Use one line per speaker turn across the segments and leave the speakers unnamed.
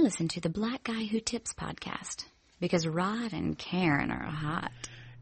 Listen to the Black Guy Who Tips podcast because Rod and Karen are hot.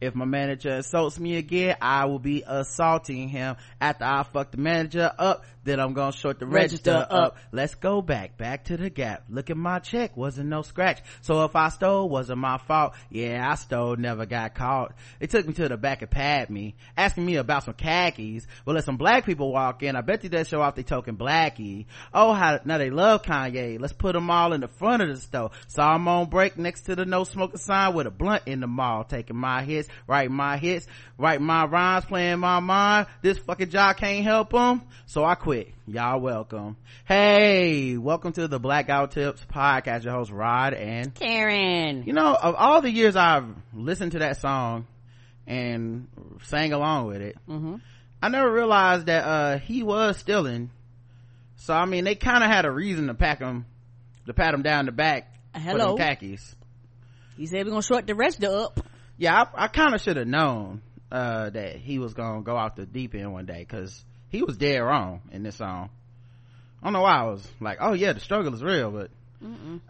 If my manager assaults me again, I will be assaulting him. After I fuck the manager up, then I'm gonna short the register,
Register
up.
up.
Let's go back, back to the gap. Look at my check, wasn't no scratch. So if I stole, wasn't my fault. Yeah, I stole, never got caught. They took me to the back and pat me, asking me about some khakis. Well, let some black people walk in. I bet you that show off they token blackie. Oh, how, now they love Kanye. Let's put them all in the front of the store. Saw him on break next to the no smoking sign with a blunt in the mall, taking my hits, writing my hits, writing my rhymes, playing my mind. This fucking job can't help them. So I quit. Y'all welcome. Hey, welcome to the Black Guy Who Tips podcast. Your host Rod and
Karen.
you know, of all the years I've listened to that song and sang along with it,
Mm-hmm.
I never realized that, uh, he was stealing. So, I mean, they kind of had a reason to pack him, to pat him down the back. For
Hello.
them khakis.
He said we're gonna short the register up.
Yeah, I, I kind of should have known, uh, that he was gonna go off the deep end one day, cause he was dead wrong in this song. I don't know why I was like, oh yeah, the struggle is real, but,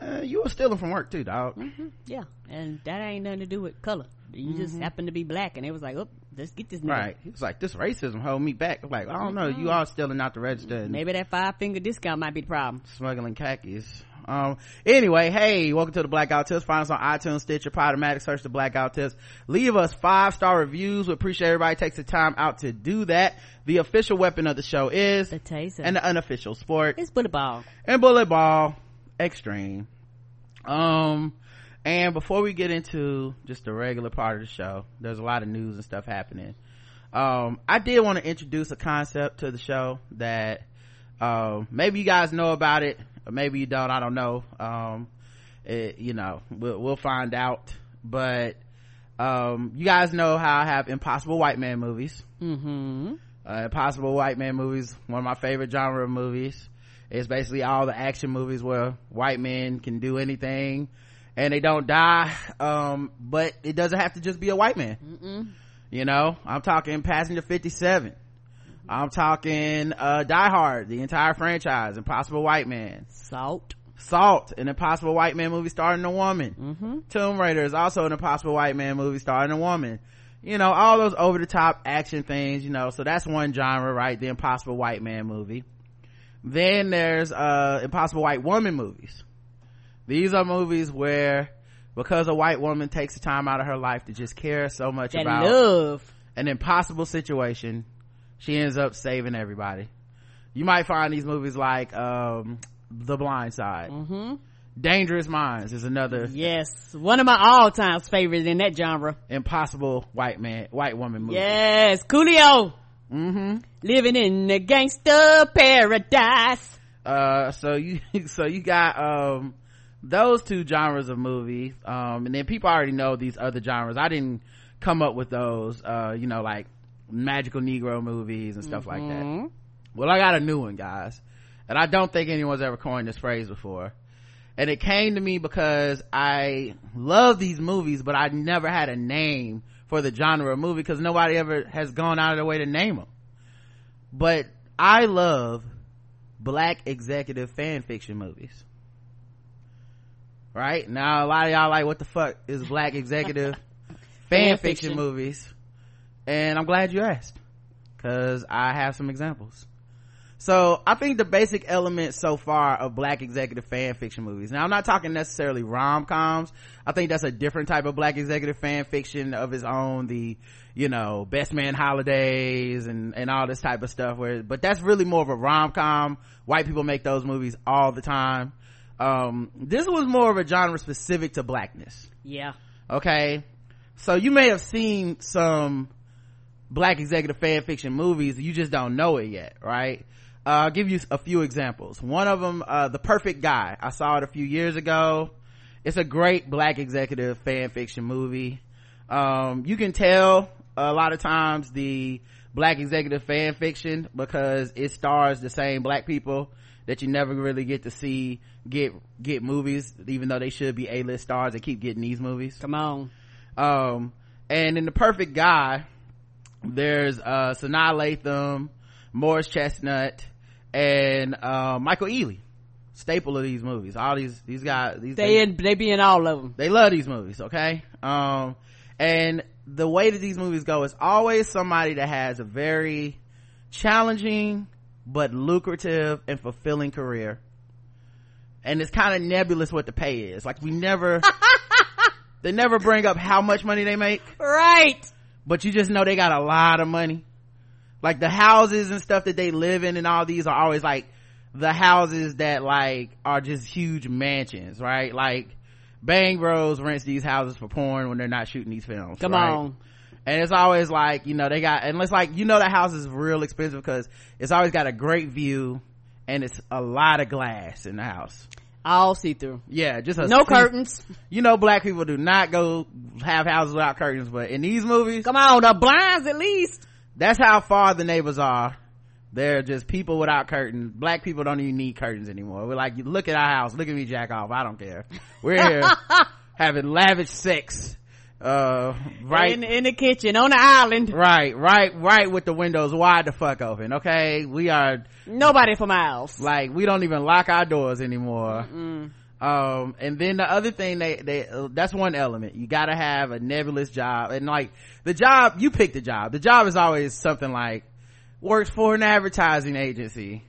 uh, you were stealing from work too, dog.
Mm-hmm. Yeah, and that ain't nothing to do with color. You just
Mm-hmm.
happen to be black, and it was like, oh, let's get this nigga.
Right. He was like, this racism hold me back. I'm like, I don't know. You are stealing out the register
Maybe that five finger discount might be the problem.
smuggling khakis. Um, anyway, hey, welcome to the Black Guy Who Tips. Find us on iTunes, Stitcher, Podomatic, search the Black Guy Who Tips. Leave us five star reviews. We appreciate everybody takes the time out to do that. The official weapon of the show is,
The taser.
and the unofficial sport,
is bullet ball.
and bullet ball extreme. Um, and before we get into just the regular part of the show, there's a lot of news and stuff happening. Um, I did want to introduce a concept to the show that, um, maybe you guys know about it, or maybe you don't, I don't know. Um, it, you know, we'll, we'll find out. But, um, you guys know how I have Impossible White Man movies
Mm-hmm.
uh, Impossible White Man movies, one of my favorite genre of movies. It's basically all the action movies where white men can do anything and they don't die. Um, but it doesn't have to just be a white man. You know, I'm talking Passenger 57. I'm talking, uh, Die Hard, the entire franchise, Impossible White Man.
Salt.
Salt, an Impossible White Man movie starring a woman.
Mm-hmm.
Tomb Raider is also an Impossible White Man movie starring a woman. You know, all those over the top action things, you know, so that's one genre, right? The Impossible White Man movie. Then there's, uh, Impossible White Woman movies. These are movies where, because a white woman takes the time out of her life to just care so much
That
about
love.
an impossible situation, she ends up saving everybody. You might find these movies like, um, The Blind Side.
Mm-hmm.
Dangerous Minds is another
Yes, one of my all-time favorites in that genre.
impossible white man white woman movie
Yes, Coolio.
mm-hmm
Living in the gangster paradise.
uh so you so you got um those two genres of movie um and then people already know these other genres i didn't come up with those uh you know like magical negro movies and stuff like that.
Mhm.
well i got a new one guys and i don't think anyone's ever coined this phrase before. And it came to me because i love these movies but i never had a name for the genre of movie because nobody ever has gone out of their way to name them but i love black executive fan fiction movies. Right? Now a lot of y'all like what the fuck is black executive fan
Fan
fiction
fiction.
movies and i'm glad you asked because i have some examples. So i think the basic elements so far of black executive fan fiction movies. Now i'm not talking necessarily rom-coms. I think that's a different type of black executive fan fiction of its own the you know best man holidays and and all this type of stuff where but that's really more of a rom-com. White people make those movies all the time. Um this was more of a genre specific to blackness.
Yeah.
okay? So you may have seen some black executive fan fiction movies you just don't know it yet right? Uh, i'll give you a few examples. One of them uh, the perfect guy. I saw it a few years ago. It's a great black executive fan fiction movie. Um, you can tell a lot of times the black executive fan fiction because it stars the same black people that you never really get to see get get movies even though they should be a-list stars they keep getting these movies.
Come on.
um and in the perfect guy there's uh sanaa lathan morris chestnut and uh michael ealy. Staple of these movies. All these these guys these
They in, they be in all of them.
they love these movies okay? Um and the way that these movies go is always somebody that has a very challenging but lucrative and fulfilling career. And it's kind of nebulous what the pay is. Like we never they never bring up how much money they make.
Right.
But you just know they got a lot of money like the houses and stuff that they live in and all these are always like the houses that like are just huge mansions right like bang bros rents these houses for porn when they're not shooting these films
Come
right?
on.
and it's always like you know they got and it's like you know the house is real expensive because it's always got a great view and it's a lot of glass in the house
All see through.
yeah just a
No curtains.
you know black people do not go have houses without curtains but in these movies
Come on, the blinds at least.
that's how far the neighbors are. They're just people without curtains. Black people don't even need curtains anymore. We're like look at our house. Look at me jack off. I don't care. We're here having lavish sex uh right.
In, in the kitchen, on the island.
right right right with the windows wide the fuck open okay? We are
Nobody for miles.
like we don't even lock our doors anymore. Um and then the other thing they they uh, that's one element. You gotta have a nebulous job. And like the job you pick the job. The job is always something like works for an advertising agency.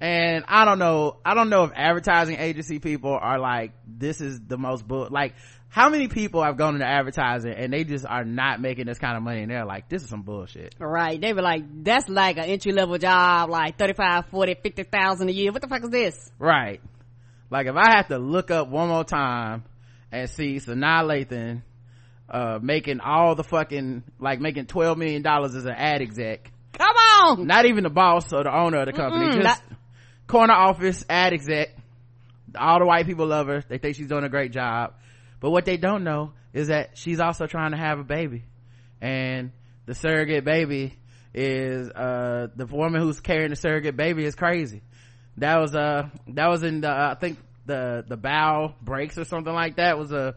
And i don't know i don't know if advertising agency people are like this is the most bull like how many people have gone into advertising and they just are not making this kind of money and they're like this is some bullshit
Right. They were like, that's like an entry level job, like 35, 40, 50,000 a year. What the fuck is this?
Right. Like if I have to look up one more time and see Sanaa Lathan, uh, making all the fucking, like making $12 million as an ad exec.
Come on.
Not even the boss or the owner of the company,
Mm-mm,
just
not-
corner office ad exec. All the white people love her. They think she's doing a great job. But what they don't know is that she's also trying to have a baby. And the surrogate baby is, uh, the woman who's carrying the surrogate baby is crazy. That was, uh, that was in the, uh, I think the, the bough breaks or something like that was a,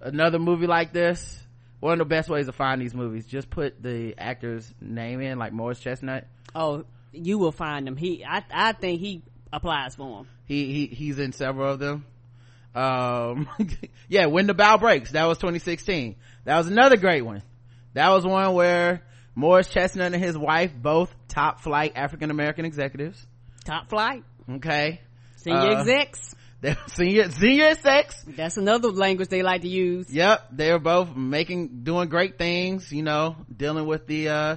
another movie like this. One of the best ways to find these movies, just put the actor's name in, like Morris Chestnut.
Oh, you will find him. He, I, I think he applies for him.
he he he's in several of them um yeah when the bough breaks that was 2016 that was another great one. That was one where morris chestnut and his wife both top flight african american executives.
Top flight.
okay.
Senior
Uh,
execs.
senior senior sex
That's another language they like to use.
yep they're both making doing great things you know dealing with the uh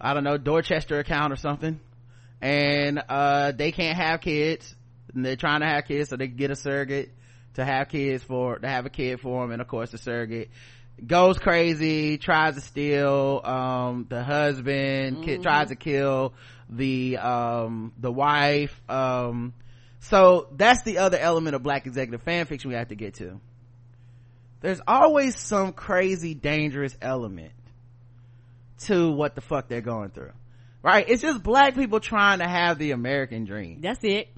i don't know dorchester account or something. And uh they can't have kids. And they're trying to have kids so they can get a surrogate to have kids for to have a kid for him. And of course the surrogate goes crazy tries to steal um the husband ki- tries to kill the um the wife. Um so that's the other element of black executive fan fiction we have to get to. There's always some crazy dangerous element to what the fuck they're going through. Right? It's just black people trying to have the american dream.
That's it.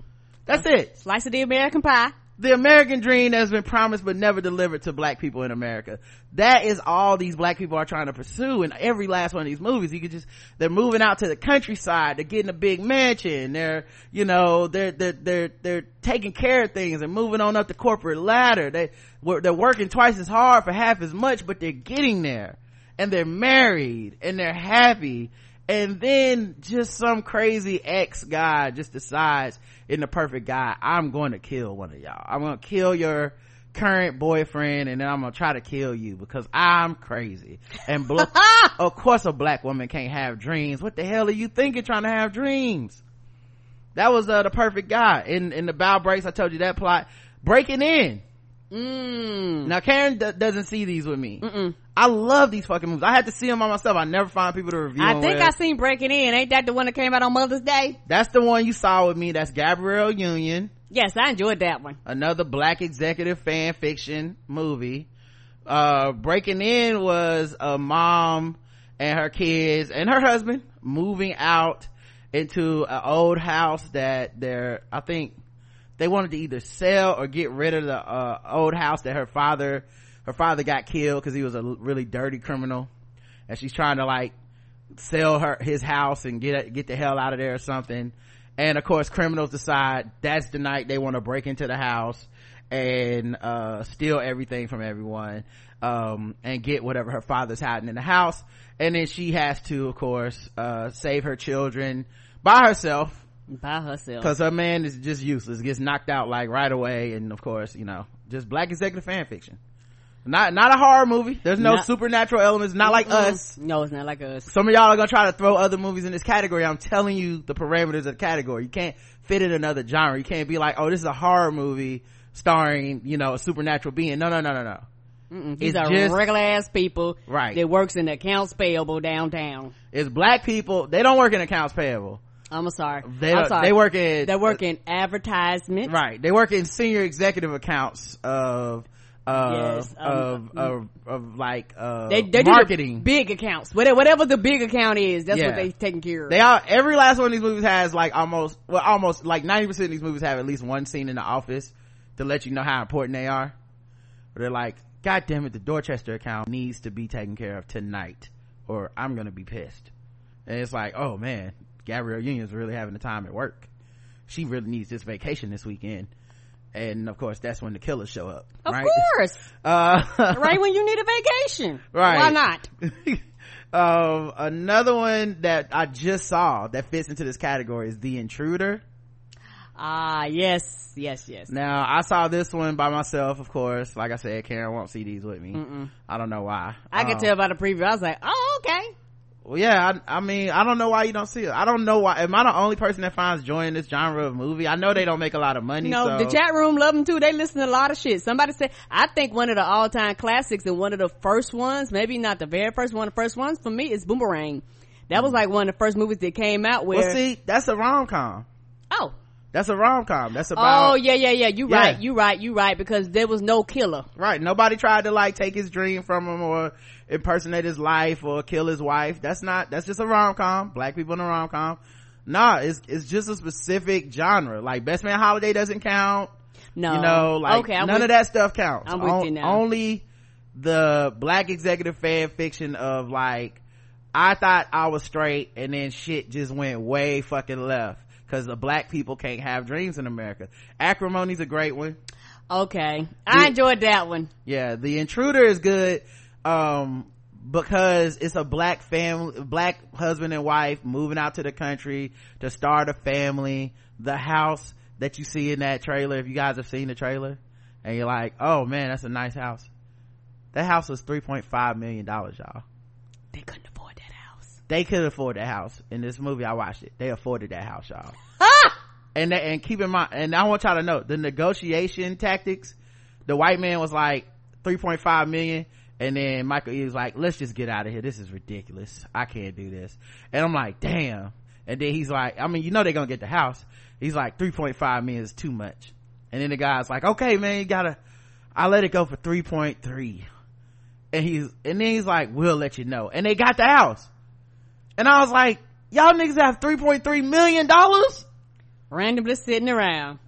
that's it.
Slice of the American pie.
The american dream that's been promised but never delivered to black people in america. That is all these black people are trying to pursue in every last one of these movies. You could just they're moving out to the countryside. They're getting a big mansion. They're you know they're they're they're, they're taking care of things and moving on up the corporate ladder. They they're working twice as hard for half as much but they're getting there. And they're married and they're happy and then just some crazy ex guy just decides in the perfect guy i'm going to kill one of y'all. I'm going to kill your current boyfriend and then i'm going to try to kill you because i'm crazy. And bl- of course a black woman can't have dreams. What the hell are you thinking trying to have dreams? That was uh, the perfect guy. In in the bough breaks i told you that plot. Breaking in
Mmm.
now karen d- doesn't see these with me
Mm-mm.
i love these fucking movies i had to see them by myself i never find people to review
I think
with.
I seen Breaking In. Ain't that the one that came out on Mother's Day?
That's the one you saw with me. That's Gabrielle Union,
Yes, I enjoyed that one.
another black executive fan fiction movie. Uh, Breaking In was a mom and her kids and her husband moving out into an old house that they're, I think they wanted to either sell or get rid of the, uh, old house that her father, her father got killed because he was a really dirty criminal. And she's trying to like sell her his house and get get the hell out of there or something. And of course criminals decide that's the night they want to break into the house and uh steal everything from everyone um and get whatever her father's hiding in the house. And then she has to of course uh save her children by herself
by herself
because her man is just useless. Gets knocked out like right away. And of course you know just black executive fan fiction. Not not a horror movie. There's no
Not-
supernatural elements. Not like us.
No it's not like us.
Some of y'all are gonna try to throw other movies in this category. I'm telling you the parameters of the category. You can't fit in another genre. You can't be like oh this is a horror movie starring you know a supernatural being. No no no no no.
Mm-mm. these
It's
are
just-
regular ass people
Right.
that works in accounts payable downtown.
It's black people. They don't work in accounts payable
i'm sorry.
They
i'm sorry.
they work in
they work in advertisement
right. They work in senior executive accounts of uh
Yes, um,
of, of of like uh
they, they do the
marketing.
big accounts. Whatever, whatever the big account is that's
Yeah.
what they taking care of.
They are every last one of these movies has like almost well almost like 90% of these movies have at least one scene in the office to let you know how important they are. But they're like god damn it the dorchester account needs to be taken care of tonight or i'm gonna be pissed. And it's like oh man gabrielle union's really having the time at work. She really needs this vacation this weekend. And of course that's when the killers show up
of
right?
course.
Uh
right when you need a vacation.
Right.
why not?
Um another one that i just saw that fits into this category is the intruder.
Ah yes yes yes.
Now i saw this one by myself of course. Like i said karen won't see these with me.
Mm-mm.
i don't know why.
I could
Um,
tell by the preview. I was like oh okay
well, yeah I, I mean i don't know why you don't see it i don't know why am i the only person that finds joy in this genre of movie i know they don't make a lot of money
No,
so
the chat room love them too. They listen to a lot of shit. Somebody said, I think one of the all time classics and one of the first ones, maybe not the very first one, the first ones for me is Boomerang. That was like one of the first movies that came out where,
well see that's a rom-com
oh,
that's a rom-com that's oh, about
oh yeah, yeah, yeah, you
Yeah.
right, you right, you right, because there was no killer.
Right. Nobody tried to like take his dream from him or impersonate his life or kill his wife. That's not, that's just a rom-com. Black people in a rom-com. Nah, it's, it's just a specific genre. Like Best Man Holiday doesn't count.
No.
You know, like
okay, I'm
none
with-
of that stuff counts.
I'm with you now.
Only the black executive fan fiction of like, I thought I was straight and then shit just went way fucking left. Cause the black people can't have dreams in America. Acrimony's a great one.
Okay. I
The-
enjoyed that one.
yeah the intruder is good um because it's a black family black husband and wife moving out to the country to start a family the house that you see in that trailer if you guys have seen the trailer and you're like oh man that's a nice house that house was 3.5 million dollars y'all
They couldn't afford that house.
They could afford that house. In this movie i watched it. They afforded that house y'all. And that, and keep in mind and i want y'all to know the negotiation tactics the white man was like 3.5 million. And then michael e was like let's just get out of here. This is ridiculous. I can't do this. And i'm like damn. And then he's like i mean you know they're gonna get the house. He's like 3.5 million is too much. And then the guy's like okay man you gotta i let it go for 3.3 and he's and then he's like we'll let you know. And they got the house and i was like y'all niggas have 3.3 million dollars?
Randomly sitting around.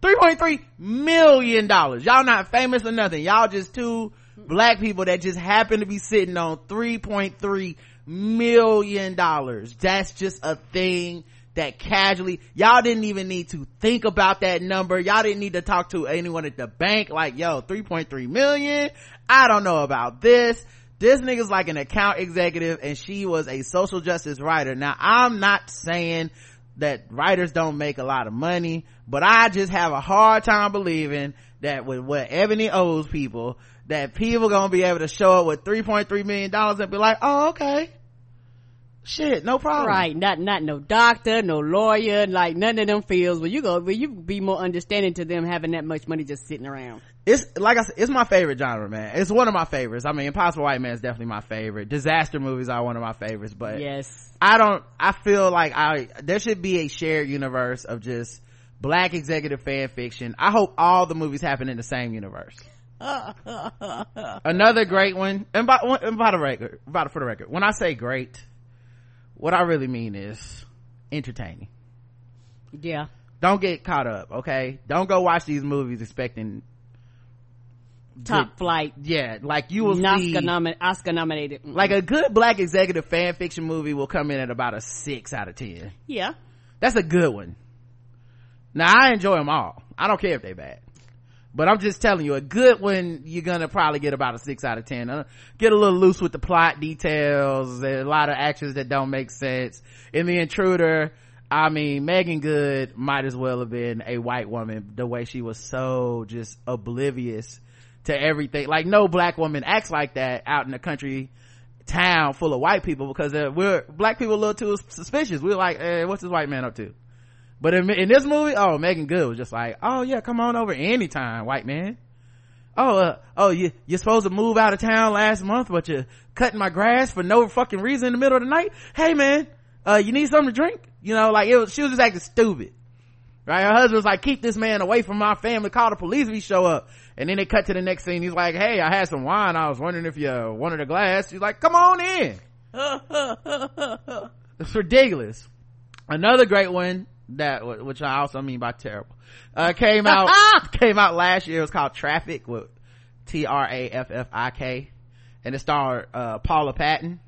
3.3 million dollars. Y'all not famous or nothing. Y'all just two black people that just happen to be sitting on 3.3 million dollars. That's just a thing that casually y'all didn't even need to think about that number. Y'all didn't need to talk to anyone at the bank like yo 3.3 million? I don't know about this this nigga's like an account executive and she was a social justice writer now i'm not saying that writers don't make a lot of money, but I just have a hard time believing that with what Ebony owes people, that people gonna be able to show up with 3.3 million dollars and be like, oh, okay. Shit, no problem.
Right. Not, not no doctor, no lawyer, like none of them fields where you go, where you be more understanding to them having that much money just sitting around.
It's, like I said, it's my favorite genre, man. It's one of my favorites. I mean, Impossible White Man is definitely my favorite. Disaster movies are one of my favorites, but
Yes.
I don't, I feel like I, there should be a shared universe of just black executive fan fiction. I hope all the movies happen in the same universe. Another great one, and by, and by the record, by the, for the record, when I say great, what I really mean is entertaining.
Yeah.
Don't get caught up, okay? Don't go watch these movies expecting,
Top flight.
yeah, like you will see,
Oscar, Oscar nominated. Mm.
like a good black executive fan fiction movie will come in at about a six out of ten.
yeah.
that's a good one now i enjoy them all i don't care if they're bad but i'm just telling you a good one you're gonna probably get about a six out of ten uh, get a little loose with the plot details a lot of actions that don't make sense in the intruder I mean, Meagan Good might as well have been a white woman the way she was so just oblivious to everything. Like no black woman acts like that out in the country town full of white people because uh, we're black people a little too suspicious. We're like, eh, what's this white man up to? But in, in, this movie, oh, Meagan Good was just like, oh yeah, come on over anytime, white man. Oh, uh, oh, you, you're supposed to move out of town last month, but you're cutting my grass for no fucking reason in the middle of the night. Hey man, uh, you need something to drink? You know, like it was, she was just acting stupid. Right? Her husband was like, keep this man away from my family, call the police if he show up. And then they cut to the next scene. He's like, hey, I had some wine. I was wondering if you wanted a glass. She's like, come on in. it's ridiculous. Another great one that, which I also mean by terrible, uh, came out, came out last year. It was called Traffik with T-R-A-F-F-I-K. And it starred, uh, Paula Patton.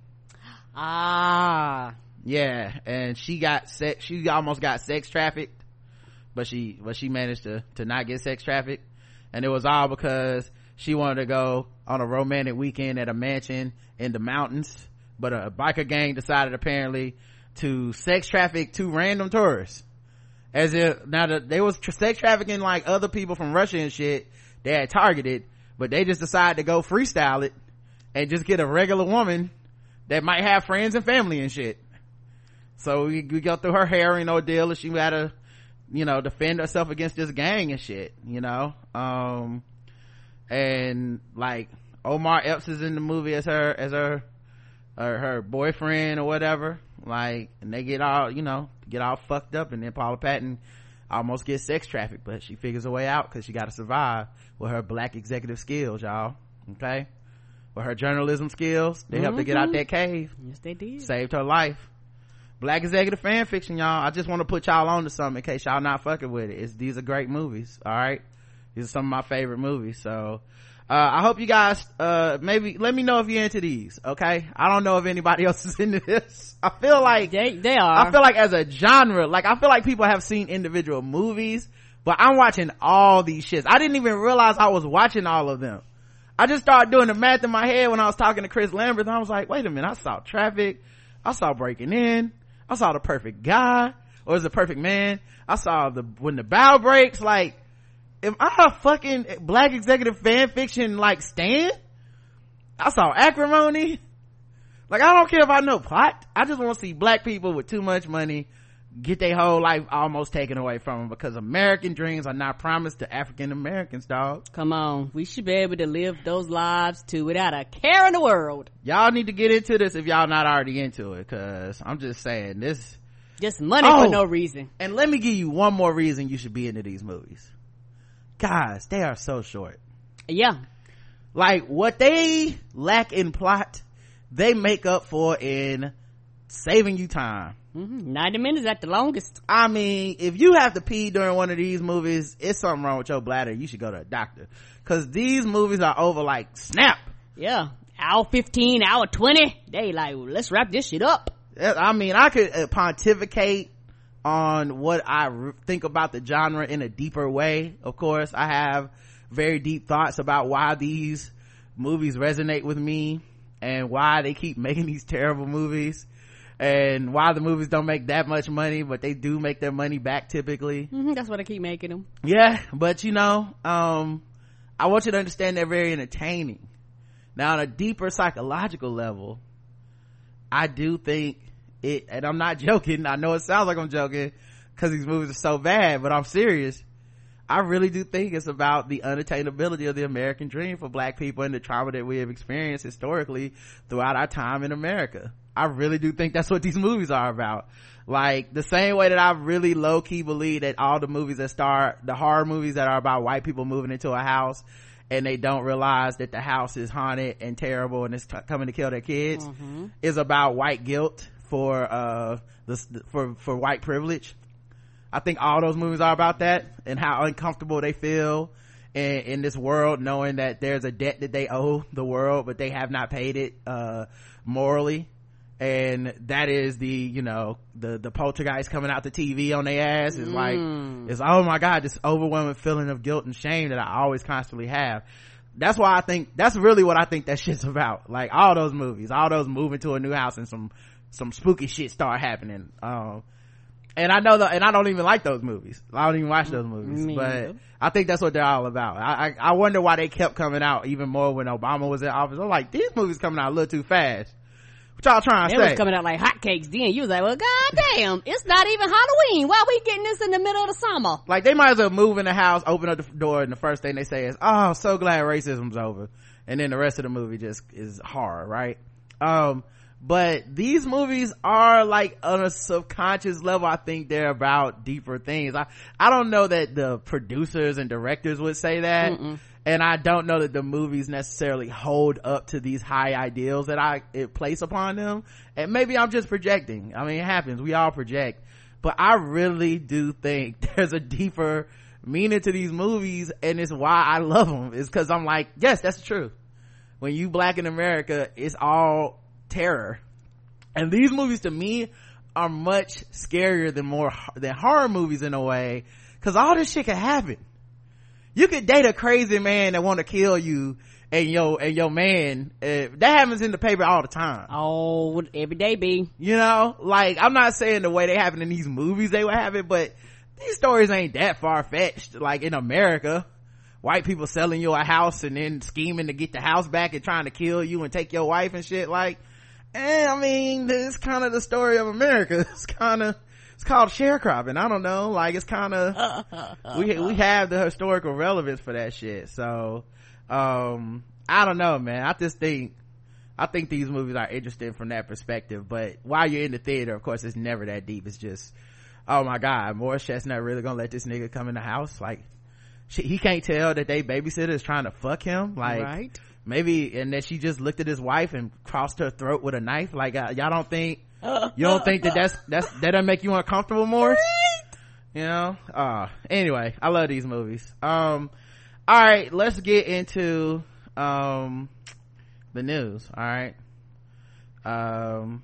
Ah
yeah and she got sex she almost got sex trafficked but she but she managed to to not get sex trafficked and it was all because she wanted to go on a romantic weekend at a mansion in the mountains but a biker gang decided apparently to sex traffic two random tourists as if now that they was sex trafficking like other people from russia and shit they had targeted but they just decided to go freestyle it and just get a regular woman that might have friends and family and shit so we, we go through her harrowing ordeal and she had to, you know, defend herself against this gang and shit, you know? Um, and like Omar Epps is in the movie as her, as her, or her boyfriend or whatever. Like, and they get all, you know, get all fucked up and then Paula Patton almost gets sex trafficked, but she figures a way out because she got to survive with her black executive skills, y'all. Okay? With her journalism skills, they mm-hmm. helped her get out mm-hmm. that cave.
Yes, they did.
Saved her life black executive fan fiction y'all i just want to put y'all on to something in case y'all not fucking with it it's, these are great movies all right these are some of my favorite movies so i hope you guys uh, maybe let me know if you're into these okay? I don't know if anybody else is into this. I feel like
they, they are.
I feel like as a genre like i feel like people have seen individual movies but i'm watching all these shits. I didn't even realize i was watching all of them. I just started doing the math in my head when i was talking to chris lambert and i was like wait a minute i saw traffik i saw breaking in I saw the perfect guy or is the perfect man. I saw the, when the bough breaks, like, am I a fucking black executive fan fiction like Stan? I saw acrimony. Like, I don't care if I know plot. I just want to see black people with too much money get their whole life almost taken away from them because American dreams are not promised to African Americans, dog.
Come on. We should be able to live those lives too without a care in the world.
Y'all need to get into this if y'all not already into it cause I'm just saying this.
Just money oh, for no reason.
And let me give you one more reason you should be into these movies. Guys, they are so short.
Yeah.
Like what they lack in plot, they make up for in saving you time
Mm-hmm. 90 minutes at the longest.
I mean, if you have to pee during one of these movies, it's something wrong with your bladder. You should go to a doctor. Cause these movies are over like snap.
Yeah. Hour 15, hour 20. They like, let's wrap this shit up.
I mean, I could uh, pontificate on what I think about the genre in a deeper way. Of course, I have very deep thoughts about why these movies resonate with me and why they keep making these terrible movies and why the movies don't make that much money but they do make their money back typically.
Mm-hmm, that's what i keep making them
yeah but you know um i want you to understand they're very entertaining. Now on a deeper psychological level i do think it and i'm not joking i know it sounds like i'm joking because these movies are so bad but i'm serious I really do think it's about the unattainability of the American dream for black people and the trauma that we have experienced historically throughout our time in America. I really do think that's what these movies are about. Like the same way that I really low key believe that all the movies that start, the horror movies that are about white people moving into a house and they don't realize that the house is haunted and terrible and it's t- coming to kill their kids mm-hmm. is about white guilt for, uh, the, for, for white privilege. I think all those movies are about that and how uncomfortable they feel in, in this world knowing that there's a debt that they owe the world but they have not paid it, uh, morally. And that is the you know the the poltergeist coming out the tv on their ass is like it's oh my god this overwhelming feeling of guilt and shame that i always constantly have. That's why i think that's really what i think that shit's about. Like all those movies all those moving to a new house and some some spooky shit start happening um and I know that, and I don't even like those movies. I don't even watch those movies,
Me
but
neither.
I think that's what they're all about. I, I, I wonder why they kept coming out even more when Obama was in office. I'm like, these movies coming out a little too fast. What y'all trying to say?
It was coming out like hotcakes then. You was like, well, goddamn, it's not even Halloween. Why we getting this in the middle of the summer?
like they might as well move in the house, open up the door, and the first thing they say is, "Oh, so glad racism's over," and then the rest of the movie just is horror, right? Um, but these movies are like on a subconscious level. I think they're about deeper things. I I don't know that the producers and directors would say that. And I don't know that the movies necessarily hold up to these high ideals that I it place upon them. And maybe I'm just projecting. I mean, it happens. We all project but I really do think there's a deeper meaning to these movies and it's why I love them is cause I'm like, yes, that's true. When you black in America, it's all terror. And these movies to me are much scarier than more, than horror movies in a way cause all this shit can happen. You could date a crazy man that want to kill you and yo and your man, uh, that happens in the paper all the time.
Oh, every day be.
You know, like I'm not saying the way they happen in these movies they would have it, but these stories ain't that far fetched. Like in America, white people selling you a house and then scheming to get the house back and trying to kill you and take your wife and shit. Like, eh, I mean, it's kind of the story of America. It's kind of, it's called sharecropping. I don't know. Like it's kind of, we, we have the historical relevance for that shit. So, um, I don't know, man. I just think, I think these movies are interesting from that perspective, but while you're in the theater, of course, it's never that deep. It's just, oh my god, Morris Chestnut really gonna let this nigga come in the house? Like, she, he can't tell that they babysitter is trying to fuck him? Like,
Right.
Maybe, and that she just looked at his wife and crossed her throat with a knife? Like, uh, y'all don't think, you don't think that that's, that's, that doesn't make you uncomfortable, Morris? You know? Uh, anyway, I love these movies. Um, alright, let's get into, um, the news all right um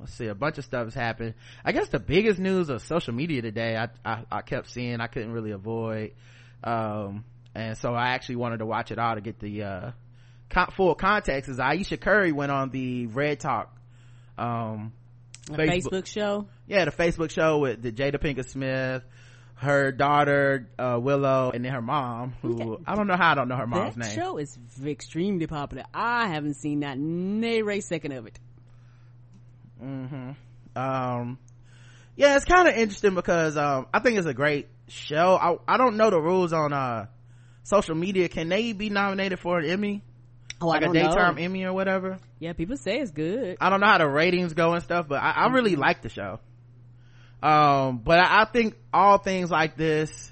let's see a bunch of stuff has happened i guess the biggest news of social media today i i, I kept seeing i couldn't really avoid um and so i actually wanted to watch it all to get the uh full context is ayesha curry went on the red talk um
A Facebook, show.
yeah the facebook show with the jada pinkett smith her daughter uh willow and then her mom who i don't know how i don't know her mom's
that
name
show is extremely popular. I haven't seen not a second of it. Hmm.
um yeah it's kind of interesting because um i think it's a great show I, I don't know the rules on uh social media can they be nominated for an emmy
Oh,
like a daytime
know.
emmy or whatever
Yeah, people say it's good.
i don't know how the ratings go and stuff but i, I really like the show um but I, I think all things like this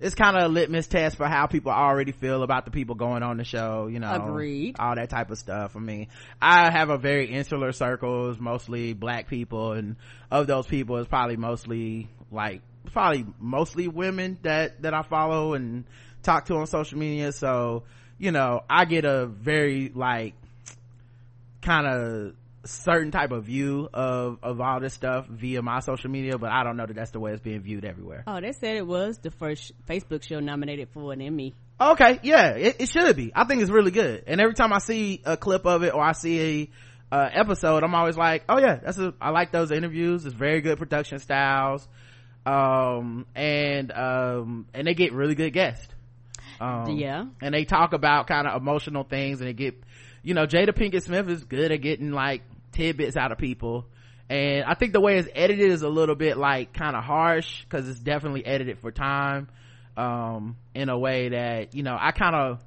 it's kind of a litmus test for how people already feel about the people going on the show you know
Agreed.
all that type of stuff i mean i have a very insular circles mostly black people and of those people it's probably mostly like probably mostly women that that i follow and talk to on social media so you know i get a very like kind of certain type of view of of all this stuff via my social media but i don't know that that's the way it's being viewed everywhere.
Oh, they said it was the first Facebook show nominated for an Emmy.
okay yeah it, it should be. I think it's really good. And every time i see a clip of it or i see a uh, episode i'm always like oh yeah that's a i like those interviews. It's very good production styles. Um and um and they get really good guests um
Yeah.
and they talk about kind of emotional things and they get you know jada pinkett smith is good at getting like tidbits out of people and i think the way it's edited is a little bit like kind of harsh because it's definitely edited for time um in a way that you know i kind of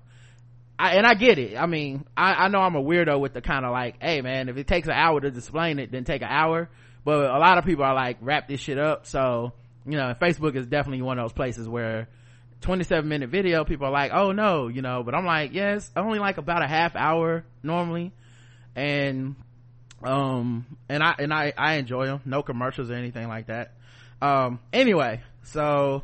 I, and I get it. I mean, I, I know I'm a weirdo with the kind of like, hey man, if it takes an hour to explain it, then take an hour. But a lot of people are like, wrap this shit up. So, you know, Facebook is definitely one of those places where 27 minute video, people are like, oh no, you know, but I'm like, yes, only like about a half hour normally. And, um, and I, and I, I enjoy them. No commercials or anything like that. Um, anyway, so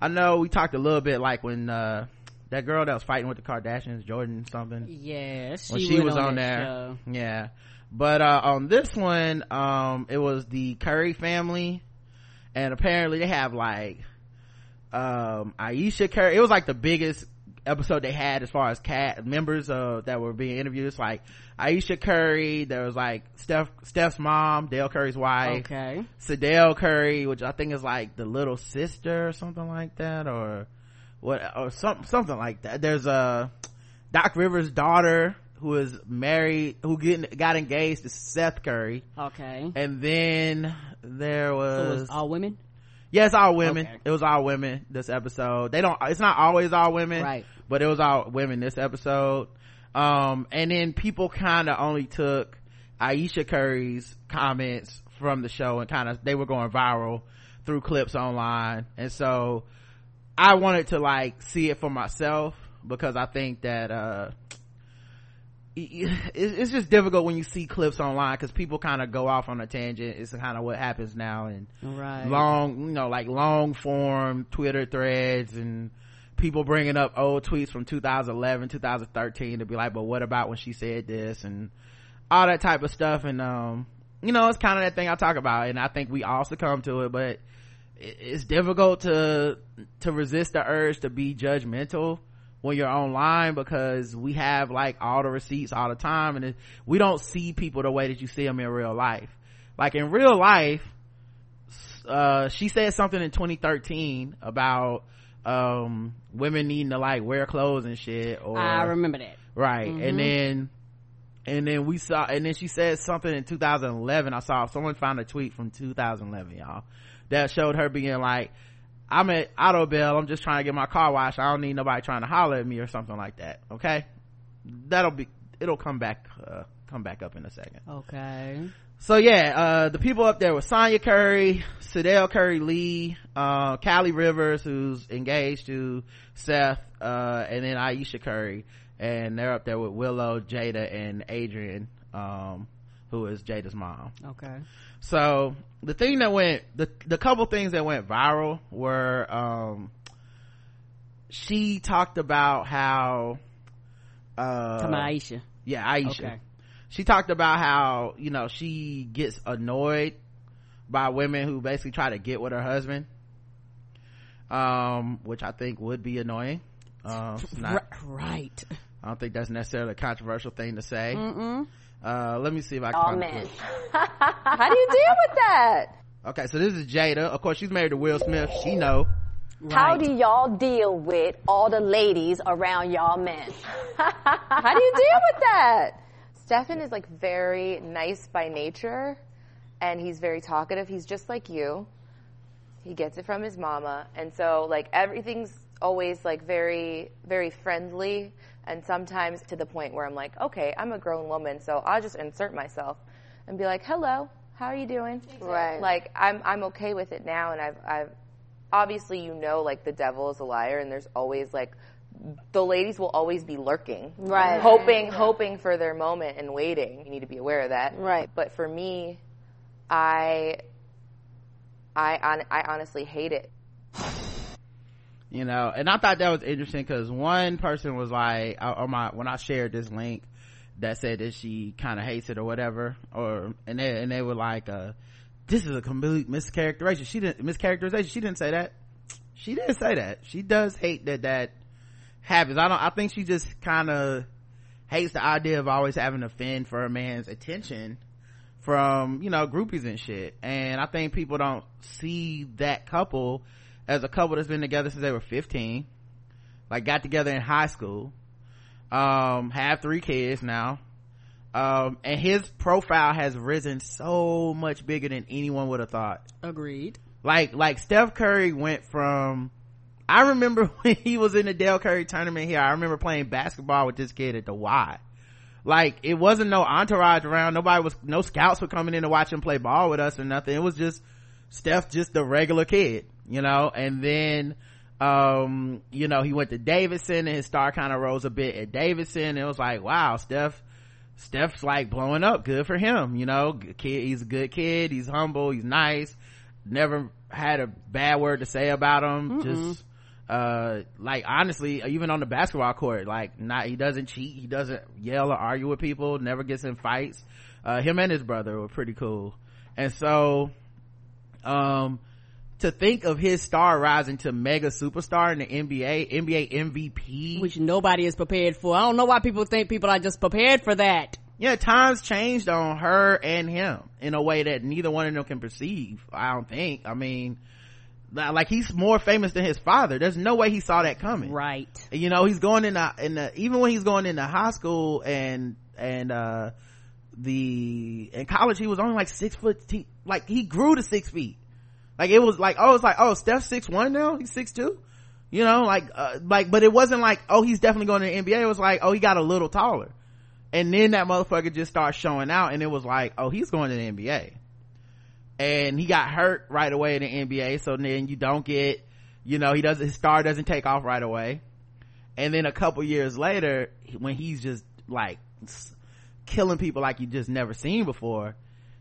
I know we talked a little bit like when, uh, that girl that was fighting with the Kardashians, Jordan something.
Yeah, she,
when she was on,
that
there.
show.
Yeah. But, uh, on this one, um, it was the Curry family. And apparently they have like, um, Ayesha Curry. It was like the biggest episode they had as far as cat members, uh, that were being interviewed. It's like Ayesha Curry. There was like Steph, Steph's mom, Dell Curry's wife.
Okay.
Sydel Curry, which I think is like the little sister or something like that, or what, or something, something like that. There's a Doc Rivers' daughter who is married, who getting, got engaged to Seth Curry.
Okay.
And then there
So
was,
was all women?
Yeah, it's all women.
Okay.
It was all women this episode. They don't, it's not always all women.
Right.
But it was all women this episode. Um, and then people kind of only took Ayesha Curry's comments from the show and kind of, they were going viral through clips online. And so I wanted to like see it for myself because I think that, uh, it's just difficult when you see clips online because people kind of go off on a tangent. It's kind of what happens now and
Right.
long, you know, like long form Twitter threads and people bringing up old tweets from 2011, 2013 to be like, but what about when she said this and all that type of stuff. And, um, you know, it's kind of that thing I talk about. And I think we all succumb to it, but it's difficult to, to resist the urge to be judgmental when you're online because we have like all the receipts all the time and it, we don't see people the way that you see them in real life. Like in real life, uh, she said something in 2013 about, um, women needing to like wear clothes and shit or,
I remember that.
right
Mm-hmm.
and then and then we saw and then she said something in 2011 i saw someone found a tweet from 2011 y'all that showed her being like i'm at Autobell i'm just trying to get my car washed. I don't need nobody trying to holler at me or something like that okay? That'll be it'll come back uh, come back up in a second.
Okay.
so yeah, uh, the people up there were Sonya Curry, Sydel Curry Lee, uh, Callie Rivers, who's engaged to Seth, uh, and then Ayesha Curry. And they're up there with Willow, Jada, and Adrienne, um, who is Jada's mom.
Okay.
So the thing that went, the, the couple things that went viral were, um, she talked about how, uh,
Ayesha.
yeah, Ayesha.
Okay.
She talked about how, you know, she gets annoyed by women who basically try to get with her husband. Um, which I think would be annoying. Um, it's not,
right.
I don't think that's necessarily a controversial thing to say.
Mm-mm.
Uh, let me see if I can
All
find
men. How do you deal with that?
Okay, so this is Jada. Of course, she's married to Will Smith. She know.
How do y'all deal with all the ladies around y'all men? How do you deal with that?
Stephen is like very nice by nature and he's very talkative. He's just like you. He gets it from his mama. And so like everything's always like very, very friendly and sometimes to the point where I'm like, okay, I'm a grown woman, so I'll just insert myself and be like, hello, how are you doing?
Right.
Like I'm, I'm okay with it now and I've, I've, obviously you know like the devil is a liar and there's always like the ladies will always be lurking
Right.
hoping hoping for their moment and waiting you need to be aware of that
Right.
but for me i i hon- i honestly hate it
you know and i thought that was interesting because one person was like on my when i shared this link that said that she kind of hates it or whatever or and they and they were like uh this is a complete mischaracterization. She didn't mischaracterization she didn't say that. She didn't say that. She does hate that that happens. I don't i think she just kind of hates the idea of always having to fend for a man's attention from you know groupies and shit. And i think people don't see that couple as a couple that's been together since they were 15 like got together in high school um have three kids now um and his profile has risen so much bigger than anyone would have thought.
Agreed.
like like steph curry went from i remember when he was in the dell curry tournament here i remember playing basketball with this kid at the y. Like it wasn't no entourage around nobody was no scouts were coming in to watch him play ball with us or nothing. It was just steph just the regular kid you know? And then um you know he went to davidson and his star kind of rose a bit at davidson. It was like wow steph steph's like blowing up. Good for him you know? Kid he's a good kid. He's humble. He's nice. Never had a bad word to say about him. Just uh like honestly even on the basketball court like not he doesn't cheat. He doesn't yell or argue with people. Never gets in fights. Uh him and his brother were pretty cool. And so um to think of his star rising to mega superstar in the NBA, NBA MVP.
Which nobody is prepared for. I don't know why people think people are just prepared for that.
Yeah, times changed on her and him in a way that neither one of them can perceive. I don't think. I mean, like he's more famous than his father. There's no way he saw that coming.
Right.
You know, he's going in the, in the, even when he's going into high school and, and, uh, the, in college, he was only like six foot, he, like he grew to six feet like it was like, oh, it's like, oh, Steph six one now? He's six two? You know, like, uh, like, but it wasn't like, oh, he's definitely going to the NBA. It was like, oh, he got a little taller. And then that motherfucker just started showing out and it was like, oh, he's going to the NBA. And he got hurt right away in the NBA. So then you don't get, you know, he doesn't, his star doesn't take off right away. And then a couple years later, when he's just like killing people like you just never seen before,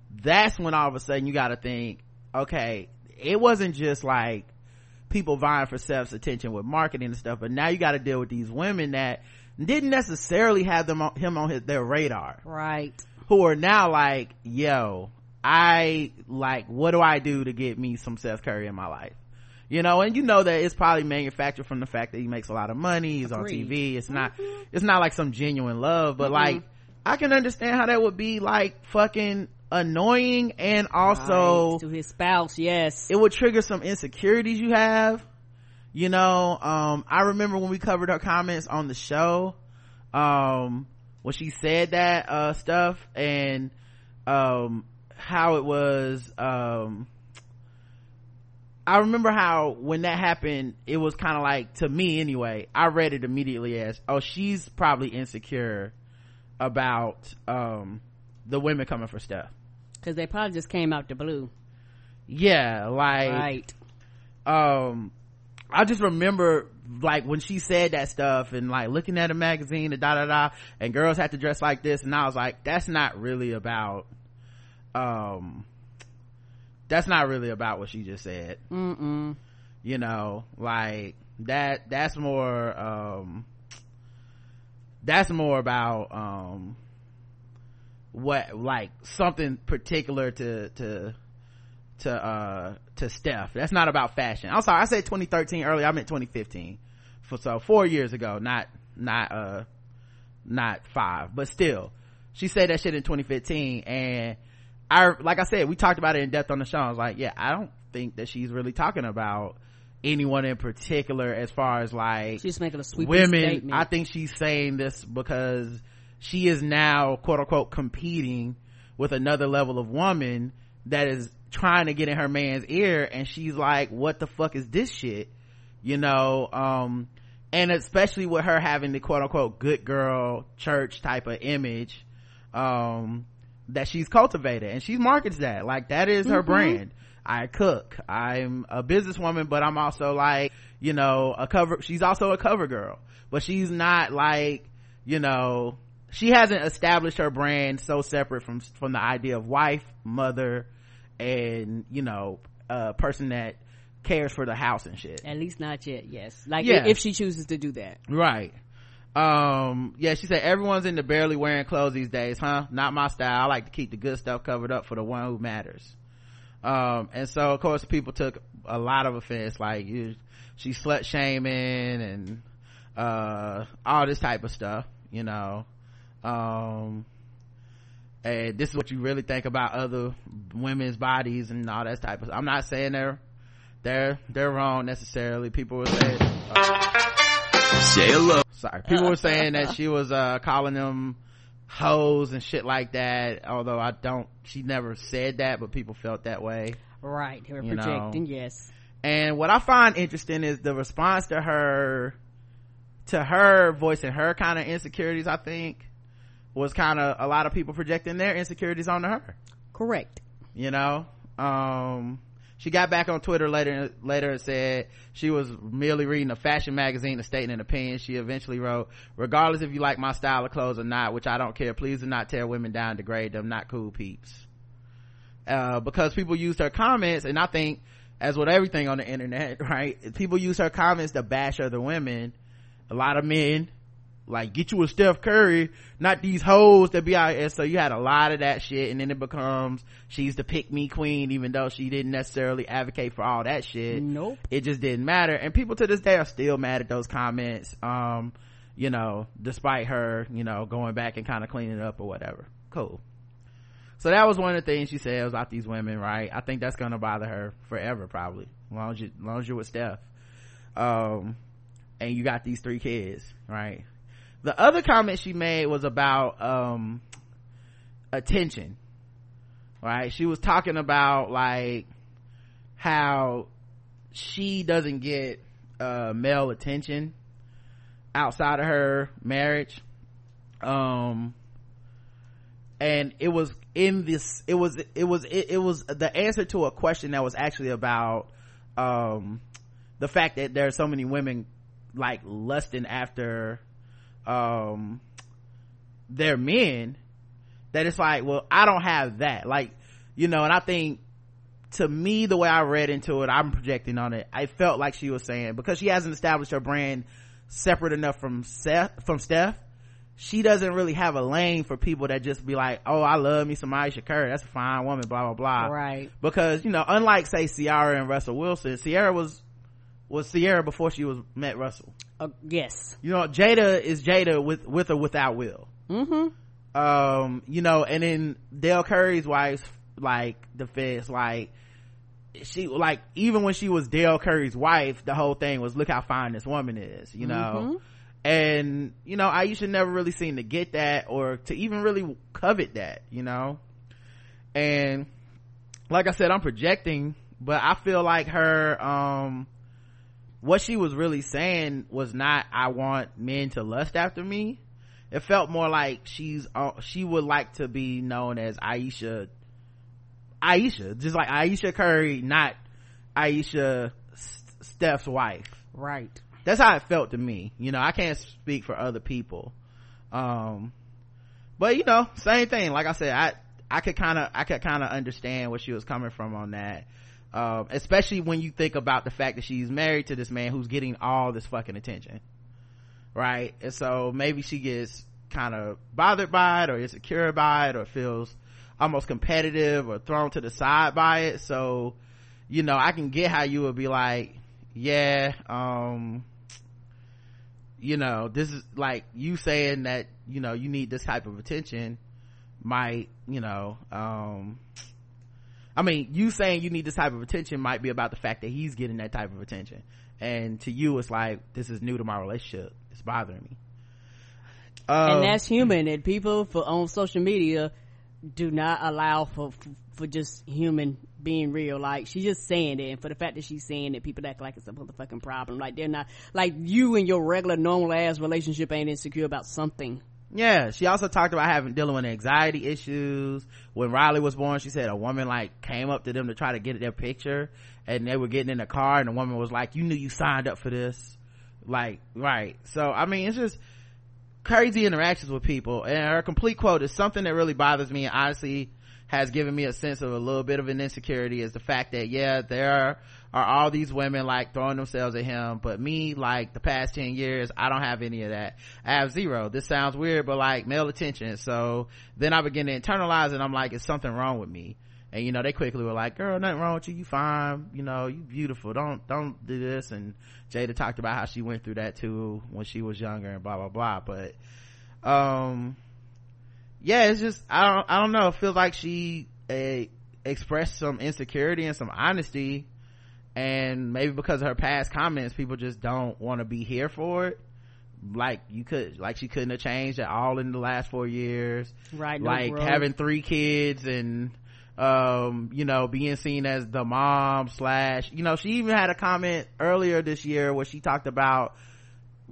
that's when all of a sudden you gotta think, okay, it wasn't just like people vying for Steph's attention with marketing and stuff, but now you got to deal with these women that didn't necessarily have them on, him on his, their radar.
Right.
Who are now like, yo, I like, what do I do to get me some Seth Curry in my life? You know, and you know that it's probably manufactured from the fact that he makes a lot of money, he's Agreed. on TV. It's not, mm-hmm. it's not like some genuine love, but mm-hmm. like, I can understand how that would be like fucking annoying and also
right. to his spouse yes
it would trigger some insecurities you have you know um i remember when we covered her comments on the show um when she said that uh stuff and um how it was um I remember how when that happened, it was kind of like, to me anyway, I read it immediately as, oh, she's probably insecure about, um, the women coming for Steph
because they probably just came out the blue.
Yeah like
right.
um i just remember like when she said that stuff and like looking at a magazine and da da da and girls had to dress like this and i was like that's not really about um that's not really about what she just said.
Mm-mm.
you know like that that's more um that's more about um what like something particular to to to uh to Steph. That's not about fashion. I'm sorry, I said 2013 earlier. I meant 2015. For so four years ago, not not uh not five, but still, she said that shit in 2015, and I like I said, we talked about it in depth on the show. I was like, yeah, I don't think that she's really talking about anyone in particular as far as like
she's making a sweet
women.
Statement.
I think she's saying this because she is now quote unquote competing with another level of woman that is trying to get in her man's ear and she's like what the fuck is this shit? You know um and especially with her having the quote unquote good girl church type of image um that she's cultivated and she markets that. Like that is her mm-hmm. brand. I cook. I'm a businesswoman but i'm also like you know a cover she's also a cover girl. But she's not like you know she hasn't established her brand so separate from from the idea of wife mother and you know a person that cares for the house and shit.
At least not yet yes. Like yeah. if she chooses to do that.
Right. Um yeah she said everyone's into barely wearing clothes these days huh? Not my style. I like to keep the good stuff covered up for the one who matters. Um and so of course people took a lot of offense like you she's slut shaming and uh all this type of stuff you know um and this is what you really think about other women's bodies and all that type of i'm not saying they're they're they're wrong necessarily. People were saying uh,
say hello.
sorry. People were saying that she was uh calling them hoes and shit like that although i don't she never said that but people felt that way.
Right. They were projecting know. yes.
And what i find interesting is the response to her to her voicing her kind of insecurities i think was kind of a lot of people projecting their insecurities onto her
correct
you know um she got back on twitter later later and said she was merely reading a fashion magazine to state an opinion she eventually wrote regardless if you like my style of clothes or not which i don't care please do not tear women down degrade them not cool peeps uh, because people used her comments and i think as with everything on the internet, right? People use her comments to bash other women. A lot of men, like, get you a Steph Curry, not these hoes that be out here. So you had a lot of that shit, and then it becomes, she's the pick me queen, even though she didn't necessarily advocate for all that shit.
Nope.
It just didn't matter. And people to this day are still mad at those comments, um, you know, despite her, you know, going back and kind of cleaning it up or whatever. Cool. So that was one of the things she said about these women, right? I think that's gonna bother her forever, probably. As long as you, as long as you're with Steph. Um, and you got these three kids, right? The other comment she made was about, um, attention, right? She was talking about like how she doesn't get, uh, male attention outside of her marriage. Um, and it was in this it was it was it, it, was the answer to a question that was actually about um the fact that there are so many women like lusting after um their men that it's like well i don't have that like you know and i think to me the way i read into it i'm projecting on it i felt like she was saying because she hasn't established her brand separate enough from Seth from Steph she doesn't really have a lane for people that just be like, oh, I love me some Ayesha Curry. That's a fine woman, blah, blah, blah.
Right.
Because, you know, unlike, say, Ciara and Russell Wilson, Ciara was, was Ciara before she was met Russell.
Uh, yes.
You know, Jada is Jada with, with or without Will.
Mm-hmm.
Um, you know, and then Dell Curry's wife's, like, the defense, like, she, like, even when she was Dell Curry's wife, the whole thing was, look how fine this woman is, you know?
Mm-hmm
and you know Ayesha never really seemed to get that or to even really covet that you know and like i said i'm projecting but i feel like her um what she was really saying was not i want men to lust after me. It felt more like she's uh, she would like to be known as Ayesha Ayesha just like Ayesha curry not Ayesha steph's wife.
Right.
That's how it felt to me you know i can't speak for other people. Um but you know same thing like i said i i could kind of i could kind of understand where she was coming from on that um especially when you think about the fact that she's married to this man who's getting all this fucking attention right? And so maybe she gets kind of bothered by it or insecure by it or feels almost competitive or thrown to the side by it. So you know i can get how you would be like yeah um you know this is like you saying that you know you need this type of attention might you know um i mean you saying you need this type of attention might be about the fact that he's getting that type of attention and to you it's like this is new to my relationship it's bothering me
um, and that's human and people for on social media do not allow for, for for just human being real. Like she's just saying it, and for the fact that she's saying it, people act like it's a motherfucking problem. Like they're not like you and your regular normal ass relationship ain't insecure about something.
Yeah, she also talked about having dealing with anxiety issues. When Riley was born, she said a woman like came up to them to try to get their picture, and they were getting in the car, and the woman was like, "You knew you signed up for this." Like, right. So I mean, it's just crazy interactions with people, and her complete quote is something that really bothers me. And honestly, has given me a sense of a little bit of an insecurity is the fact that yeah there are, are all these women like throwing themselves at him. But me like the past 10 years i don't have any of that. I have zero. This sounds weird but like male attention. So then i begin to internalize it. I'm like is something wrong with me? And you know they quickly were like girl nothing wrong with you. You fine. You know you beautiful. Don't don't do this. And jada talked about how she went through that too when she was younger and blah blah blah. But um yeah it's just i don't i don't know. It feels like she uh, expressed some insecurity and some honesty and maybe because of her past comments people just don't want to be here for it like you could like she couldn't have changed at all in the last four years
right no
like
growth.
having three kids and um you know being seen as the mom slash you know she even had a comment earlier this year where she talked about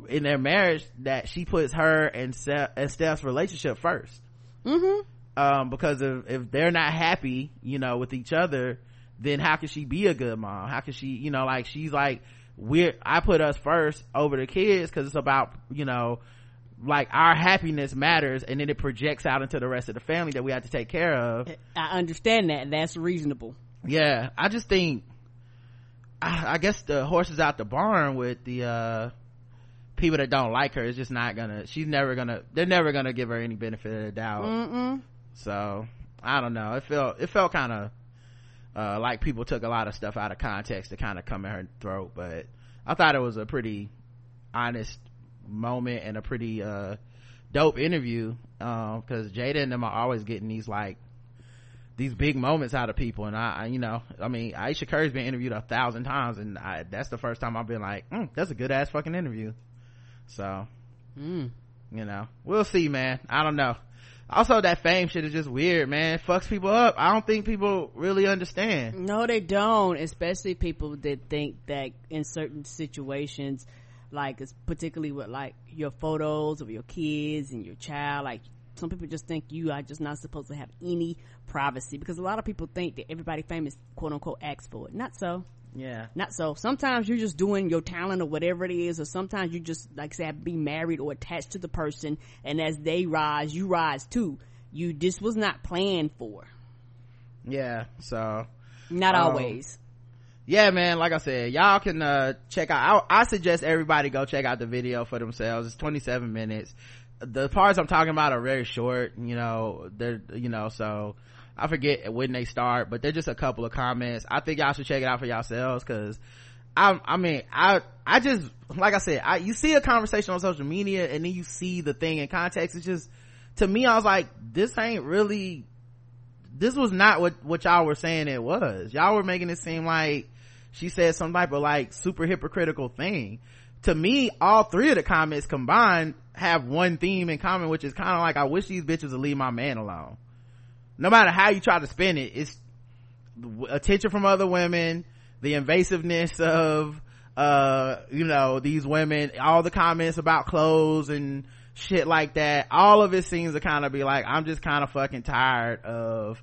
in their marriage that she puts her and, Steph, and Steph's relationship 1st
mm-hmm.
um because if, if they're not happy you know with each other then how can she be a good mom how can she you know like she's like we're i put us first over the kids because it's about you know like our happiness matters and then it projects out into the rest of the family that we have to take care of
i understand that that's reasonable
yeah i just think I, I guess the horse is out the barn with the uh people that don't like her. It's just not gonna. She's never gonna. They're never gonna give her any benefit of the doubt. Mm-mm. So I don't know. It felt it felt kind of uh, like people took a lot of stuff out of context to kind of come at her throat. But I thought it was a pretty honest moment and a pretty uh, dope interview because um, Jada and them are always getting these like these big moments out of people and I, I, you know i mean Ayesha Curry's been interviewed a thousand times and I, that's the first time i've been like mm, that's a good ass fucking interview so mm. you know we'll see man i don't know also that fame shit is just weird man. It fucks people up. I don't think people really understand.
No they don't especially people that think that in certain situations like it's particularly with like your photos of your kids and your child like some people just think you are just not supposed to have any privacy because a lot of people think that everybody famous quote unquote acts for it. Not so
yeah.
Not so. Sometimes you're just doing your talent or whatever it is or sometimes you just like say be married or attached to the person and as they rise you rise too. You this was not planned for.
Yeah so
not um, always.
yeah man like i said y'all can uh check out I, I suggest everybody go check out the video for themselves. It's 27 minutes. The parts i'm talking about are very short you know they're you know so I forget when they start, but they're just a couple of comments. I think y'all should check it out for yourselves because I, I mean, I, I just, like I said, I, you see a conversation on social media and then you see the thing in context. It's just, to me, I was like, this ain't really, this was not what, what y'all were saying it was. Y'all were making it seem like she said some type of like super hypocritical thing. To me, all three of the comments combined have one theme in common, which is kind of like, I wish these bitches would leave my man alone no matter how you try to spin it it's attention from other women the invasiveness of uh you know these women all the comments about clothes and shit like that all of it seems to kind of be like i'm just kind of fucking tired of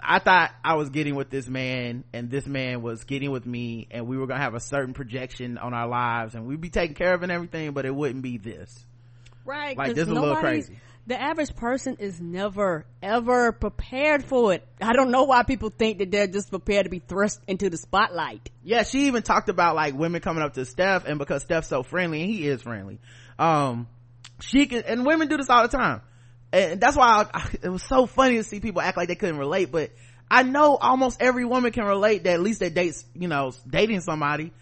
I thought I was getting with this man and this man was getting with me and we were going to have a certain projection on our lives and we'd be taken care of and everything, but it wouldn't be this.
Right.
Like this is a little crazy
the average person is never ever prepared for it. I don't know why people think that they're just prepared to be thrust into the spotlight.
Yeah she even talked about like women coming up to steph and because steph's so friendly and he is friendly. Um she can and women do this all the time. And that's why I, I, it was so funny to see people act like they couldn't relate but i know almost every woman can relate that at least they dates you know dating somebody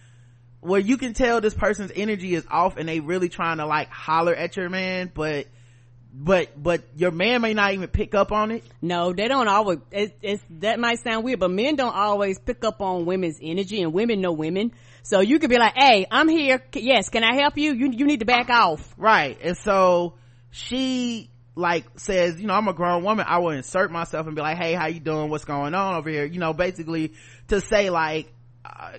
where you can tell this person's energy is off and they really trying to like holler at your man but but but your man may not even pick up on it?
No they don't always it, it's that might sound weird but men don't always pick up on women's energy and women know women. So you could be like hey i'm here. Yes can i help you? You, you need to back off.
Right. And so she like says you know i'm a grown woman. I will insert myself and be like hey how you doing? What's going on over here you know basically to say like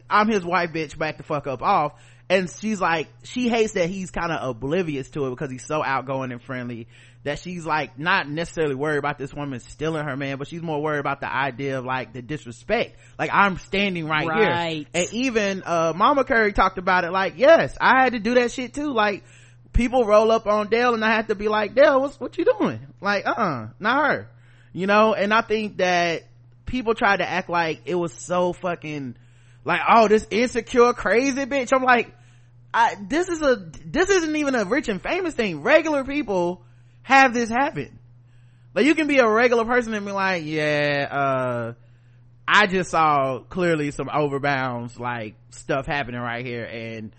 i'm his wife bitch back the fuck up off and she's like she hates that he's kind of oblivious to it because he's so outgoing and friendly that she's like not necessarily worried about this woman stealing her man but she's more worried about the idea of like the disrespect. Like i'm standing right, right. here and even uh mama curry talked about it like yes i had to do that shit too. Like people roll up on Dell and i had to be like Dell what's what you doing? Like uh-uh not her. You know? And i think that people try to act like it was so fucking like oh this insecure crazy bitch. I'm like I, this is a this isn't even a rich and famous thing. Regular people have this happen like you can be a regular person and be like yeah uh i just saw clearly some overbounds like stuff happening right here and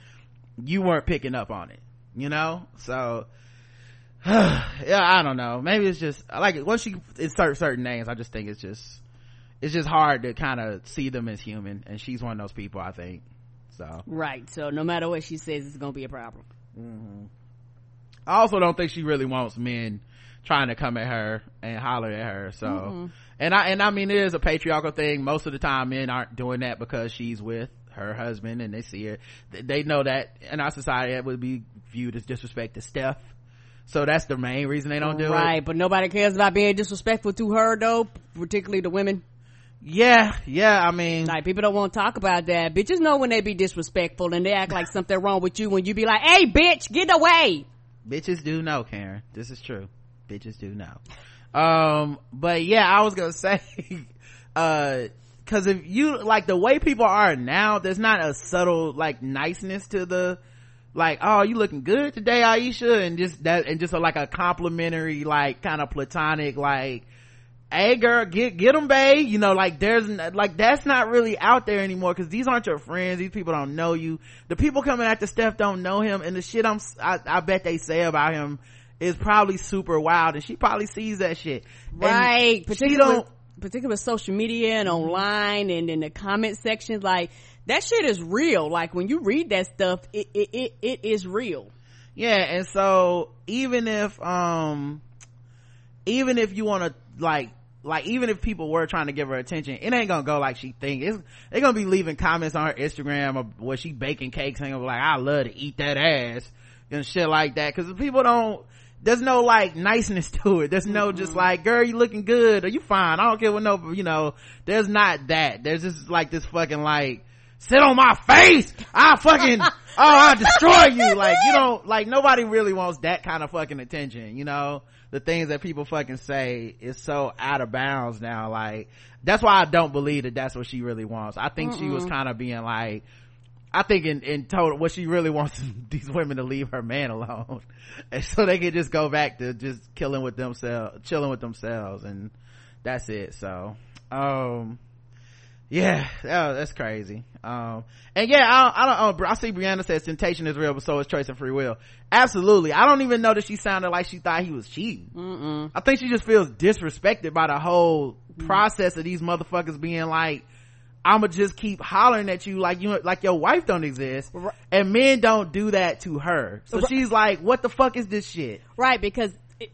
you weren't picking up on it you know? So yeah i don't know. Maybe it's just like once you insert certain names i just think it's just it's just hard to kind of see them as human and she's one of those people i think so.
Right so no matter what she says it's gonna be a problem. Mm-hmm.
i also don't think she really wants men trying to come at her and holler at her so. Mm-hmm. and i and i mean it is a patriarchal thing. Most of the time men aren't doing that because she's with her husband and they see her they know that in our society that would be viewed as disrespect to steph. So that's the main reason they don't do
right, it. Right but nobody cares about being disrespectful to her though particularly the women
yeah yeah i mean.
Like people don't want to talk about that. Bitches know when they be disrespectful and they act like something wrong with you when you be like hey bitch get away!
Bitches do know karen. This is true. Bitches do know. Um but yeah i was gonna say uh because if you like the way people are now there's not a subtle like niceness to the like oh you looking good today Ayesha and just that and just a, like a complimentary like kind of platonic like hey girl get get them babe. You know like there's like that's not really out there anymore because these aren't your friends. These people don't know you. The people coming after steph don't know him. And the shit i'm I, I bet they say about him is probably super wild. And she probably sees that shit.
Right. particularly particularly with social media and online and in the comment sections like that shit is real. Like when you read that stuff it it it, it is real.
Yeah and so even if um even if you want to like like even if people were trying to give her attention it ain't gonna go like she think. It's they're gonna be leaving comments on her instagram or where she baking cakes and like i love to eat that ass and shit like that. Because people don't there's no like niceness to it. There's no mm-hmm. just like girl you looking good. Or you fine? I don't care what no you know. There's not that. There's just like this fucking like sit on my face. I'll fucking oh i'll destroy you. Like you don't like nobody really wants that kind of fucking attention you know the things that people fucking say is so out of bounds now like that's why i don't believe that that's what she really wants i think Mm-mm. she was kind of being like I think in, in total, what she really wants these women to leave her man alone. And so they can just go back to just killing with themselves, chilling with themselves. And that's it. So, um, yeah, oh, that's crazy. Um, and yeah, I, I don't, uh, I see Brianna says temptation is real, but so is choice and free will. Absolutely. I don't even know that she sounded like she thought he was cheating. Mm-mm. I think she just feels disrespected by the whole mm. process of these motherfuckers being like, I'ma just keep hollering at you like you like your wife don't exist. Right. And men don't do that to her. So right. she's like, what the fuck is this shit?
Right, because it,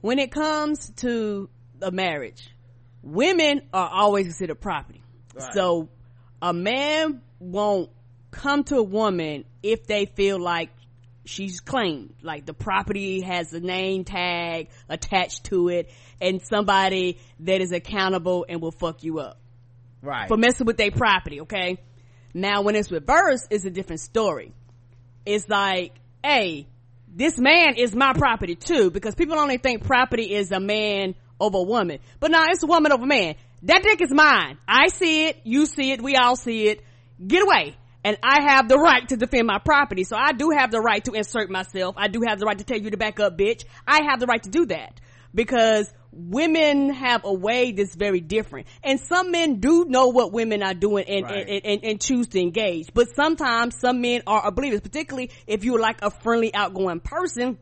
when it comes to a marriage, women are always considered property. Right. So a man won't come to a woman if they feel like she's claimed like the property has a name tag attached to it and somebody that is accountable and will fuck you up
right
for messing with their property okay now when it's reversed it's a different story it's like hey this man is my property too because people only think property is a man over a woman but now it's a woman over a man that dick is mine i see it you see it we all see it get away and I have the right to defend my property. So I do have the right to insert myself. I do have the right to tell you to back up, bitch. I have the right to do that because women have a way that's very different. And some men do know what women are doing and, right. and, and, and, choose to engage. But sometimes some men are oblivious, particularly if you're like a friendly, outgoing person.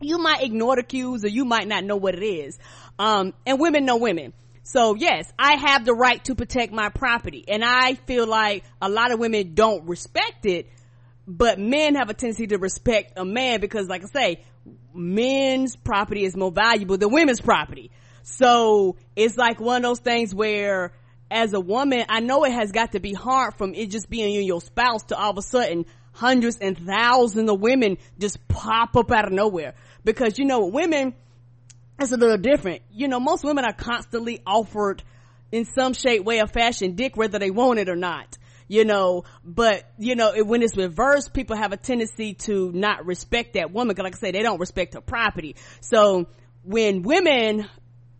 You might ignore the cues or you might not know what it is. Um, and women know women. So yes, I have the right to protect my property. And I feel like a lot of women don't respect it, but men have a tendency to respect a man because like I say, men's property is more valuable than women's property. So it's like one of those things where as a woman, I know it has got to be hard from it just being you your spouse to all of a sudden hundreds and thousands of women just pop up out of nowhere. Because you know, women, it's a little different. You know, most women are constantly offered in some shape, way, or fashion dick whether they want it or not you know, but you know, when it's reversed, people have a tendency to not respect that woman. Cause like I say, they don't respect her property. So when women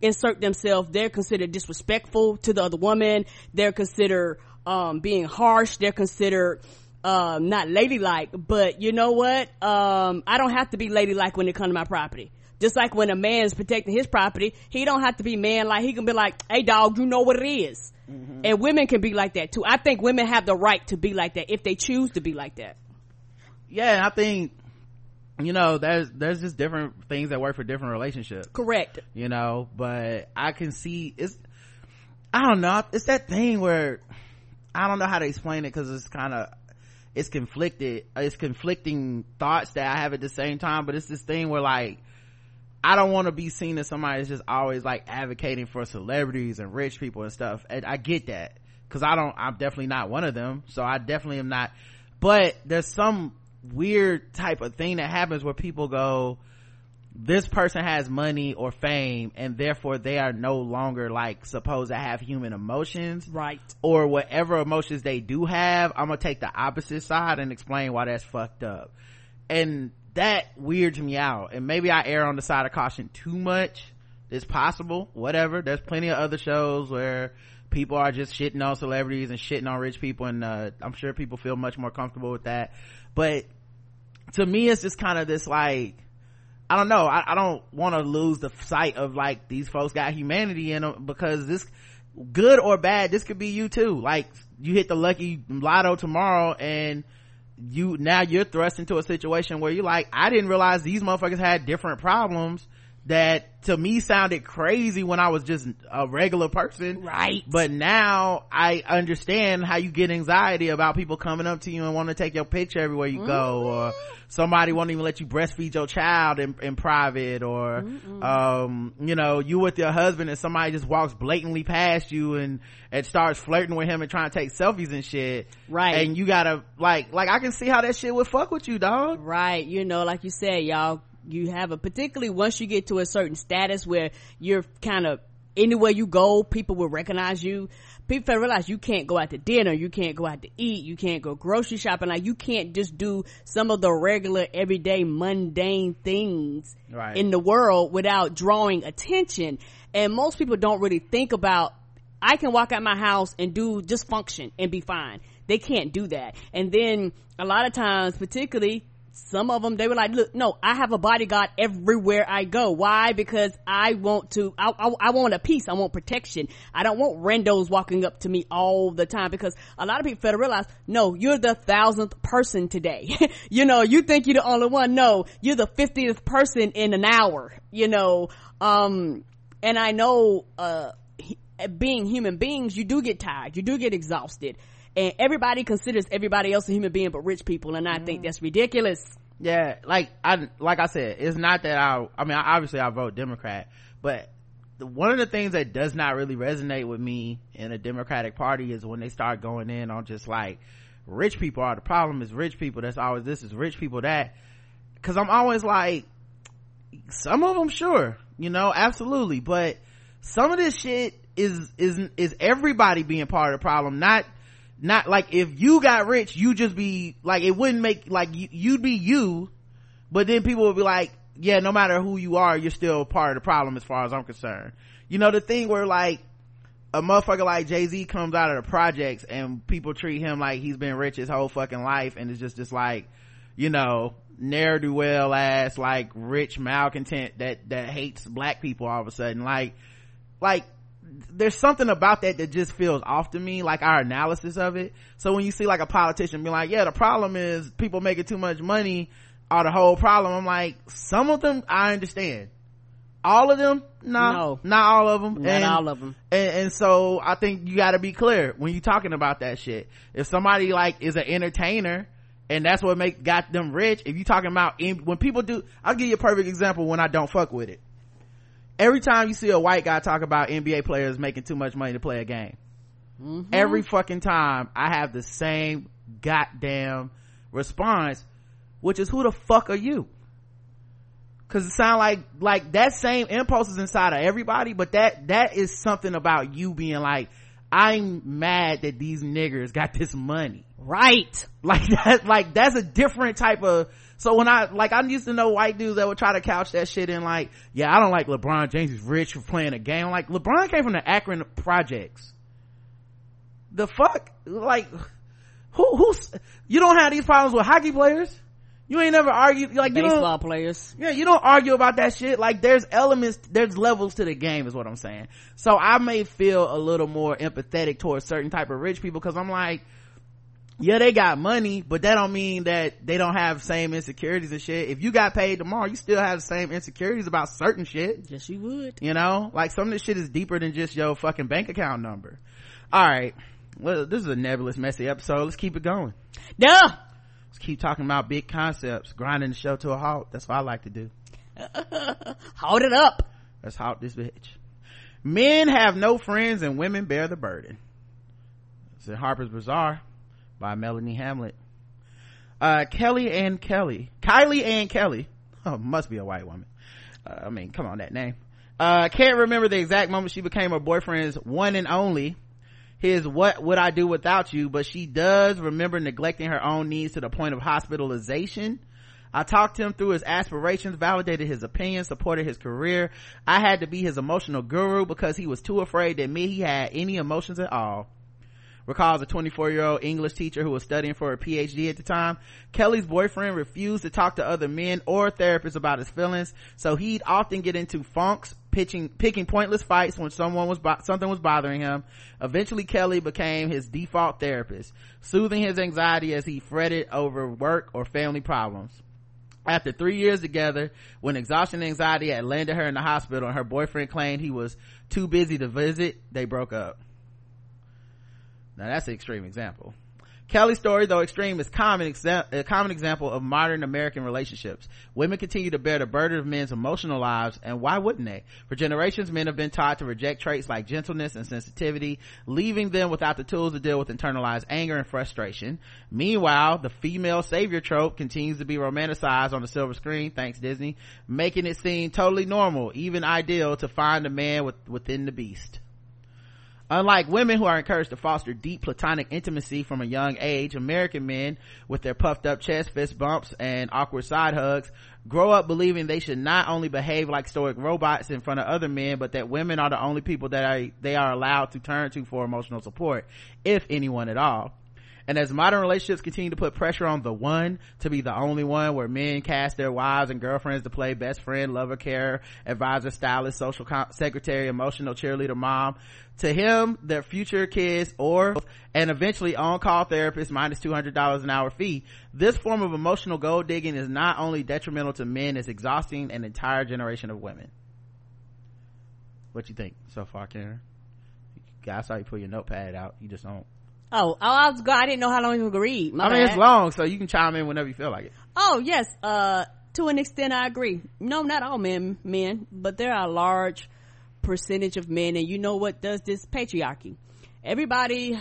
insert themselves, they're considered disrespectful to the other woman. They're considered, um, being harsh. They're considered, um, not ladylike, but you know what? Um, I don't have to be ladylike when it comes to my property. Just like when a man's protecting his property, he don't have to be man like he can be like, hey dog, you know what it is. Mm-hmm. And women can be like that too. I think women have the right to be like that if they choose to be like that.
Yeah, I think you know there's there's just different things that work for different relationships.
Correct.
You know, but I can see it's I don't know. It's that thing where I don't know how to explain it because it's kind of it's conflicted. It's conflicting thoughts that I have at the same time. But it's this thing where like I don't want to be seen as somebody that's just always like advocating for celebrities and rich people and stuff. And I get that because I don't, I'm definitely not one of them. So I definitely am not, but there's some weird type of thing that happens where people go, this person has money or fame and therefore they are no longer like supposed to have human emotions.
Right.
Or whatever emotions they do have, I'm gonna take the opposite side and explain why that's fucked up. And that weirds me out. And maybe i err on the side of caution too much. It's possible. Whatever. There's plenty of other shows where people are just shitting on celebrities and shitting on rich people and uh, i'm sure people feel much more comfortable with that. But to me it's just kind of this like i don't know. I, I don't want to lose the sight of like these folks got humanity in them because this good or bad this could be you too. Like you hit the lucky lotto tomorrow and you now you're thrust into a situation where you're like i didn't realize these motherfuckers had different problems that to me sounded crazy when I was just a regular person.
Right.
But now I understand how you get anxiety about people coming up to you and want to take your picture everywhere you mm-hmm. go or somebody won't even let you breastfeed your child in, in private or, mm um, you know, you with your husband and somebody just walks blatantly past you and, and starts flirting with him and trying to take selfies and shit.
Right.
And you gotta, like, like I can see how that shit would fuck with you, dog.
Right. You know, like you said, y'all you have a particularly once you get to a certain status where you're kind of anywhere you go people will recognize you. People realize you can't go out to dinner you can't go out to eat you can't go grocery shopping. Like you can't just do some of the regular everyday mundane things
right.
in the world without drawing attention. And most people don't really think about i can walk out my house and do just function and be fine. They can't do that. And then a lot of times particularly some of them they were like look no i have a bodyguard everywhere i go. Why? Because i want to i, I, I want a peace. I want protection. I don't want randos walking up to me all the time because a lot of people fail to realize no you're the thousandth person today. You know you think you're the only one. No you're the 50th person in an hour you know. Um and i know uh being human beings you do get tired. You do get exhausted and everybody considers everybody else a human being but rich people and i mm. think that's ridiculous.
Yeah like i like i said it's not that i i mean obviously i vote democrat but the, one of the things that does not really resonate with me in a democratic party is when they start going in on just like rich people. Are the problem is rich people. That's always this is rich people that. Because i'm always like some of them sure you know absolutely but some of this shit is is is everybody being part of the problem not not like if you got rich you just be like it wouldn't make like you'd be you but then people would be like yeah no matter who you are you're still part of the problem as far as i'm concerned. You know the thing where like a motherfucker like jay-z comes out of the projects and people treat him like he's been rich his whole fucking life and it's just just like you know ne'er-do-well ass like rich malcontent that that hates black people all of a sudden. Like like there's something about that that just feels off to me like our analysis of it. So when you see like a politician be like yeah the problem is people making too much money are the whole problem i'm like some of them i understand. All of them? Nah, no. Not all of them.
Not and, all of them
and, and so i think you got to be clear when you're talking about that shit. If somebody like is an entertainer and that's what make got them rich if you talking about when people do i'll give you a perfect example when i don't fuck with it every time you see a white guy talk about NBA players making too much money to play a game, mm-hmm. every fucking time I have the same goddamn response, which is who the fuck are you? Cause it sound like, like that same impulse is inside of everybody, but that, that is something about you being like, I'm mad that these niggers got this money.
Right.
Like that, like that's a different type of, so when I, like, I used to know white dudes that would try to couch that shit in like, yeah, I don't like LeBron James. He's rich for playing a game. I'm like, LeBron came from the Akron projects. The fuck? Like, who, who's, you don't have these problems with hockey players? You ain't never argued, like, you
Baseball players.
Yeah, you don't argue about that shit. Like, there's elements, there's levels to the game is what I'm saying. So I may feel a little more empathetic towards certain type of rich people because I'm like, yeah they got money but that don't mean that they don't have same insecurities and shit. If you got paid tomorrow you still have the same insecurities about certain shit.
Yes you would.
You know? Like some of this shit is deeper than just your fucking bank account number. All right well this is a nebulous messy episode. Let's keep it going.
Yeah
let's keep talking about big concepts. Grinding the show to a halt. That's what i like to do.
Hold it up.
Let's halt this bitch. Men have no friends and women bear the burden. It's in harper's bazaar by Melanie Hamlett. Uh, Kelly and Kelly, Kylie and Kelly, oh, must be a white woman. Uh, I mean, come on, that name. Uh, can't remember the exact moment she became her boyfriend's one and only. His what would I do without you? But she does remember neglecting her own needs to the point of hospitalization. I talked him through his aspirations, validated his opinions, supported his career. I had to be his emotional guru because he was too afraid that me he had any emotions at all recalls a 24 year old English teacher who was studying for a PhD at the time. Kelly's boyfriend refused to talk to other men or therapists about his feelings, so he'd often get into funks, pitching, picking pointless fights when someone was, something was bothering him. Eventually Kelly became his default therapist, soothing his anxiety as he fretted over work or family problems. After three years together, when exhaustion and anxiety had landed her in the hospital and her boyfriend claimed he was too busy to visit, they broke up. Now that's an extreme example. Kelly's story, though extreme, is common exa- a common example of modern American relationships. Women continue to bear the burden of men's emotional lives, and why wouldn't they? For generations, men have been taught to reject traits like gentleness and sensitivity, leaving them without the tools to deal with internalized anger and frustration. Meanwhile, the female savior trope continues to be romanticized on the silver screen, thanks Disney, making it seem totally normal, even ideal, to find a man with, within the beast. Unlike women who are encouraged to foster deep platonic intimacy from a young age, American men with their puffed up chest, fist bumps, and awkward side hugs grow up believing they should not only behave like stoic robots in front of other men, but that women are the only people that are, they are allowed to turn to for emotional support, if anyone at all. And as modern relationships continue to put pressure on the one to be the only one where men cast their wives and girlfriends to play best friend, lover, care, advisor, stylist, social secretary, emotional cheerleader, mom, to him, their future kids, or, and eventually on-call therapist minus $200 an hour fee. This form of emotional gold digging is not only detrimental to men, it's exhausting an entire generation of women. What you think so far, Karen? I saw you pull your notepad out. You just don't
Oh, I was go. I didn't know how long you would read.
My I mean, bad. it's long, so you can chime in whenever you feel like it.
Oh, yes. Uh, to an extent, I agree. No, not all men, men, but there are a large percentage of men, and you know what does this patriarchy? Everybody,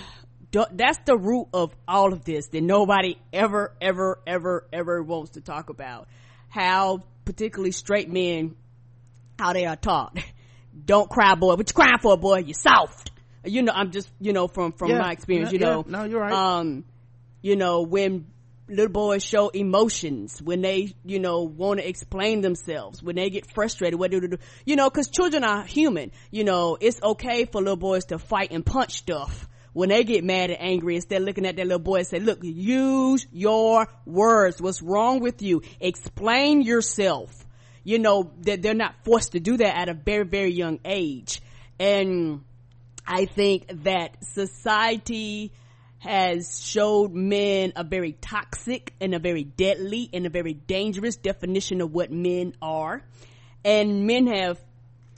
that's the root of all of this that nobody ever, ever, ever, ever wants to talk about. How particularly straight men, how they are taught. Don't cry, boy. What you crying for, boy? You soft you know i'm just you know from from yeah, my experience
yeah,
you know
yeah. no you're right.
um you know when little boys show emotions when they you know want to explain themselves when they get frustrated what do they do you know because children are human you know it's okay for little boys to fight and punch stuff. When they get mad and angry instead of looking at their little boy and say look use your words. What's wrong with you? Explain yourself. You know that they're not forced to do that at a very very young age. And I think that society has showed men a very toxic and a very deadly and a very dangerous definition of what men are. And men have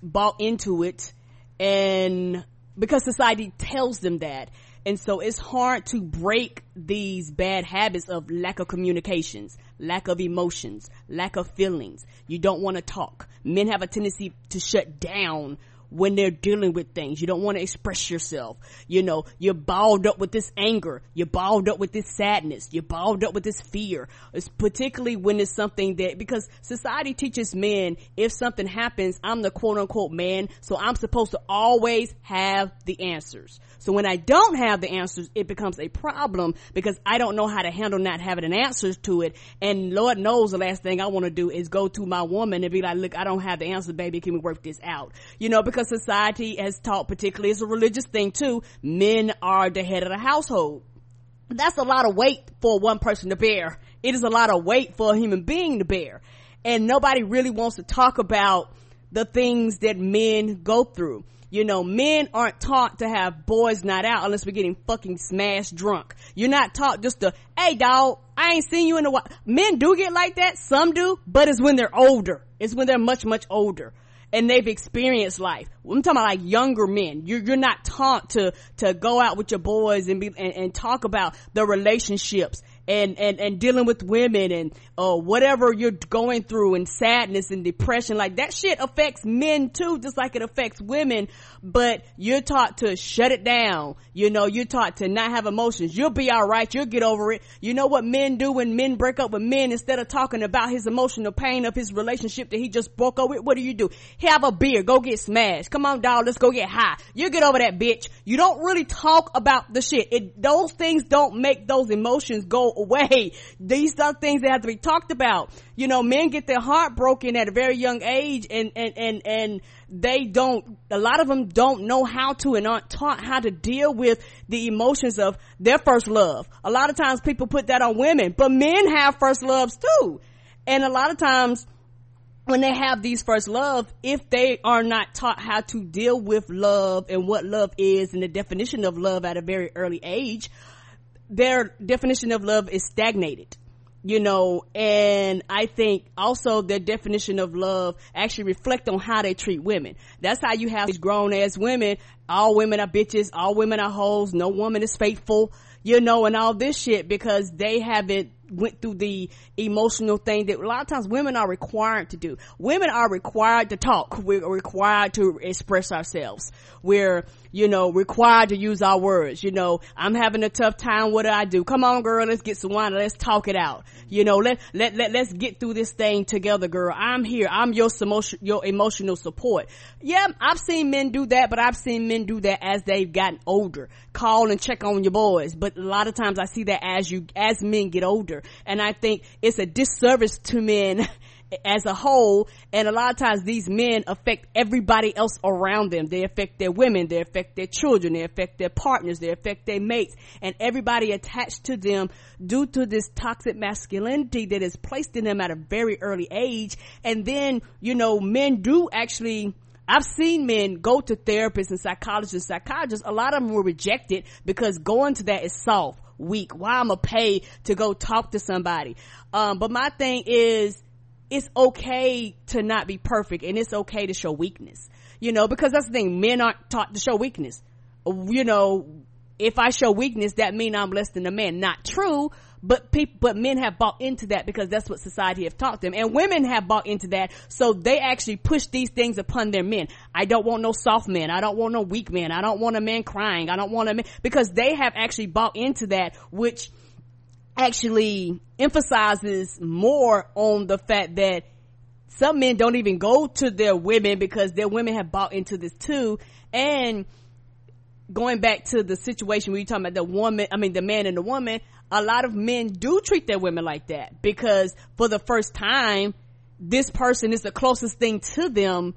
bought into it and because society tells them that. And so it's hard to break these bad habits of lack of communications, lack of emotions, lack of feelings. You don't want to talk. Men have a tendency to shut down when they're dealing with things. You don't want to express yourself. You know, you're balled up with this anger. You're balled up with this sadness. You're balled up with this fear. It's particularly when it's something that, because society teaches men, if something happens, I'm the quote unquote man, so I'm supposed to always have the answers. So when I don't have the answers, it becomes a problem because I don't know how to handle not having an answer to it. And Lord knows the last thing I want to do is go to my woman and be like, look, I don't have the answer, baby. Can we work this out? You know, because society has taught, particularly as a religious thing too, men are the head of the household. That's a lot of weight for one person to bear. It is a lot of weight for a human being to bear. And nobody really wants to talk about the things that men go through. You know, men aren't taught to have boys not out unless we're getting fucking smashed drunk. You're not taught just to, hey dog, I ain't seen you in a while. Men do get like that, some do, but it's when they're older. It's when they're much, much older and they've experienced life. I'm talking about like younger men. You're, you're not taught to, to go out with your boys and be, and, and talk about the relationships and, and, and dealing with women and, uh, whatever you're going through and sadness and depression. Like that shit affects men too, just like it affects women, but you're taught to shut it down. You know, you're taught to not have emotions. You'll be alright. You'll get over it. You know what men do when men break up with men instead of talking about his emotional pain of his relationship that he just broke up with? What do you do? Have a beer. Go get smashed. Come on, dog. Let's go get high. You get over that bitch. You don't really talk about the shit. It, those things don't make those emotions go away. These are things that have to be talked about. You know, men get their heart broken at a very young age and, and, and, and they don't, a lot of them don't know how to and aren't taught how to deal with the emotions of their first love. A lot of times people put that on women, but men have first loves too. And a lot of times when they have these first love, if they are not taught how to deal with love and what love is and the definition of love at a very early age, their definition of love is stagnated. You know, and I think also their definition of love actually reflect on how they treat women. That's how you have these grown ass women. All women are bitches. All women are hoes. No woman is faithful you know, and all this shit because they haven't went through the emotional thing that a lot of times women are required to do. Women are required to talk. We're required to express ourselves. We're, you know, required to use our words. You know, I'm having a tough time. What do I do? Come on, girl. Let's get some wine. Let's talk it out. You know, let, let, let, let's get through this thing together, girl. I'm here. I'm your your emotional support. Yeah, I've seen men do that, but I've seen men do that as they've gotten older. Call and check on your boys. But a lot of times I see that as you, as men get older. And I think it's a disservice to men as a whole. And a lot of times these men affect everybody else around them. They affect their women they affect their children they affect their partners they affect their mates. And everybody attached to them due to this toxic masculinity that is placed in them at a very early age. And then you know men do actually I've seen men go to therapists and psychologists psychiatrists. A lot of them were rejected because going to that is soft, weak. Why I'm gonna pay to go talk to somebody? Um, but my thing is, it's okay to not be perfect and it's okay to show weakness. You know, because that's the thing, men aren't taught to show weakness. You know, if I show weakness, that mean I'm less than a man. Not true, but people, but men have bought into that because that's what society have taught them. And women have bought into that. So they actually push these things upon their men. I don't want no soft men. I don't want no weak men. I don't want a man crying. I don't want a man, because they have actually bought into that, which actually emphasizes more on the fact that some men don't even go to their women because their women have bought into this too. And going back to the situation where you're talking about the woman, I mean, the man and the woman, a lot of men do treat their women like that because for the first time, this person is the closest thing to them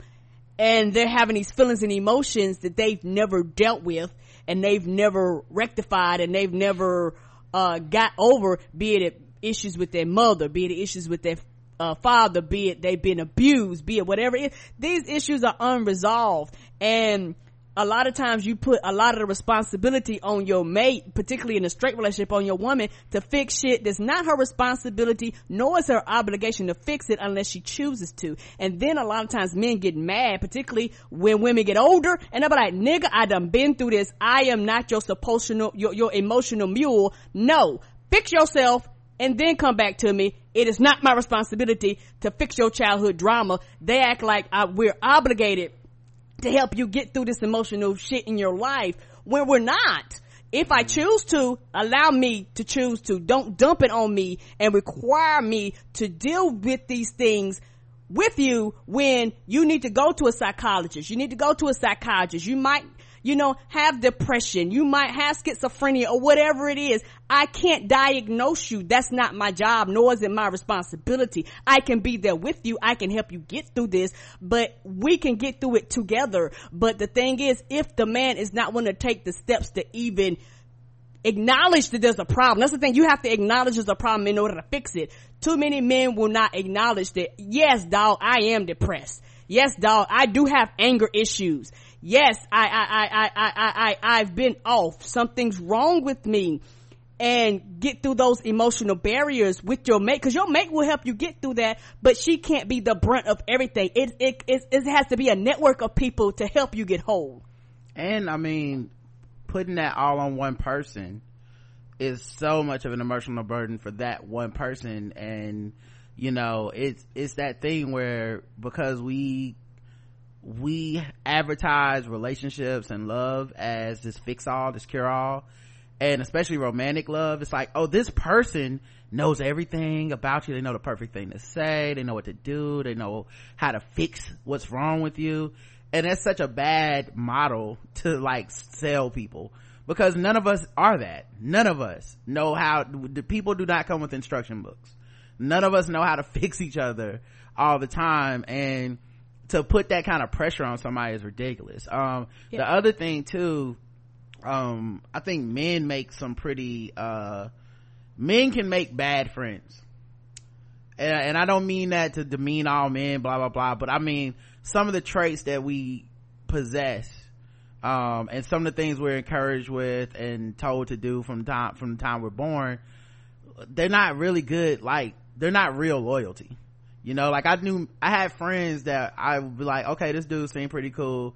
and they're having these feelings and emotions that they've never dealt with and they've never rectified and they've never uh, got over, be it issues with their mother, be it issues with their uh, father, be it they've been abused, be it whatever it, these issues are unresolved. And a lot of times you put a lot of the responsibility on your mate, particularly in a straight relationship on your woman to fix shit that's not her responsibility, nor is her obligation to fix it unless she chooses to. And then a lot of times men get mad, particularly when women get older and they're like, nigga, I done been through this. I am not your emotional, your, your emotional mule. No, fix yourself and then come back to me. It is not my responsibility to fix your childhood drama. They act like I, we're obligated to help you get through this emotional shit in your life when we're not. If I choose to, allow me to choose to. Don't dump it on me and require me to deal with these things with you when you need to go to a psychologist. You need to go to a psychiatrist. You might you know, have depression. You might have schizophrenia or whatever it is. I can't diagnose you. That's not my job, nor is it my responsibility. I can be there with you. I can help you get through this, but we can get through it together. But the thing is, if the man is not willing to take the steps to even acknowledge that there's a problem. That's the thing. You have to acknowledge there's a problem in order to fix it. Too many men will not acknowledge that. Yes, dog, I am depressed. Yes, dog, I do have anger issues yes, I, I, I, I, I, I, I've been off. Something's wrong with me. And get through those emotional barriers with your mate, cause your mate will help you get through that, but she can't be the brunt of everything. It, it, it, it has to be a network of people to help you get whole.
And I mean, putting that all on one person is so much of an emotional burden for that one person. And, you know, it's, it's that thing where because we we advertise relationships and love as this fix all, this cure all, and especially romantic love. It's like, oh, this person knows everything about you. They know the perfect thing to say. They know what to do. They know how to fix what's wrong with you. And that's such a bad model to like sell people because none of us are that none of us know how the people do not come with instruction books none of us know how to fix each other all the time and to put that kind of pressure on somebody is ridiculous. Um, yeah. the other thing too um, i think men make some pretty uh, men can make bad friends. And, and i don't mean that to demean all men blah blah blah but i mean some of the traits that we possess um, and some of the things we're encouraged with and told to do from time from the time we're born they're not really good like they're not real loyalty you know like i knew i had friends that i would be like okay this dude seemed pretty cool.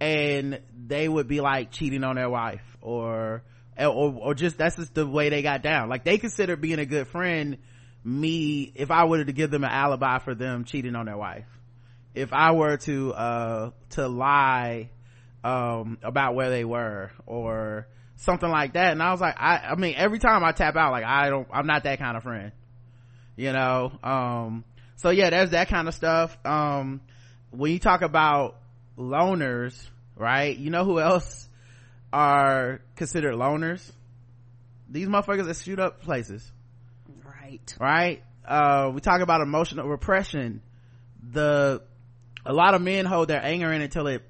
And they would be like cheating on their wife or or, or just that's just the way they got down. Like they consider being a good friend me if i were to give them an alibi for them cheating on their wife. If i were to uh to lie um about where they were or something like that. And i was like i i mean every time i tap out like i don't i'm not that kind of friend you know? Um so yeah there's that kind of stuff. Um when you talk about loners right you know who else are considered loners? These motherfuckers that shoot up places.
Right.
Right? Uh we talk about emotional repression. The a lot of men hold their anger in until it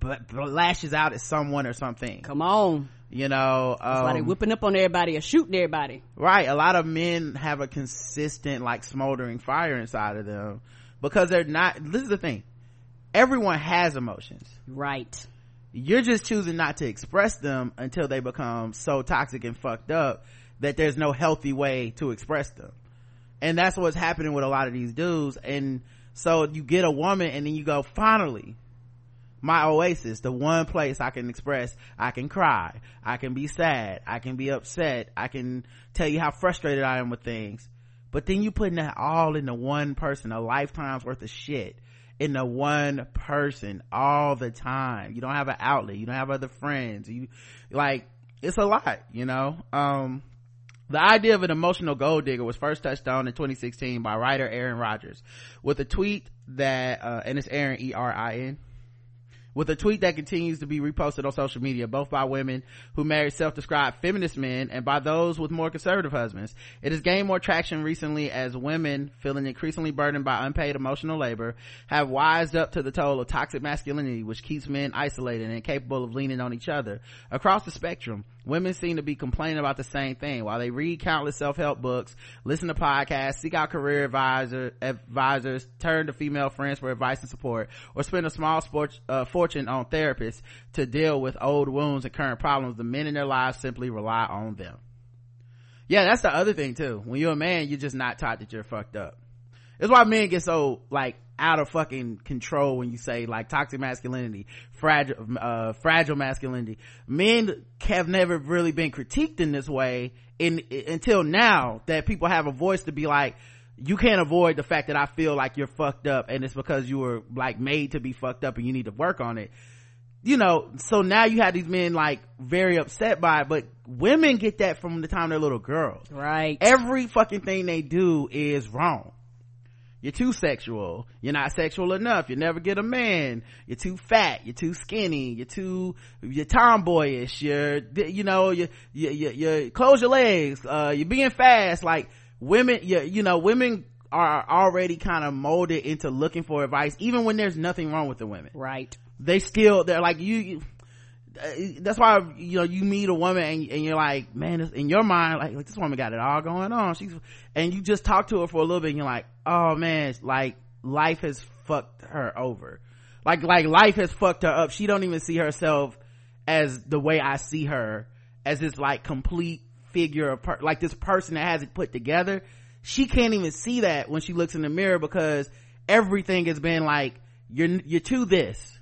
b- b- lashes out at someone or something.
Come on
you know
um, That's why they um, whipping up on everybody or shooting everybody.
Right. A lot of men have a consistent like smoldering fire inside of them because they're not this is the thing. Everyone has emotions.
Right.
You're just choosing not to express them until they become so toxic and fucked up that there's no healthy way to express them. And that's what's happening with a lot of these dudes. And so you get a woman and then you go finally my oasis, the one place I can express, I can cry, I can be sad, I can be upset, I can tell you how frustrated I am with things. But then you putting that all into one person, a lifetime's worth of shit into one person all the time. You don't have an outlet, you don't have other friends, you, like, it's a lot, you know? Um, the idea of an emotional gold digger was first touched on in 2016 by writer Erin Rogers with a tweet that, uh, and it's Erin, E-R-I-N, with a tweet that continues to be reposted on social media, both by women who marry self-described feminist men and by those with more conservative husbands. It has gained more traction recently as women, feeling increasingly burdened by unpaid emotional labor, have wised up to the toll of toxic masculinity, which keeps men isolated and incapable of leaning on each other. Across the spectrum, women seem to be complaining about the same thing. While they read countless self-help books listen to podcasts seek out career advisor, advisors turn to female friends for advice and support or spend a small sport, uh, fortune on therapists to deal with old wounds and current problems the men in their lives simply rely on them. Yeah that's the other thing too. When you're a man you're just not taught that you're fucked up. That's why men get so like out of fucking control when you say like toxic masculinity fragile uh, fragile masculinity. Men have never really been critiqued in this way in, in until now that people have a voice to be like you can't avoid the fact that i feel like you're fucked up and it's because you were like made to be fucked up and you need to work on it. You know so now you have these men like very upset by it but women get that from the time they're little girls.
Right.
Every fucking thing they do is wrong you're too sexual. You're not sexual enough. You never get a man. You're too fat. You're too skinny. You're too, you're tomboyish. You're, you know, you, you, you, you close your legs. Uh, you're being fast. Like women, you, you know, women are already kind of molded into looking for advice, even when there's nothing wrong with the women.
Right.
They still, they're like, you, you Uh, that's why you know you meet a woman and, and you're like man in your mind like, like, this woman got it all going on. She's and you just talk to her for a little bit and you're like oh man like life has fucked her over. Like like life has fucked her up. She don't even see herself as the way i see her as this like complete figure of per- like this person that has it put together. She can't even see that when she looks in the mirror because everything has been like you're you're to this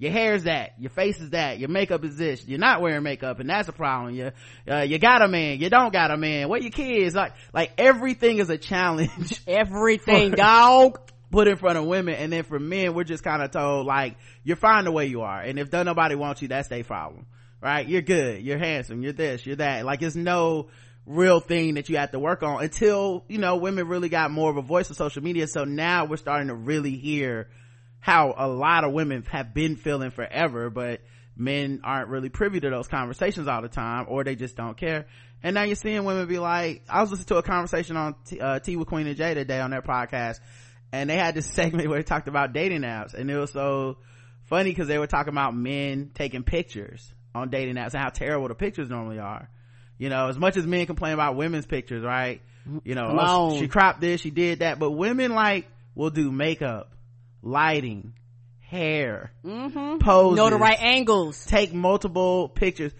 your hair is that. Your face is that. Your makeup is this. You're not wearing makeup and that's a problem. You uh, you got a man. You don't got a man. What your kids like like everything is a challenge.
Everything. Dog
put in front of women and then for men we're just kind of told like you're fine the way you are and if nobody wants you that's their problem. Right? You're good. You're handsome. You're this. You're that. Like it's no real thing that you have to work on until you know women really got more of a voice on social media. So now we're starting to really hear how a lot of women have been feeling forever but men aren't really privy to those conversations all the time or they just don't care. And now you're seeing women be like i was listening to a conversation on t, uh, Tea with queen and J today on their podcast and they had this segment where they talked about dating apps and it was so funny because they were talking about men taking pictures on dating apps and how terrible the pictures normally are. You know as much as men complain about women's pictures right? You know oh, she cropped this she did that but women like will do makeup lighting hair mm-hmm. poses
know the right angles
take multiple pictures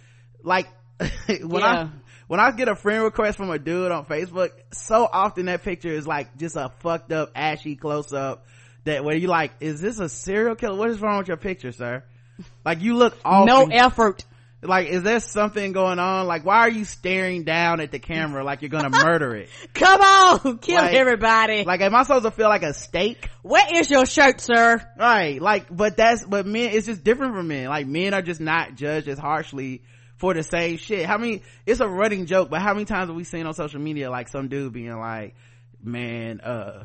like when yeah. i when I get a friend request from a dude on Facebook, so often that picture is like just a fucked up, ashy close up that where you like, is this a serial killer? What is wrong with your picture, sir? Like you look all
no effort.
Like, is there something going on? Like, why are you staring down at the camera like you're gonna murder it?
Come on, kill like, everybody.
Like, am I supposed to feel like a steak?
Where is your shirt, sir?
Right. Like, but that's, but men, it's just different from men. Like, men are just not judged as harshly for the same shit. How many, it's a running joke, but how many times have we seen on social media like some dude being like, man, uh,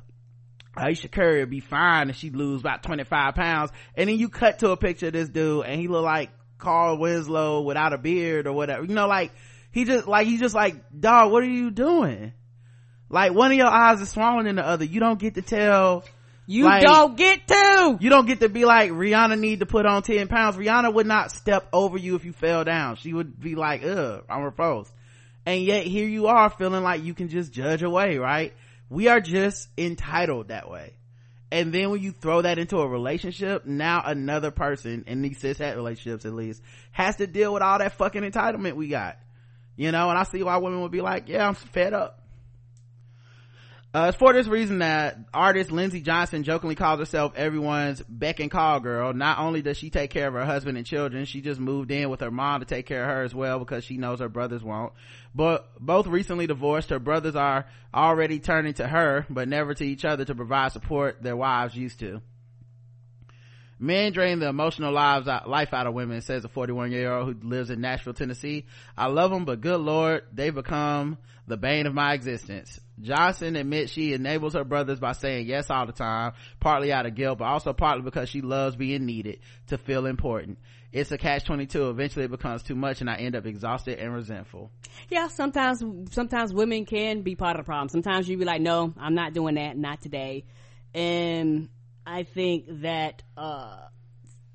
Ayesha Curry would be fine if she lose about 25 pounds. And then you cut to a picture of this dude and he look like Carl Winslow without a beard or whatever. You know, like, he just, like, he just like, dog, what are you doing? Like, one of your eyes is smaller than the other. You don't get to tell
you like, don't get to.
You don't get to be like, Rihanna need to put on 10 pounds. Rihanna would not step over you if you fell down. She would be like, ugh, I'm repulsed. And yet here you are feeling like you can just judge away, right? We are just entitled that way. And then when you throw that into a relationship, now another person, in these cis hat relationships at least, has to deal with all that fucking entitlement we got. You know, and I see why women would be like, yeah, I'm fed up. Uh, it's for this reason that artist Lindsey Johnson jokingly calls herself everyone's beck and call girl. Not only does she take care of her husband and children, she just moved in with her mom to take care of her as well because she knows her brothers won't. But both recently divorced, her brothers are already turning to her, but never to each other to provide support their wives used to. Men drain the emotional lives out, life out of women, says a 41 year old who lives in Nashville, Tennessee. I love them, but good lord, they've become the bane of my existence. Johnson admits she enables her brothers by saying yes all the time, partly out of guilt, but also partly because she loves being needed to feel important. It's a catch 22. Eventually it becomes too much and I end up exhausted and resentful.
Yeah, sometimes, sometimes women can be part of the problem. Sometimes you be like, no, I'm not doing that, not today. And I think that, uh,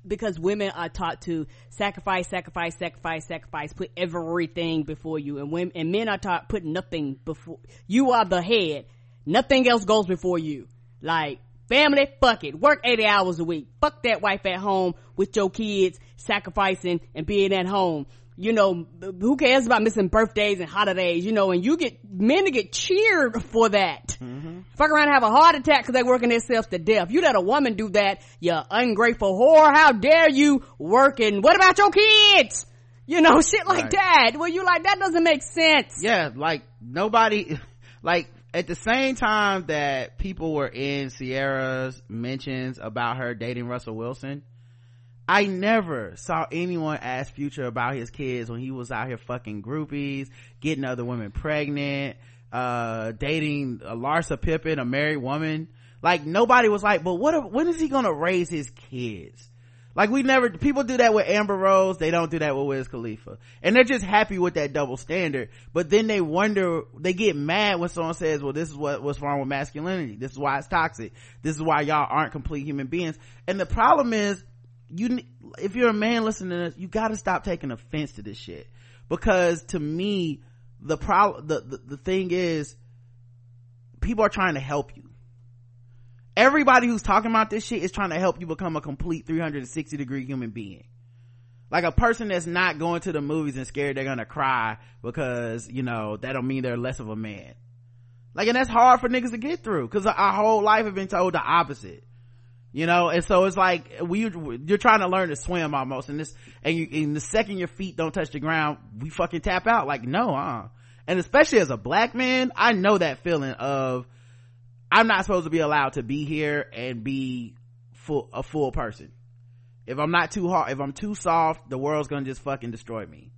because women are taught to sacrifice, sacrifice, sacrifice, sacrifice, put everything before you, and women and men are taught put nothing before you are the head. Nothing else goes before you. Like family, fuck it. Work 80 hours a week. Fuck that wife at home with your kids, sacrificing and being at home you know, who cares about missing birthdays and holidays, you know, and you get men to get cheered for that. Mm-hmm. Fuck around and have a heart attack because they're working themselves to death. You let a woman do that, you ungrateful whore. How dare you working? What about your kids? You know, shit like right. that. Well, you like, that doesn't make sense.
Yeah, like nobody, like at the same time that people were in Ciara's mentions about her dating Russell Wilson, I never saw anyone ask Future about his kids when he was out here fucking groupies, getting other women pregnant, uh, dating a Larsa Pippen, a married woman. Like nobody was like, but what, when is he gonna raise his kids? Like we never, people do that with Amber Rose, they don't do that with Wiz Khalifa. And they're just happy with that double standard. But then they wonder, they get mad when someone says, well this is what, what's wrong with masculinity. This is why it's toxic. This is why y'all aren't complete human beings. And the problem is, you if you're a man listening to this you got to stop taking offense to this shit. Because to me the problem the, the the thing is people are trying to help you. Everybody who's talking about this shit is trying to help you become a complete 360 degree human being. Like a person that's not going to the movies and scared they're gonna cry because you know that don't mean they're less of a man. Like and that's hard for niggas to get through because our whole life have been told the opposite you know and so it's like we you're trying to learn to swim almost and this and you the second your feet don't touch the ground we fucking tap out. Like no uh and especially as a black man i know that feeling of i'm not supposed to be allowed to be here and be full a full person. If i'm not too hard if i'm too soft the world's gonna just fucking destroy me.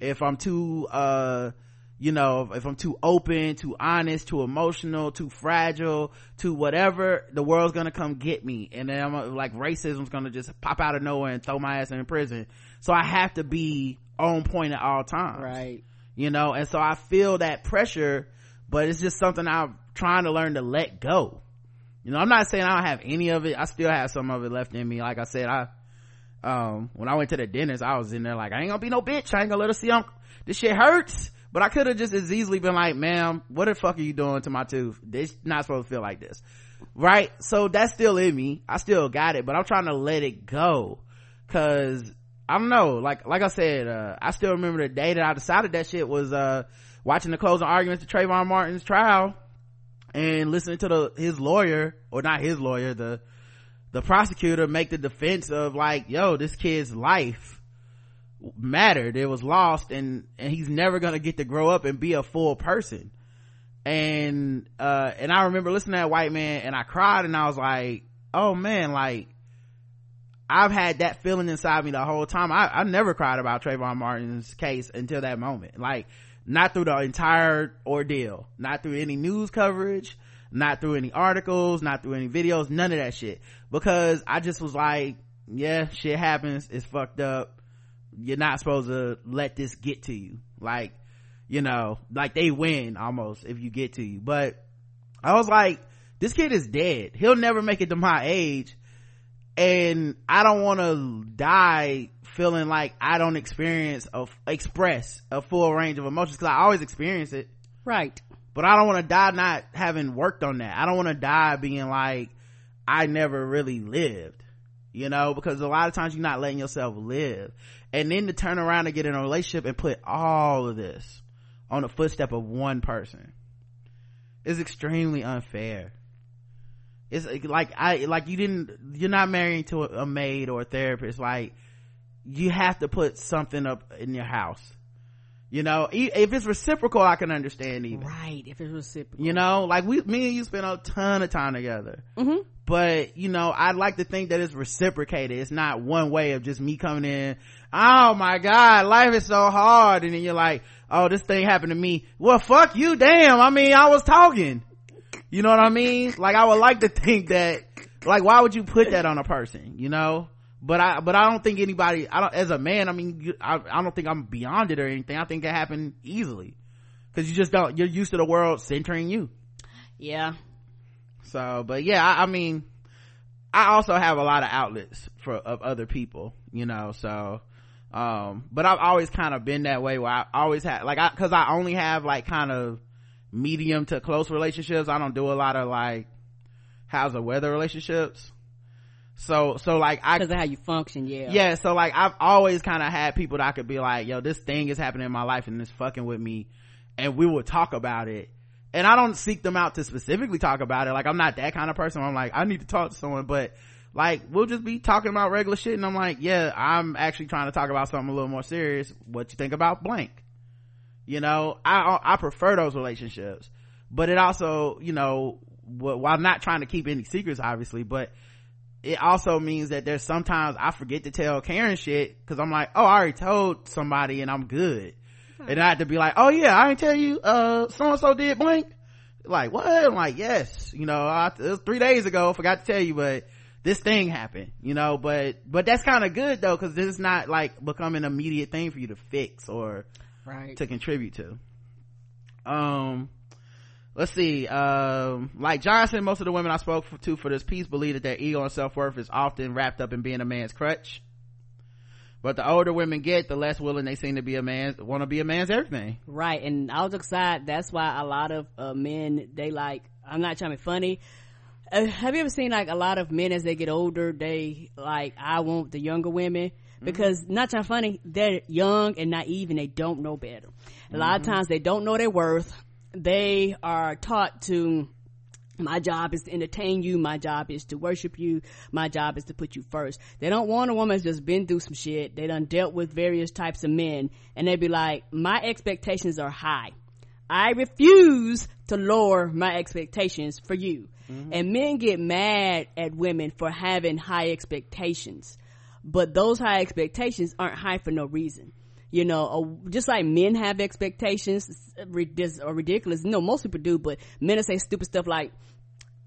If i'm too uh you know, if I'm too open, too honest, too emotional, too fragile, too whatever, the world's gonna come get me. And then I'm like, racism's gonna just pop out of nowhere and throw my ass in prison. So I have to be on point at all times.
Right.
You know, and so I feel that pressure, but it's just something I'm trying to learn to let go. You know, I'm not saying I don't have any of it. I still have some of it left in me. Like I said, I, um, when I went to the dentist, I was in there like, I ain't gonna be no bitch. I ain't gonna let her see I'm, this shit hurts but I could have just as easily been like, ma'am, what the fuck are you doing to my tooth? This not supposed to feel like this. Right? So that's still in me. I still got it, but I'm trying to let it go. Cause I don't know, like, like I said, uh, I still remember the day that I decided that shit was, uh, watching the closing arguments to Trayvon Martin's trial and listening to the, his lawyer, or not his lawyer, the, the prosecutor make the defense of like, yo, this kid's life mattered. It was lost and and he's never gonna get to grow up and be a full person. And uh and i remember listening to that white man and i cried and i was like oh man like i've had that feeling inside me the whole time. I i never cried about Trayvon martin's case until that moment. Like not through the entire ordeal not through any news coverage not through any articles not through any videos none of that shit. Because i just was like yeah shit happens. It's fucked up you're not supposed to let this get to you. Like you know like they win almost if you get to you. But i was like this kid is dead. He'll never make it to my age. And i don't want to die feeling like i don't experience of express a full range of emotions because i always experience it.
Right.
But i don't want to die not having worked on that. I don't want to die being like i never really lived you know because a lot of times you're not letting yourself live. And then to turn around and get in a relationship and put all of this on the footstep of one person is extremely unfair. It's like i like you didn't you're not marrying to a, a maid or a therapist. Like you have to put something up in your house. You know if it's reciprocal i can understand even.
Right if it's reciprocal.
You know like we me and you spend a ton of time together.
Mm-hmm.
But you know i'd like to think that it's reciprocated. It's not one way of just me coming in oh my god life is so hard. And then you're like oh this thing happened to me. Well fuck you damn. I mean i was talking. You know what i mean? Like i would like to think that like why would you put that on a person you know? But i but i don't think anybody i don't as a man i mean i, I don't think i'm beyond it or anything. I think it happened easily. Because you just don't you're used to the world centering you.
Yeah
so but yeah I, I mean i also have a lot of outlets for of other people you know so um but i've always kind of been that way where i always had like i because i only have like kind of medium to close relationships. I don't do a lot of like how's the weather relationships. So so like i
because of how you function yeah.
Yeah so like i've always kind of had people that i could be like yo this thing is happening in my life and it's fucking with me. And we will talk about it and i don't seek them out to specifically talk about it. Like i'm not that kind of person i'm like i need to talk to someone but like we'll just be talking about regular shit and i'm like yeah i'm actually trying to talk about something a little more serious. What you think about blank? You know i i prefer those relationships but it also you know while not trying to keep any secrets obviously but it also means that there's sometimes i forget to tell karen shit because i'm like oh i already told somebody and i'm good and i have to be like oh yeah i didn't tell you uh so and so did blank? Like what? I'm like yes you know I, it was three days ago forgot to tell you but this thing happened you know? But but that's kind of good though because this is not like becoming an immediate thing for you to fix or
right.
to contribute to. Um let's see um like johnson most of the women i spoke to for this piece believe that their ego and self-worth is often wrapped up in being a man's crutch but the older women get the less willing they seem to be a man want to be a man's everything
right and i'll just side that's why a lot of uh, men they like i'm not trying to be funny uh, have you ever seen like a lot of men as they get older they like i want the younger women mm-hmm. because mm-hmm. not trying to funny they're young and naive and they don't know better a lot mm-hmm. of times they don't know their worth they are taught to my job is to entertain you. My job is to worship you. My job is to put you first. They don't want a woman that's just been through some shit. They done dealt with various types of men and they'd be like, my expectations are high. I refuse to lower my expectations for you. Mm-hmm. And men get mad at women for having high expectations. But those high expectations aren't high for no reason. You know, just like men have expectations this are ridiculous. You know, most people do, but men say stupid stuff like,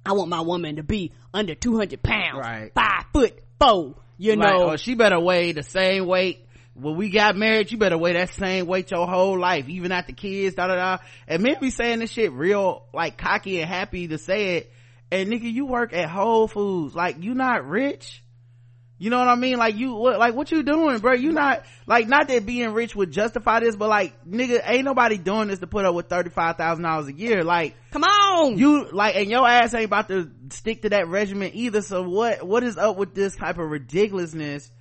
I want my woman to be under 200 pounds,
right.
five foot four, you
Right.
know.
Or she better weigh the same weight. When we got married, you better weigh that same weight your whole life, even after kids, da da da. And men be saying this shit real, like, cocky and happy to say it. And nigga, you work at Whole Foods. Like, you not rich. You know what I mean? Like you, what, like what you doing, bro? You not, like, not that being rich would justify this, but like, nigga, ain't nobody doing this to put up with $35,000 a year. Like,
Come on!
you, like, and your ass ain't about to stick to that regimen either. So what, what is up with this type of ridiculousness?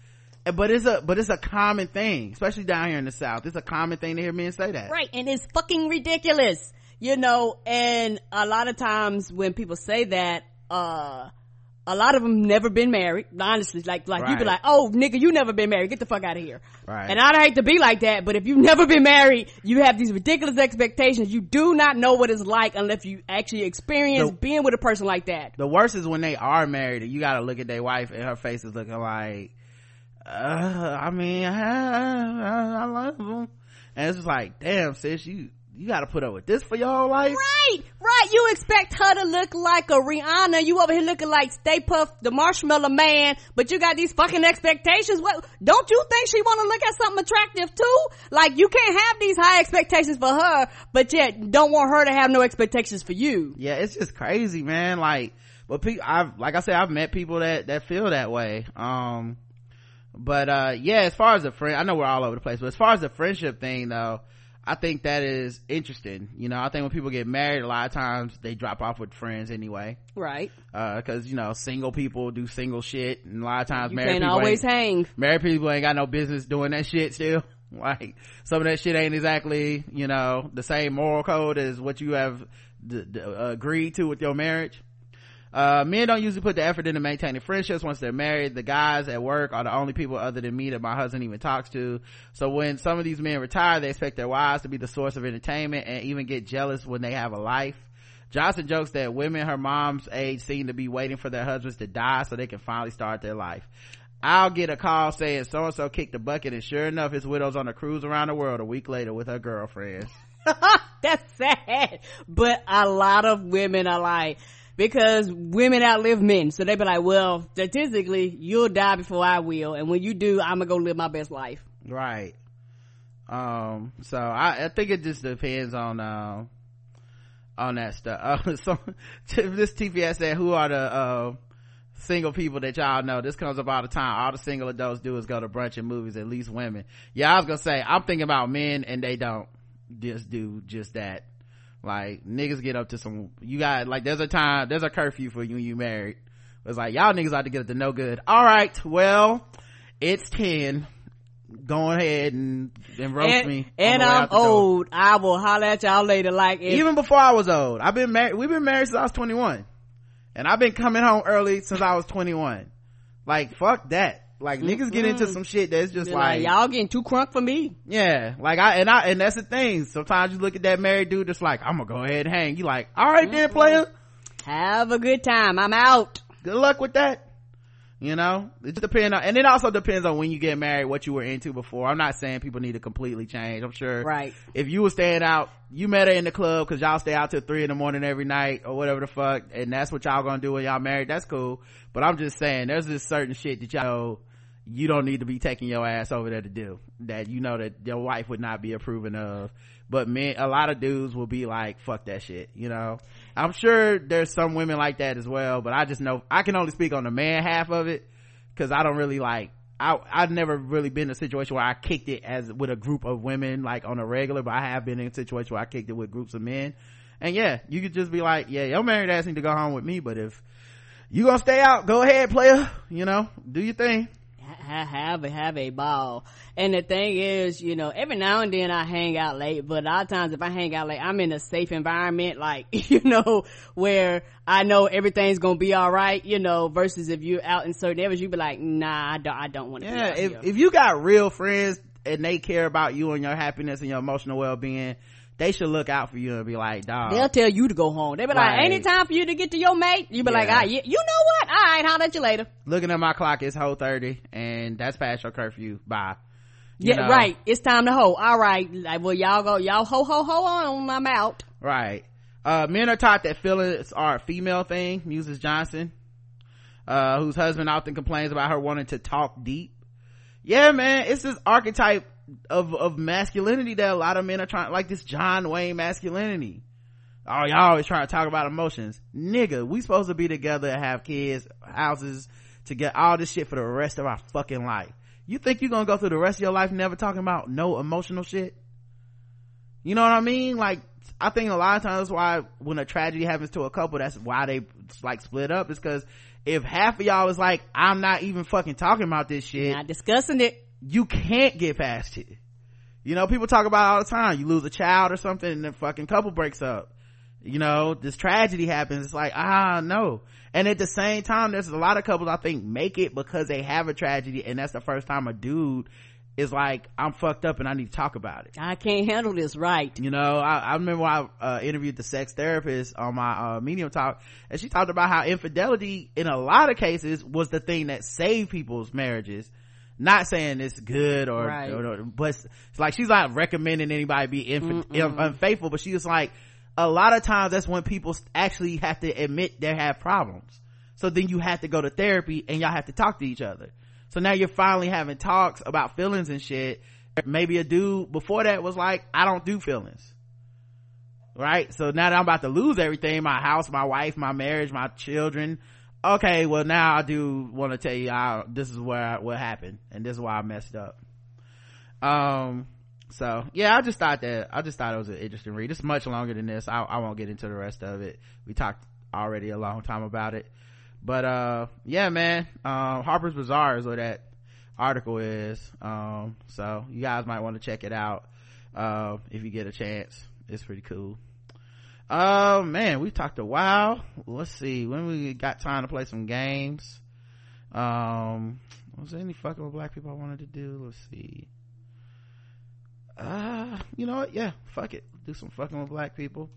But it's a, but it's a common thing, especially down here in the South. It's a common thing to hear men say that.
Right, and it's fucking ridiculous. You know, and a lot of times when people say that, uh, a lot of them never been married, honestly. Like, like you be
Right.
like, oh nigga, you never been married. Get the fuck out of here.
Right.
And I'd hate to be like that, but if you've never been married, you have these ridiculous expectations. You do not know what it's like unless you actually experience
The-
being with a person like that.
The worst is when they are married and you gotta look at their wife and her face is looking like, uh, I mean, I, I, I love them. And it's just like, damn, sis, you, you gotta put up with this for your whole life?
Right, right. You expect her to look like a Rihanna. You over here looking like Stay Puft, the Marshmallow Man, but you got these fucking expectations. What? Don't you think she want to look at something attractive too? Like you can't have these high expectations for her, but yet don't want her to have no expectations for you.
Yeah, it's just crazy, man. Like, but people, I've, like I said, I've met people that, that feel that way. Um, but, uh, yeah, as far as the friend, I know we're all over the place, but as far as the friendship thing though, I think that is interesting. You know, I think when people get married, a lot of times they drop off with friends anyway.
Right.
Uh, cause, you know, single people do single shit, and a lot of times
You
married people
always hang.
married people ain't got no business doing that shit still. Like, some of that shit ain't exactly, you know, the same moral code as what you have d- d- agreed to with your marriage. Uh, men don't usually put the effort into maintaining friendships once they're married. The guys at work are the only people other than me that my husband even talks to. So when some of these men retire, they expect their wives to be the source of entertainment and even get jealous when they have a life. Johnson jokes that women her mom's age seem to be waiting for their husbands to die so they can finally start their life. I'll get a call saying so and so kicked the bucket and sure enough his widow's on a cruise around the world a week later with her girlfriends.
That's sad. But a lot of women are like, because women outlive men. So they be like, well, statistically, you'll die before I will. And when you do, I'm gonna go live my best life.
right um so i i think it just depends on um on that stuff uh, so this tps said who are the uh single people that y'all know this comes up all the time all the single adults do is go to brunch and movies at least women yeah i was gonna say i'm thinking about men and they don't just do just that like niggas get up to some you got like there's a time there's a curfew for you when you married. It's like y'all niggas ought to get up to no good. All right well it's 10 go ahead and, and roast
and,
me.
And I'm
out the door.
old. I will holler at y'all later. Like if,
even before i was old. I've been married we've been married since i was 21 and i've been coming home early since i was 21 like fuck that like mm-hmm. niggas get into some shit that's just
like,
like
y'all getting too crunk for me.
yeah like i and i and that's the thing sometimes you look at that married dude that's like i'm gonna go ahead and hang you like all right then mm-hmm. player
Have a good time. I'm out.
good luck with that you know? It just depends on and it also depends on when you get married what you were into before. I'm not saying people need to completely change. I'm sure
Right.
if you were staying out you met her in the club because y'all stay out till three in the morning every night or whatever the fuck and that's what y'all gonna do when y'all married that's cool. But i'm just saying there's this certain shit that y'all know you don't need to be taking your ass over there to do that you know that your wife would not be approving of. But men a lot of dudes will be like fuck that shit you know i'm sure there's some women like that as well but i just know i can only speak on the man half of it because i don't really like I, I've never really been in a situation where I kicked it as with a group of women like on a regular, but I have been in a situation where I kicked it with groups of men. And yeah, you could just be like, yeah, your married ass need to go home with me, but if you gonna stay out, go ahead, player. You know, do your thing.
Ha- have a have a ball. And the thing is, you know, every now and then I hang out late, but a lot of times if I hang out late, I'm in a safe environment, like, you know, where I know everything's gonna be alright, you know, versus if you're out in certain areas, you be like, nah, I don't, I don't want to
Yeah, if
here.
if you got real friends and they care about you and your happiness and your emotional well being, they should look out for you and be like, dog.
They'll tell you to go home. They be like,
Right.
ain't it time for you to get to your mate? You be like,
Yeah.
ah, you, you know what? Alright, holler at you later.
looking at my clock it's whole 30 and that's past your curfew bye
yeah, know? right. It's time to hoe. All right. Like, well, y'all go, y'all ho, ho, ho on. I'm out.
Right. Uh, men are taught that feelings are a female thing, Muses Johnson, uh, whose husband often complains about her wanting to talk deep. Yeah, man, it's this archetype of, of masculinity that a lot of men are trying, like this John Wayne masculinity. Oh, y'all always trying to talk about emotions. Nigga, we supposed to be together and have kids, houses, to get all this shit for the rest of our fucking life. You think you're gonna go through the rest of your life never talking about no emotional shit? You know what I mean? Like, I think a lot of times why when a tragedy happens to a couple, that's why they like split up is because if half of y'all is like, I'm not even fucking talking about this shit.
Not discussing it.
You can't get past it. You know, people talk about all the time. You lose a child or something and the fucking couple breaks up. You know, this tragedy happens. It's like, ah, no. And at the same time, there's a lot of couples I think make it because they have a tragedy and that's the first time a dude is like, I'm fucked up and I need to talk about it.
I can't handle this right.
You know, I, I remember I uh, interviewed the sex therapist on my uh, medium talk and she talked about how infidelity in a lot of cases was the thing that saved people's marriages. Not saying it's good or, right. or, or but it's like she's not recommending anybody be inf- unfaithful, but she was like, a lot of times that's when people actually have to admit they have problems. So then you have to go to therapy and y'all have to talk to each other. So now you're finally having talks about feelings and shit. Maybe a dude before that was like, I don't do feelings. Right? So now that I'm about to lose everything, my house, my wife, my marriage, my children. Okay, well now I do want to tell you how this is where I, what happened and this is why I messed up. Um, so yeah, I just thought that, I just thought it was an interesting read. It's much longer than this. I, I won't get into the rest of it. We talked already a long time about it but uh yeah man um harper's bazaar is where that article is um so you guys might want to check it out uh if you get a chance it's pretty cool uh man we talked a while. Let's see when we got time to play some games. Um was there any fucking with black people i wanted to do? Let's see. Uh you know what? Yeah fuck it. Do some fucking with black people.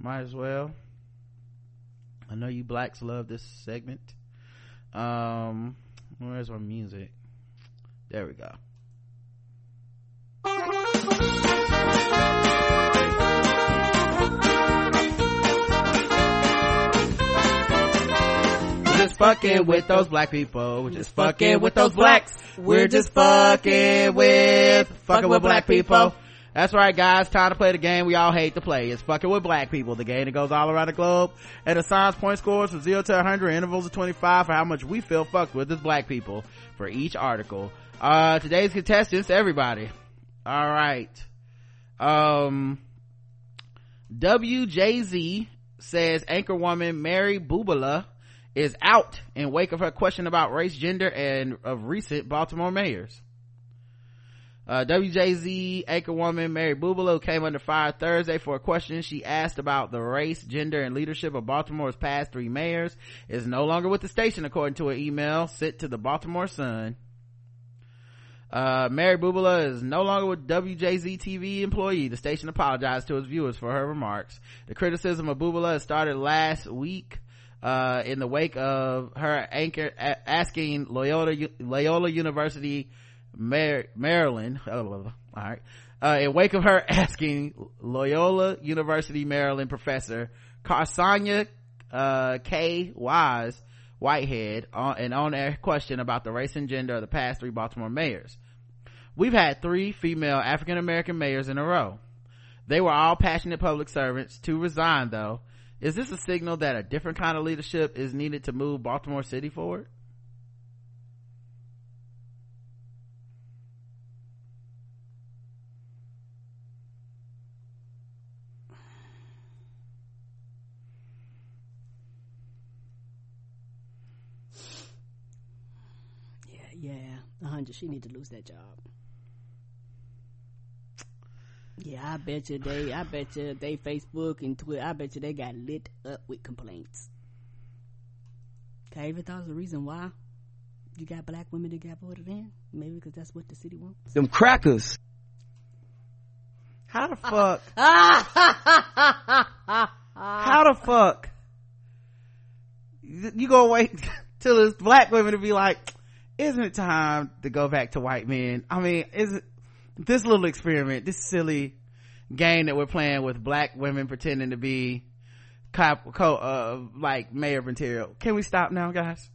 Might as well. I know you blacks love this segment. Um, where's our music? There we go. Just fucking with those black people. We're just fucking with those blacks. We're just fucking with fucking with black people. That's right, guys. Time to play the game we all hate to play. It's fucking with black people. The game that goes all around the globe and assigns point scores from 0 to 100 intervals of 25 for how much we feel fucked with as black people for each article. Uh, today's contestants, everybody. All right. Um, WJZ says anchor woman Mary Bubala is out in wake of her question about race, gender, and of recent Baltimore mayors. Uh, WJZ anchorwoman Mary Bubala came under fire Thursday for a question she asked about the race, gender, and leadership of Baltimore's past three mayors. Is no longer with the station, according to an email sent to the Baltimore Sun. Uh, Mary Bubala is no longer with WJZ TV employee. The station apologized to its viewers for her remarks. The criticism of Bubala started last week, uh, in the wake of her anchor a- asking Loyola, Loyola University Maryland. all right. Uh, in wake of her asking Loyola University Maryland professor Karsonya uh, K. Wise Whitehead on an on-air question about the race and gender of the past three Baltimore mayors. We've had three female African American mayors in a row. They were all passionate public servants. To resign, though, is this a signal that a different kind of leadership is needed to move Baltimore City forward?
Yeah, yeah, hundred. She need to lose that job. Yeah, I bet you they, I bet you they Facebook and Twitter, I bet you they got lit up with complaints. I even thought was the reason why you got black women that got voted in. Maybe because that's what the city wants.
Them crackers.
How the fuck? How the fuck? You gonna wait till it's black women to be like, isn't it time to go back to white men? I mean, is it, this little experiment, this silly game that we're playing with black women pretending to be cop, co, uh, like mayor of material. Can we stop now, guys?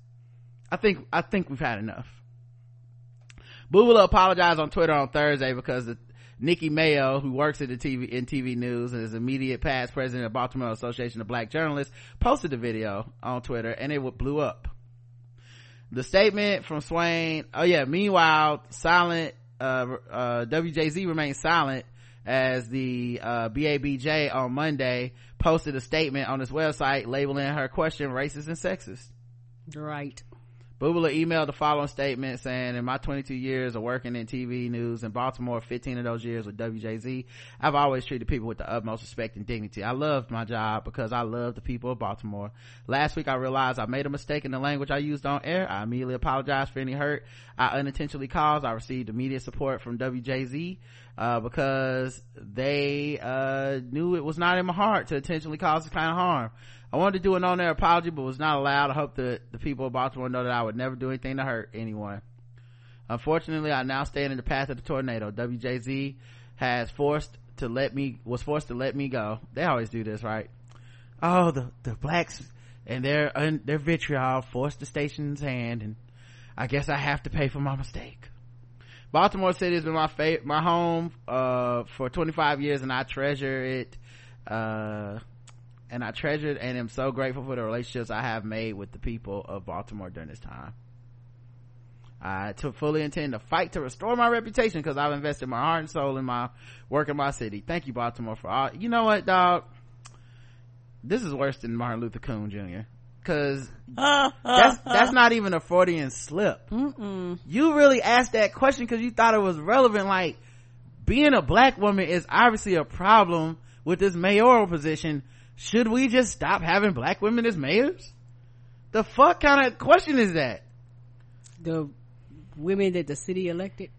I think, I think we've had enough. Bubala apologized on Twitter on Thursday because the, Nikki Mayo, who works at the TV in TV news and is immediate past president of Baltimore Association of Black Journalists, posted the video on Twitter and it blew up. The statement from Swain, oh yeah, meanwhile, silent, WJZ remained silent as the, uh, BABJ on Monday posted a statement on its website labeling her question racist and sexist.
Right.
Bubala emailed the following statement saying, in my 22 years of working in TV news in Baltimore, 15 of those years with WJZ, I've always treated people with the utmost respect and dignity. I loved my job because I love the people of Baltimore. Last week I realized I made a mistake in the language I used on air. I immediately apologized for any hurt I unintentionally caused. I received immediate support from WJZ, uh, because they, uh, knew it was not in my heart to intentionally cause this kind of harm. I wanted to do an on-air apology, but was not allowed. I hope that the people of Baltimore know that I would never do anything to hurt anyone. Unfortunately, I now stand in the path of the tornado. WJZ has forced to let me, was forced to let me go. They always do this, right? Oh, the, the blacks and their, their vitriol forced the station's hand and I guess I have to pay for my mistake. Baltimore City has been my favorite, my home, uh, for 25 years and I treasure it. Uh, and I treasured and am so grateful for the relationships I have made with the people of Baltimore during this time. I to fully intend to fight to restore my reputation because I've invested my heart and soul in my work in my city. Thank you, Baltimore, for all. You know what, dog? This is worse than Martin Luther King Jr. Cause that's that's not even a Freudian slip. Mm-mm. You really asked that question because you thought it was relevant. Like being a black woman is obviously a problem with this mayoral position should we just stop having black women as mayors? The fuck kind of question is that?
The women that the city elected?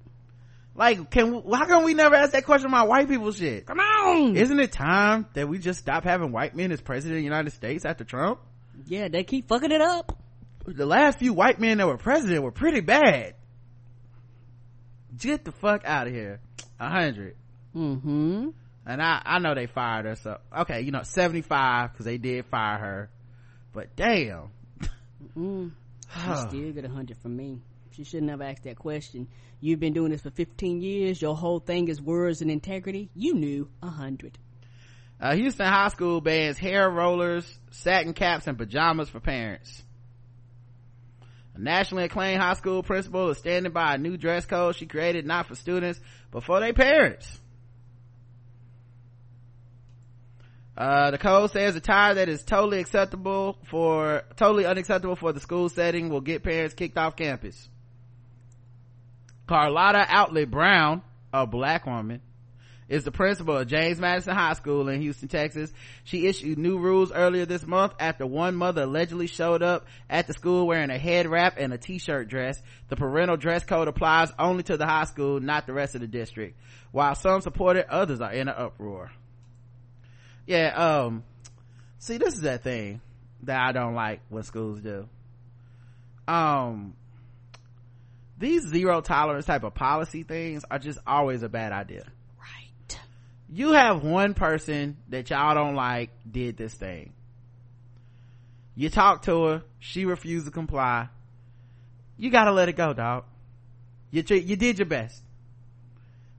Like can how come we never ask that question about white people shit?
Come on!
Isn't it time that we just stop having white men as president of the united states after trump?
Yeah they keep fucking it up.
The last few white men that were president were pretty bad. Get the fuck out of here. A hundred. Mm-hmm and I, I know they fired her, so, okay, you know, 75, cause they did fire her. But damn.
Mm. She still get a hundred from me. She shouldn't have asked that question. You've been doing this for 15 years. Your whole thing is words and integrity. You knew a hundred.
Uh, Houston High School bans hair rollers, satin caps, and pajamas for parents. A nationally acclaimed high school principal is standing by a new dress code she created not for students, but for their parents. Uh, the code says attire that is totally acceptable for, totally unacceptable for the school setting will get parents kicked off campus. Carlotta Outley Brown, a black woman, is the principal of James Madison High School in Houston, Texas. She issued new rules earlier this month after one mother allegedly showed up at the school wearing a head wrap and a t-shirt dress. The parental dress code applies only to the high school, not the rest of the district. While some support it, others are in an uproar yeah um see this is that thing that i don't like when schools do. Um these zero tolerance type of policy things are just always a bad idea.
Right.
You have one person that y'all don't like did this thing. You talk to her she refused to comply. You gotta let it go dog. You, you did your best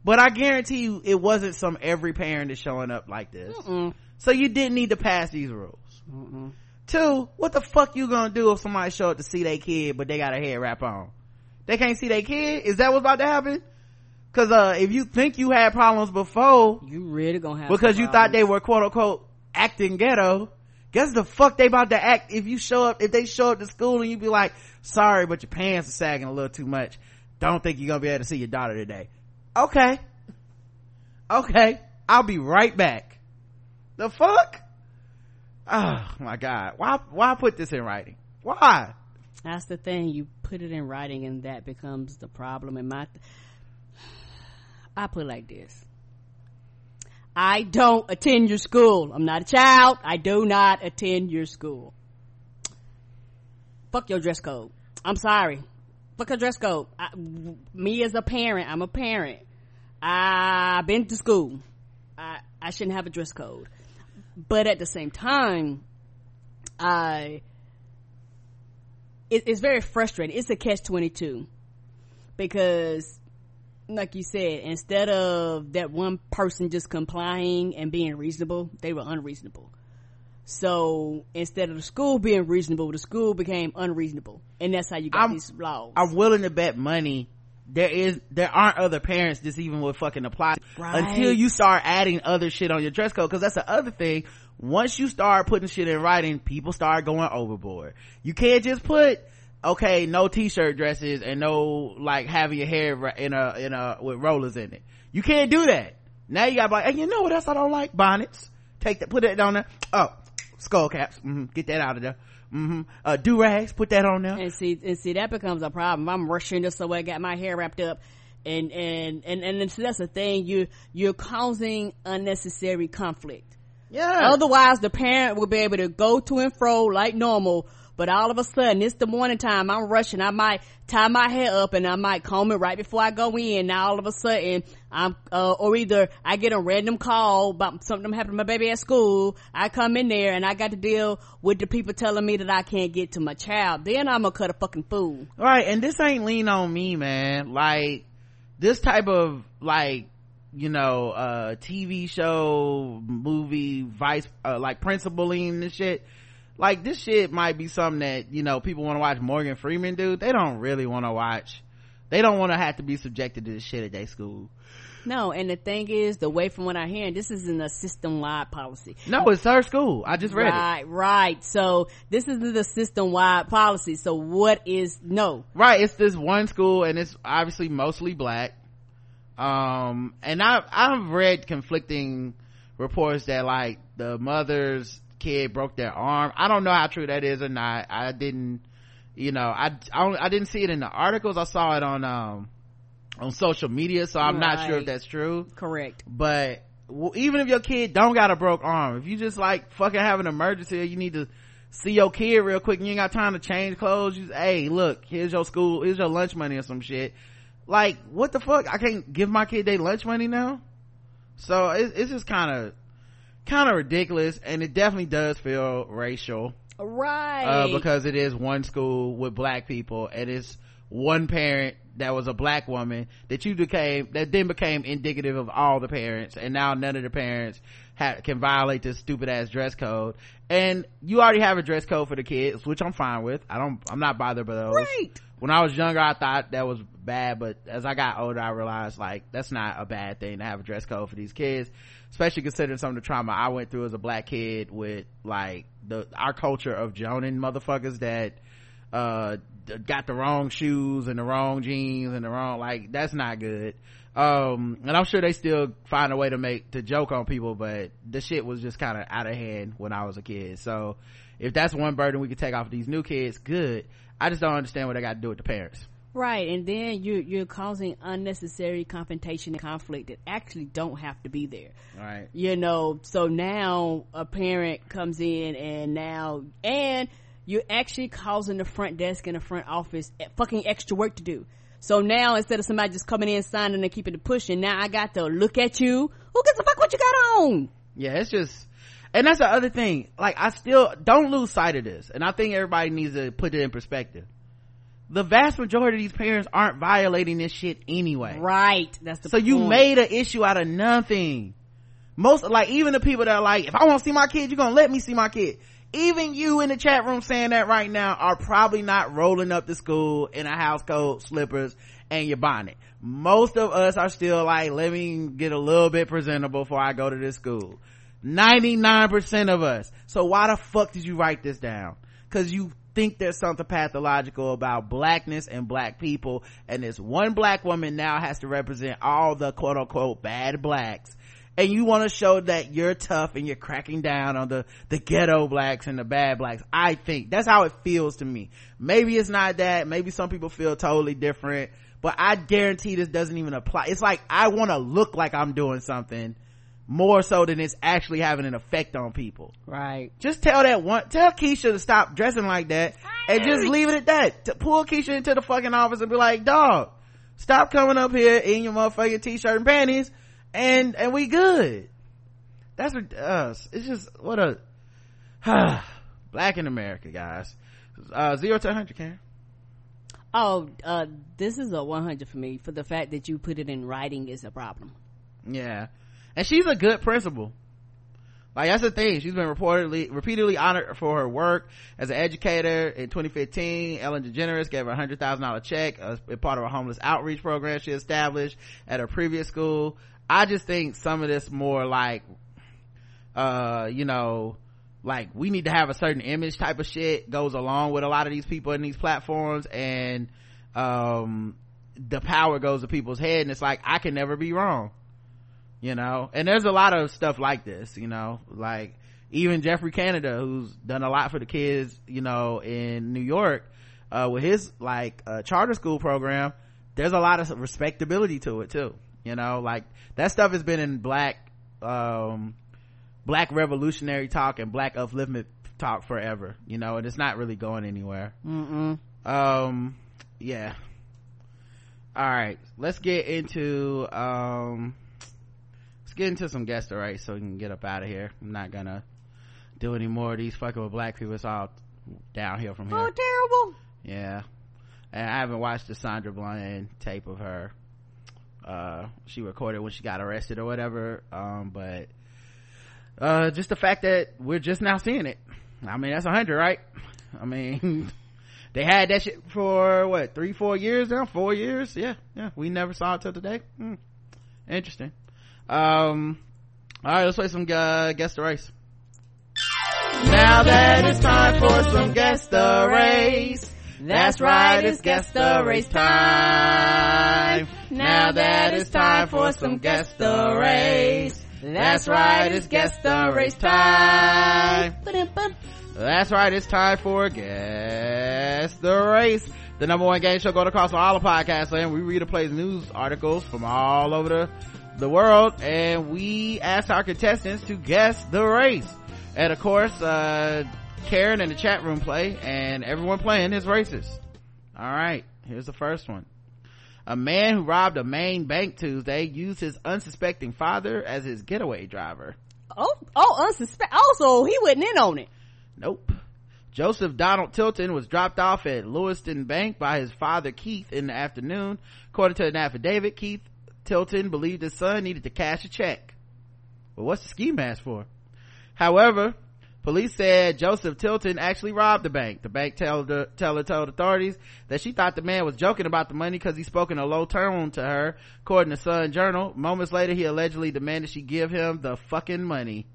but I guarantee you it wasn't some every parent is showing up like this. Mm-mm. So you didn't need to pass these rules. Mm-mm. Two, what the fuck you gonna do if somebody show up to see their kid but they got a head wrap on? They can't see their kid? Is that what's about to happen? Cause uh, if you think you had problems before,
you really gonna have
because you thought they were quote unquote acting ghetto. Guess the fuck they about to act if you show up if they show up to school and you be like, sorry, but your pants are sagging a little too much. Don't think you're gonna be able to see your daughter today okay. Okay. I'll be right back. The fuck? Oh my god. Why why put this in writing? Why?
That's the thing. You put it in writing and that becomes the problem in my th- i put like this. I don't attend your school. I'm not a child. I do not attend your school. Fuck your dress code. I'm sorry fuck dress code. I, me as a parent, I'm a parent. I've been to school. I, I shouldn't have a dress code. But at the same time, I, it, it's very frustrating. It's a catch 22 because like you said, instead of that one person just complying and being reasonable, they were unreasonable. So instead of the school being reasonable, the school became unreasonable, and that's how you got
I'm,
these laws.
I'm willing to bet money there is there aren't other parents this even would fucking apply
right.
until you start adding other shit on your dress code. Because that's the other thing. Once you start putting shit in writing people start going overboard. You can't just put okay no t-shirt dresses and no like having your hair in a in a with rollers in it. You can't do that. Now you got like hey, you know what else i don't like? Bonnets. Take that put it on there. Oh skull caps. Mm-hmm. get that out of there. Mm-hmm. uh do rags. Put that on there.
And see and see that becomes a problem. I'm rushing this away got my hair wrapped up. And and and and so that's the thing. You you're causing unnecessary conflict.
Yeah.
Otherwise the parent will be able to go to and fro like normal but all of a sudden, it's the morning time. I'm rushing. I might tie my hair up and I might comb it right before I go in. Now all of a sudden, I'm, uh, or either I get a random call about something happened to my baby at school. I come in there and I got to deal with the people telling me that I can't get to my child. Then I'm gonna cut a fucking fool.
Right. And this ain't lean on me, man. Like, this type of, like, you know, uh, TV show, movie, vice, uh, like principling and shit like this shit might be something that you know people want to watch morgan freeman do they don't really want to watch they don't want to have to be subjected to this shit at their school
no, and the thing is, the way from what I hear, this isn't a system-wide policy.
No, it's her school. I just read
right, it. Right, right. So this isn't the system-wide policy. So what is no?
Right, it's this one school, and it's obviously mostly black. Um, and I I've read conflicting reports that like the mothers kid broke their arm. I don't know how true that is or not. I didn't, you know, I, I, I didn't see it in the articles. I saw it on, um, on social media, so I'm right. not sure if that's true.
Correct.
But well, even if your kid don't got a broke arm, if you just like fucking have an emergency, you need to see your kid real quick and you ain't got time to change clothes. You, hey, look, here's your school, here's your lunch money or some shit. Like, what the fuck? I can't give my kid their lunch money now? So it, it's just kind of kind of ridiculous and it definitely does feel racial.
Right.
uh, because it is one school with black people and it's one parent that was a black woman that you became that then became indicative of all the parents and now none of the parents ha- can violate this stupid ass dress code. And you already have a dress code for the kids which i'm fine with. I don't i'm not bothered by those.
Right.
when i was younger i thought that was bad but as i got older i realized like that's not a bad thing to have a dress code for these kids especially considering some of the trauma I went through as a black kid with like the our culture of joning motherfuckers that uh got the wrong shoes and the wrong jeans and the wrong like that's not good. Um and i'm sure they still find a way to make to joke on people but the shit was just kind of out of hand when i was a kid. So if that's one burden we could take off these new kids good. I just don't understand what they got to do with the parents
Right, and then you you're causing unnecessary confrontation and conflict that actually don't have to be there.
Right.
You know, so now a parent comes in and now and you're actually causing the front desk and the front office fucking extra work to do. So now instead of somebody just coming in, signing and keeping it pushing, now I got to look at you. Who gives a fuck what you got on?
Yeah, it's just, and that's the other thing. Like I still don't lose sight of this, and I think everybody needs to put it in perspective the vast majority of these parents aren't violating this shit anyway.
Right. That's the
So
point.
you made an issue out of nothing. Most, like, even the people that are like, if I want to see my kid, you're gonna let me see my kid. Even you in the chat room saying that right now are probably not rolling up to school in a house coat, slippers, and your bonnet. Most of us are still like, let me get a little bit presentable before I go to this school. 99% of us. So why the fuck did you write this down? Cause you think there's something pathological about blackness and black people and this one black woman now has to represent all the quote unquote bad blacks. And you want to show that you're tough and you're cracking down on the the ghetto blacks and the bad blacks. I think that's how it feels to me. Maybe it's not that maybe some people feel totally different but i guarantee this doesn't even apply. It's like i want to look like i'm doing something more so than it's actually having an effect on people.
Right.
Just tell that one, tell Keisha to stop dressing like that and just leave it at that. To pull Keisha into the fucking office and be like, dog, stop coming up here in your motherfucking t-shirt and panties and, and we good. That's what, us. It's just, what a, black in America, guys. Uh, zero to 100, Karen.
Oh, uh, this is a 100 for me for the fact that you put it in writing is a problem.
Yeah. And she's a good principal. Like that's the thing. She's been reportedly, repeatedly honored for her work as an educator. In 2015, Ellen DeGeneres gave her a hundred thousand dollar check as part of a homeless outreach program she established at her previous school. I just think some of this more like, uh, you know, like we need to have a certain image type of shit goes along with a lot of these people in these platforms and, um, the power goes to people's head and it's like, I can never be wrong you know? And there's a lot of stuff like this you know? Like even geoffrey canada who's done a lot for the kids you know in new york uh, with his like uh, charter school program there's a lot of respectability to it too you know? Like that stuff has been in black um, black revolutionary talk and black upliftment talk forever you know? And it's not really going anywhere.
Mm-mm.
um yeah. All right. Let's get into um get into some guest arrays so we can get up out of here. I'm not gonna do any more of these fucking with black people. It's all downhill from here.
Oh, terrible.
Yeah. And I haven't watched the Sandra Bland tape of her. Uh, she recorded when she got arrested or whatever. Um, but, uh, just the fact that we're just now seeing it. I mean, that's a hundred, right? I mean, they had that shit for what, three, four years now? Four years? Yeah, yeah. We never saw it till today. Hmm. Interesting. Um, all right, let's play some uh, guess the race. Now that it's time for some guess the race. That's right, it's guess the race time. Now that it's time for some guess the race. That's right, it's guess the race time. That's right, it's time for guess the race. The number one game show going across all the podcasts and we read and play news articles from all over the the world and we asked our contestants to guess the race. And of course uh, karen in the chat room play and everyone playing is racist all right here's the first one. A man who robbed a Maine bank tuesday used his unsuspecting father as his getaway driver.
Oh oh unsuspect also he wasn't in on it.
Nope. Joseph Donald Tilton was dropped off at Lewiston Bank by his father Keith in the afternoon. According to an affidavit, Keith Tilton believed his son needed to cash a check. Well, what's the ski mask for? However, police said Joseph Tilton actually robbed the bank. The bank teller, teller told authorities that she thought the man was joking about the money because he spoke in a low tone to her, according to Sun Journal. Moments later, he allegedly demanded she give him the fucking money.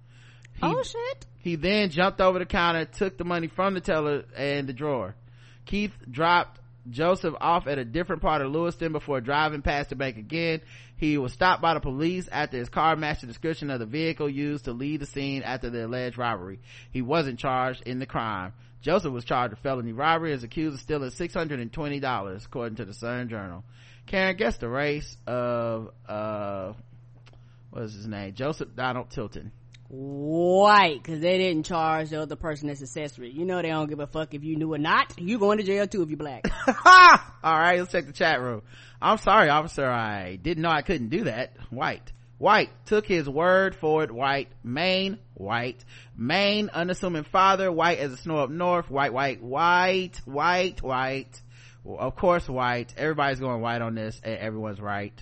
He, oh shit.
He then jumped over the counter, took the money from the teller and the drawer. Keith dropped Joseph off at a different part of Lewiston before driving past the bank again. He was stopped by the police after his car matched the description of the vehicle used to leave the scene after the alleged robbery. He wasn't charged in the crime. Joseph was charged with felony robbery is accused of stealing $620 according to the Sun Journal. Karen, guess the race of, uh, what is his name? Joseph Donald Tilton
white because they didn't charge the other person as accessory. You know they don't give a fuck if you knew or not. You going to jail too if you black.
All right, let's check the chat room. I'm sorry, officer. I didn't know I couldn't do that. White. White took his word for it. White. Maine. White. Maine. Unassuming father. White as a snow up north. White, white, white, white, white. Of course, white. Everybody's going white on this and everyone's right.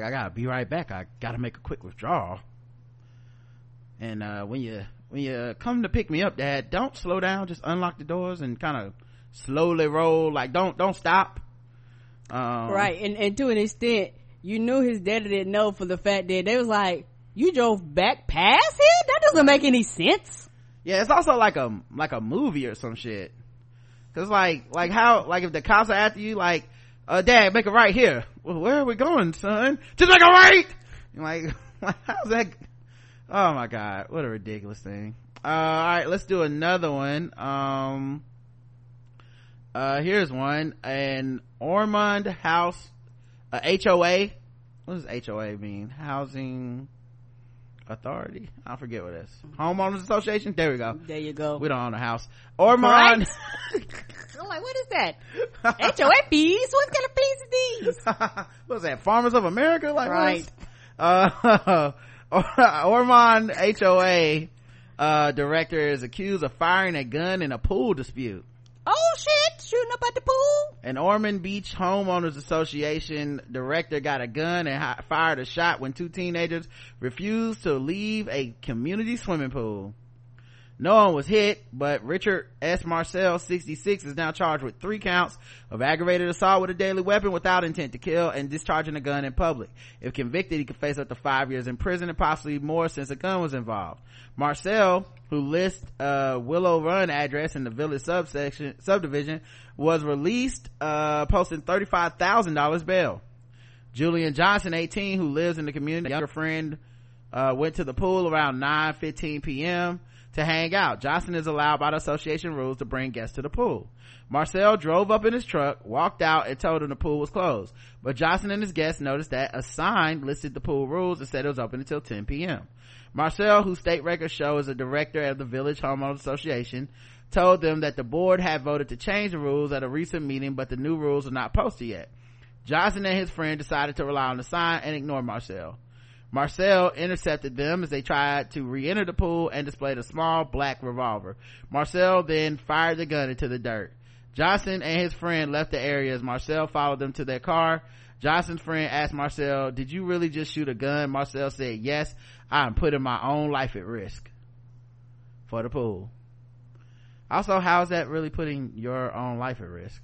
Like i gotta be right back. I gotta make a quick withdrawal. And uh, when you when you come to pick me up dad don't slow down. Just unlock the doors and kind of slowly roll. Like don't don't stop.
Um, right. And, and to an extent you knew his daddy didn't know for the fact that they was like you drove back past him? That doesn't make any sense.
Yeah it's also like a like a movie or some shit. Because like like how like if the cops are after you like uh, dad, make a right here. Well, where are we going, son? Just make a right! Like, how's that, oh my god what a ridiculous thing. Uh, all right let's do another one. Um uh here's one. An ormond house uh, hoa what does hoa mean? Housing authority? I forget what it is. Homeowners association? There we go.
There you go.
We don't own a house. Ormond
i'm like what is that? Hoa fees what kind of fees are these?
What's that farmers of america? Like right. Uh ormond hoa uh, director is accused of firing a gun in a pool dispute.
Oh shit. Shooting up at the pool?
An ormond beach homeowners association director got a gun and hi- fired a shot when two teenagers refused to leave a community swimming pool no one was hit, but Richard S. Marcel, 66, is now charged with three counts of aggravated assault with a deadly weapon without intent to kill and discharging a gun in public. If convicted, he could face up to five years in prison and possibly more since a gun was involved. Marcel, who lists a Willow Run address in the village subsection, subdivision, was released, uh, posting $35,000 bail. Julian Johnson, 18, who lives in the community, younger friend, uh, went to the pool around 9.15 p.m to hang out. Johnson is allowed by the association rules to bring guests to the pool. Marcel drove up in his truck, walked out, and told him the pool was closed. But Johnson and his guests noticed that a sign listed the pool rules and said it was open until 10 p.m. Marcel, whose state records show is a director of the Village Homeowners Association, told them that the board had voted to change the rules at a recent meeting, but the new rules are not posted yet. Johnson and his friend decided to rely on the sign and ignore Marcel. Marcel intercepted them as they tried to re-enter the pool and displayed a small black revolver. Marcel then fired the gun into the dirt. Johnson and his friend left the area as Marcel followed them to their car. Johnson's friend asked Marcel, did you really just shoot a gun? Marcel said, yes, I'm putting my own life at risk for the pool. Also, how is that really putting your own life at risk?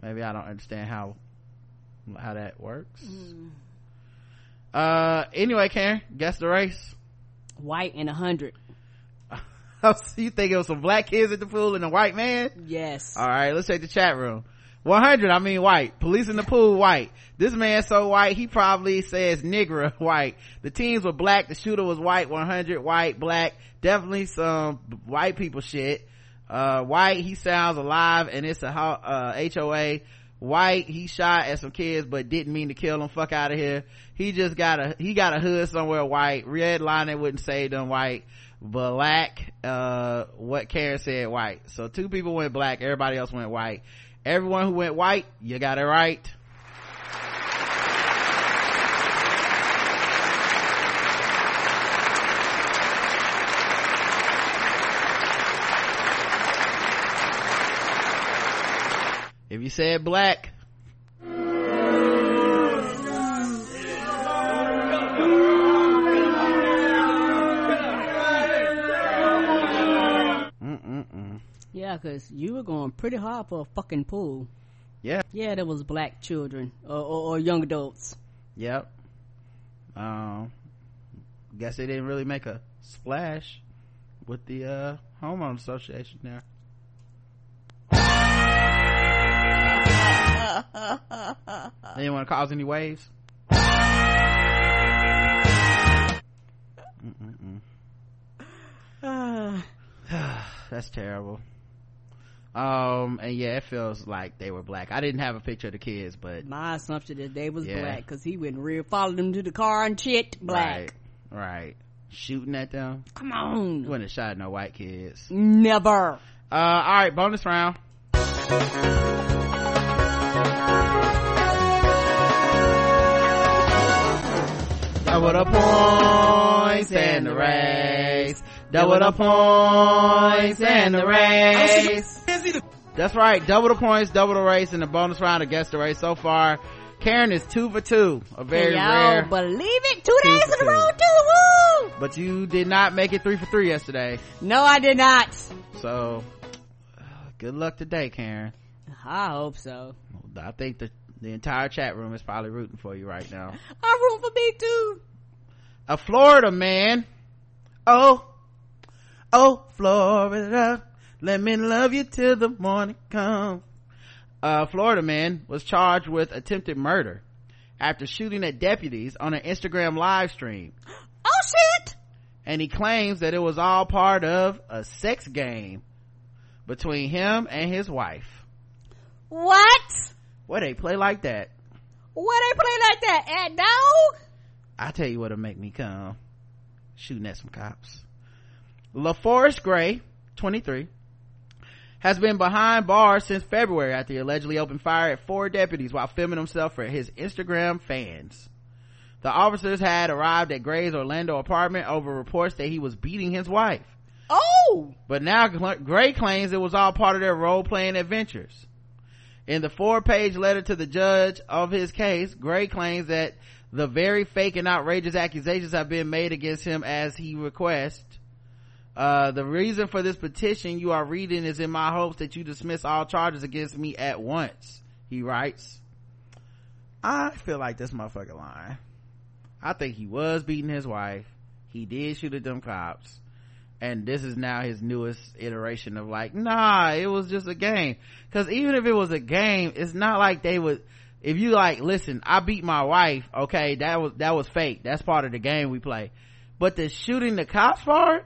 Maybe I don't understand how, how that works. Mm uh anyway karen guess the race.
White and a hundred.
You think it was some black kids at the pool and a white man?
Yes.
All right let's check the chat room. 100 i mean white. Police in the pool white. This man so white he probably says nigger white. The teams were black the shooter was white 100 white black. Definitely some white people shit. Uh white he sounds alive and it's a uh, hoa white. He shot at some kids but didn't mean to kill them. Fuck out of here. He just got a he got a hood somewhere white. Red line they wouldn't say them white. Black uh what karen said white. So two people went black. Everybody else went white. Everyone who went white you got it right if you said black
Yeah, cause you were going pretty hard for a fucking pool.
Yeah.
Yeah, there was black children or, or, or young adults.
Yep. Um, guess they didn't really make a splash with the uh homeowner association there. They didn't want to cause any waves. That's terrible. Um and yeah it feels like they were black. I didn't have a picture of the kids but
my assumption is they was yeah. black because he went real followed them to the car and shit black.
right, right. shooting at them?
Come on.
You wouldn't have shot no white kids.
Never. Uh
all right bonus round Double the points and the race. Double the points and the race. That's right. Double the points, double the race, and the bonus round against the race. So far, Karen is two for two. A very
Can
rare.
believe it? Two, two days in a row, too. Woo!
But you did not make it three for three yesterday.
No, I did not.
So, uh, good luck today, Karen.
I hope so.
I think the the entire chat room is probably rooting for you right now.
I root for me too.
A Florida man. Oh, oh, Florida let me love you till the morning comes. A Florida man was charged with attempted murder after shooting at deputies on an Instagram live stream.
Oh shit!
And he claims that it was all part of a sex game between him and his wife.
What?
Where they play like that?
Where they play like that? At dog?
I tell you what'll make me come. Shooting at some cops. LaForest Gray, 23, has been behind bars since February after he allegedly opened fire at four deputies while filming himself for his Instagram fans. The officers had arrived at Gray's Orlando apartment over reports that he was beating his wife.
Oh!
But now Gray claims it was all part of their role-playing adventures. In the four-page letter to the judge of his case, Gray claims that the very fake and outrageous accusations have been made against him as he requests. Uh, the reason for this petition you are reading is in my hopes that you dismiss all charges against me at once, he writes. I feel like this motherfucker lying. I think he was beating his wife. He did shoot at them cops and this is now his newest iteration of like nah it was just a game. Because even if it was a game it's not like they would if you like listen i beat my wife okay that was that was fake. That's part of the game we play. But the shooting the cops part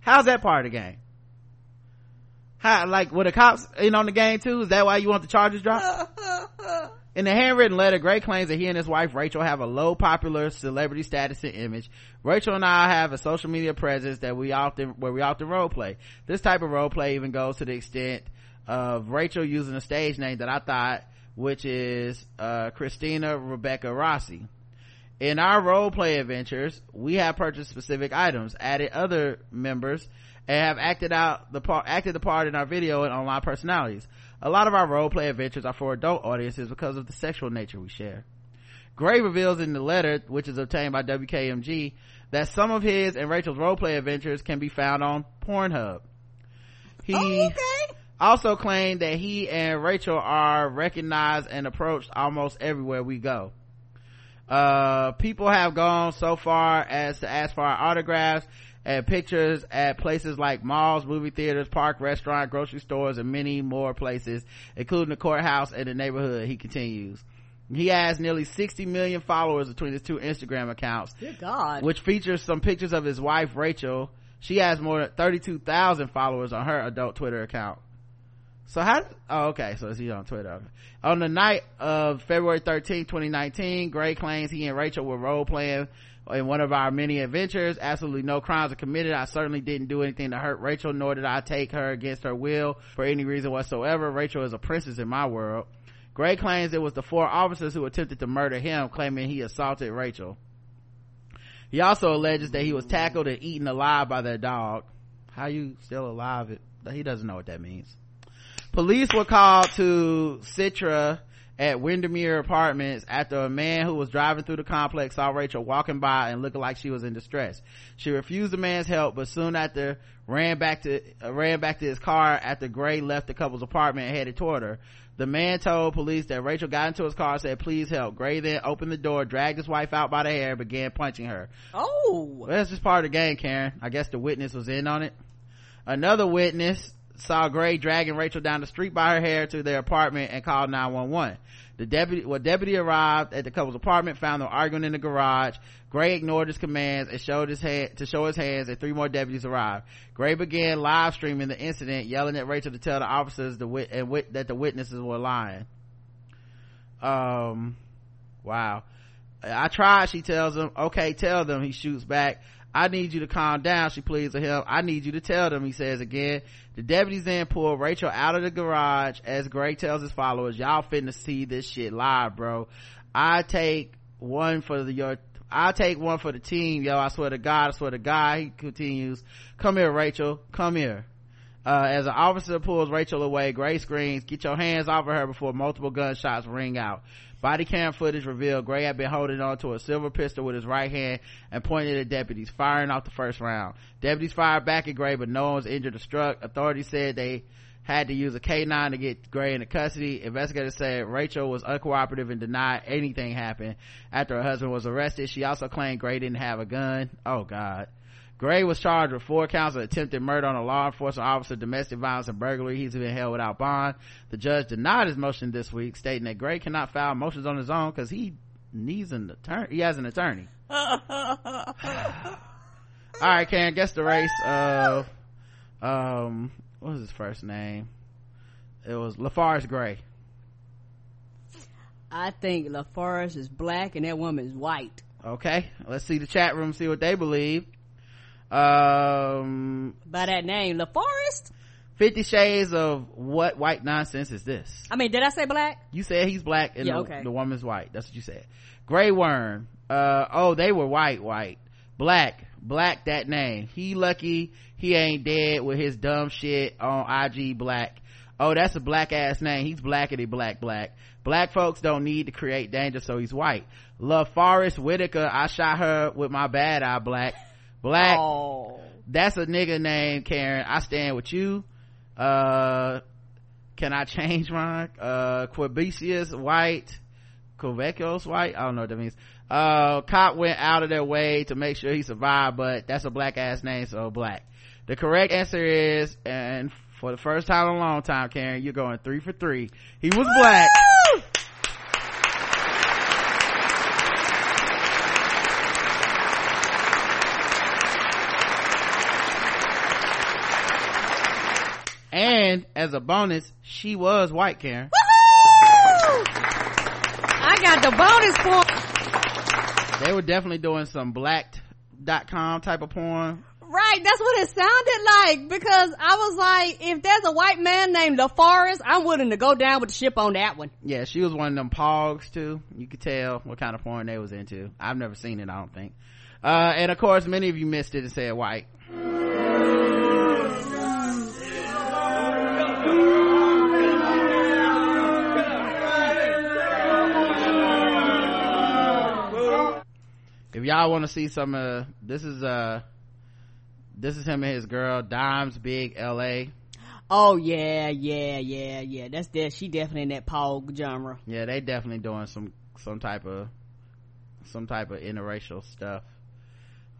how's that part of the game how like were the cops in on the game too is that why you want the charges dropped In the handwritten letter, Gray claims that he and his wife Rachel have a low popular celebrity status and image. Rachel and I have a social media presence that we often, where we often role play. This type of role play even goes to the extent of Rachel using a stage name that I thought, which is, uh, Christina Rebecca Rossi. In our role play adventures, we have purchased specific items, added other members, and have acted out the part, acted the part in our video and online personalities. A lot of our role play adventures are for adult audiences because of the sexual nature we share. Gray reveals in the letter, which is obtained by WKMG, that some of his and Rachel's role play adventures can be found on Pornhub. He
oh, okay.
also claimed that he and Rachel are recognized and approached almost everywhere we go. Uh, people have gone so far as to ask for our autographs and pictures at places like malls, movie theaters, park, restaurant, grocery stores, and many more places, including the courthouse and the neighborhood, he continues. He has nearly 60 million followers between his two Instagram accounts.
Good God.
Which features some pictures of his wife, Rachel. She has more than 32,000 followers on her adult Twitter account. So how, oh, okay, so he's on Twitter. On the night of February 13, 2019, Gray claims he and Rachel were role playing in one of our many adventures. Absolutely no crimes are committed. I certainly didn't do anything to hurt Rachel, nor did I take her against her will for any reason whatsoever. Rachel is a princess in my world. Gray claims it was the four officers who attempted to murder him, claiming he assaulted Rachel. He also alleges that he was tackled and eaten alive by their dog. How you still alive? He doesn't know what that means. Police were called to Citra at Windermere Apartments after a man who was driving through the complex saw Rachel walking by and looking like she was in distress. She refused the man's help, but soon after ran back to uh, ran back to his car after Gray left the couple's apartment and headed toward her. The man told police that Rachel got into his car and said, please help. Gray then opened the door, dragged his wife out by the hair, and began punching her.
Oh!
Well, that's just part of the game, Karen. I guess the witness was in on it. Another witness saw Gray dragging Rachel down the street by her hair to their apartment and called 911. The deputy, well, deputy arrived at the couple's apartment, found them arguing in the garage. Gray ignored his commands and showed his hand to show his hands, and three more deputies arrived. Gray began live streaming the incident, yelling at Rachel to tell the officers the wit- and wit- that the witnesses were lying. Um, wow. I tried, she tells him. Okay, tell them, he shoots back. I need you to calm down, she pleads with him. I need you to tell them, he says again. The deputies then pull Rachel out of the garage as Gray tells his followers, y'all finna see this shit live, bro. I take one for the, your, I take one for the team, yo. I swear to God, I swear to God. He continues, come here, Rachel, come here. Uh, as an officer pulls Rachel away, Gray screams, get your hands off of her before multiple gunshots ring out. Body cam footage revealed Gray had been holding onto a silver pistol with his right hand and pointed at deputies, firing off the first round. Deputies fired back at Gray, but no one was injured or struck. Authorities said they had to use a K9 to get Gray into custody. Investigators said Rachel was uncooperative and denied anything happened after her husband was arrested. She also claimed Gray didn't have a gun. Oh God. Gray was charged with four counts of attempted murder on a law enforcement officer, domestic violence, and burglary. He's been held without bond. The judge denied his motion this week, stating that Gray cannot file motions on his own because he needs an attorney. He has an attorney. All right karen guess the race of um what was his first name? It was lafarge gray.
I think lafarge is black and that woman is white.
Okay let's see the chat room see what they believe um
by that name laforest?
50 shades of what white nonsense is this?
I mean did i say black?
You said he's black and
yeah,
the,
okay.
the woman's white. That's what you said. Gray worm uh oh they were white white. Black black that name. He lucky he ain't dead with his dumb shit on ig black. Oh that's a black ass name. He's blackety black black. Black folks don't need to create danger so he's white. Love forest whitaker i shot her with my bad eye black black.
Oh.
that's a nigga name karen. I stand with you. Uh can i change mine? Uh white. Quebecos white? I don't know what that means. Uh cop went out of their way to make sure he survived but that's a black ass name so black. The correct answer is and for the first time in a long time karen you're going three for three. He was black and as a bonus she was white karen.
I got the bonus point.
They were definitely doing some blacked.com type of porn.
Right that's what it sounded like because i was like if there's a white man named laforest i'm willing to go down with the ship on that one.
Yeah she was one of them pogs too. You could tell what kind of porn they was into. I've never seen it i don't think. Uh, and of course many of you missed it and said white if y'all want to see some uh this is uh this is him and his girl dimes big la
oh yeah yeah yeah yeah. That's that she definitely in that paul genre.
Yeah they definitely doing some some type of some type of interracial stuff.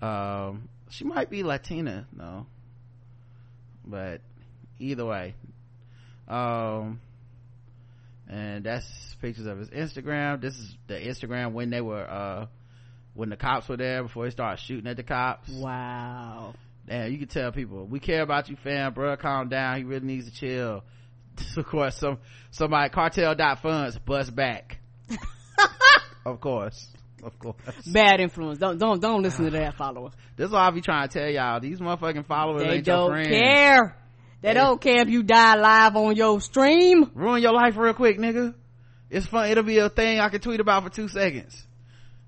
Um she might be latina no but either way. Um and that's pictures of his instagram. This is the instagram when they were uh when the cops were there before they started shooting at the cops.
Wow.
Damn you can tell people we care about you fam bro. Calm down. He really needs to chill. Of course some somebody cartel dot funds bust back. Of course. Of course.
Bad influence. Don't don't don't listen to that follower.
This is what i be trying to tell y'all. These motherfucking followers
they
ain't
don't care. They yeah. don't care if you die live on your stream.
Ruin your life real quick nigga. It's fun. It'll be a thing i can tweet about for two seconds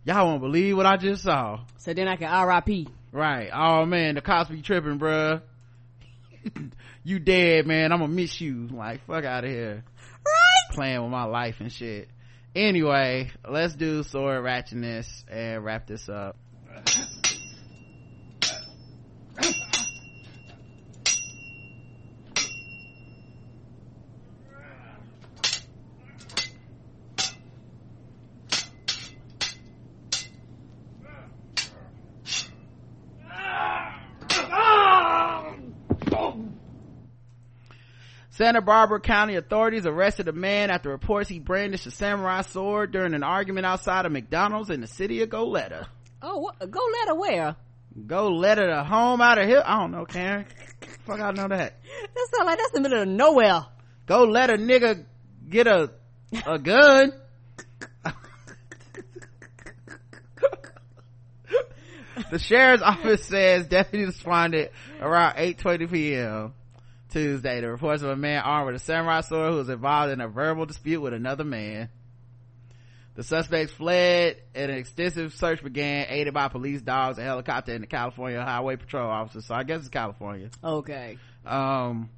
y'all won't believe what i just saw.
So then i can rip
right. Oh man the cops be tripping bruh. You dead man. I'm gonna miss you. Like fuck out of here.
Right.
Playing with my life and shit. Anyway let's do sword ratchetness and wrap this up Santa Barbara County authorities arrested a man after reports he brandished a samurai sword during an argument outside of McDonald's in the city of Goleta.
Oh, what, Goleta where?
Goleta, the home out of here. I don't know, Karen. Fuck, I know that.
That sounds like that's the middle of nowhere.
Go let a nigga get a a gun. the sheriff's office says deputies responded around 8:20 p.m. Tuesday the reports of a man armed with a samurai sword who was involved in a verbal dispute with another man. The suspects fled and an extensive search began aided by police dogs, a helicopter, and the California Highway Patrol officers. So I guess it's California.
Okay.
Um,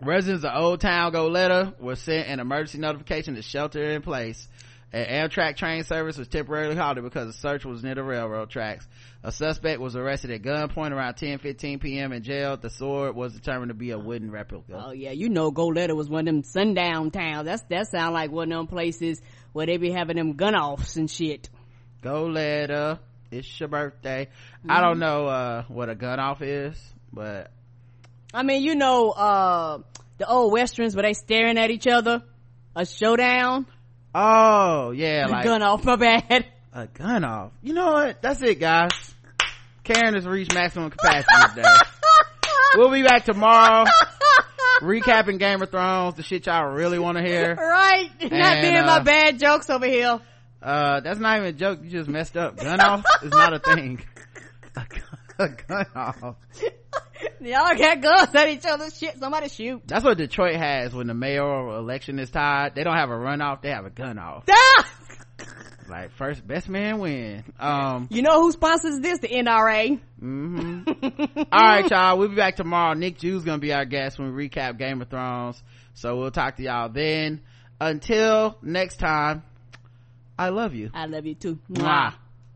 residents of Old Town Goleta were sent an emergency notification to shelter in place. An Amtrak train service was temporarily halted because the search was near the railroad tracks. A suspect was arrested at gunpoint around 10:15 p.m. and jailed. The sword was determined to be a wooden replica.
Oh yeah, you know Goleta was one of them sundown towns. That's that sound like one of them places where they be having them gun offs and shit.
Goleta, it's your birthday. Mm-hmm. I don't know uh, what a gun off is, but
I mean, you know, uh, the old westerns where they staring at each other, a showdown.
Oh yeah, like
gun off. My bad.
a gun off. You know what? That's it guys. Karen has reached maximum capacity today. We'll be back tomorrow recapping game of thrones the shit y'all really want to hear.
Right. Not being
uh,
my bad jokes over here.
Uh that's not even a joke. You just messed up. Gun off is not a thing. A gun, a gun off
y'all got guns at each other's shit somebody shoot.
That's what detroit has when the mayoral election is tied. They don't have a runoff. They have a gun off.
Ah!
like first best man win. Um
you know who sponsors this? The nra
hmm all right y'all. We'll be back tomorrow. Nick jew's gonna be our guest when we recap game of thrones. So we'll talk to y'all then. Until next time i love you.
I love you too.
Mwah.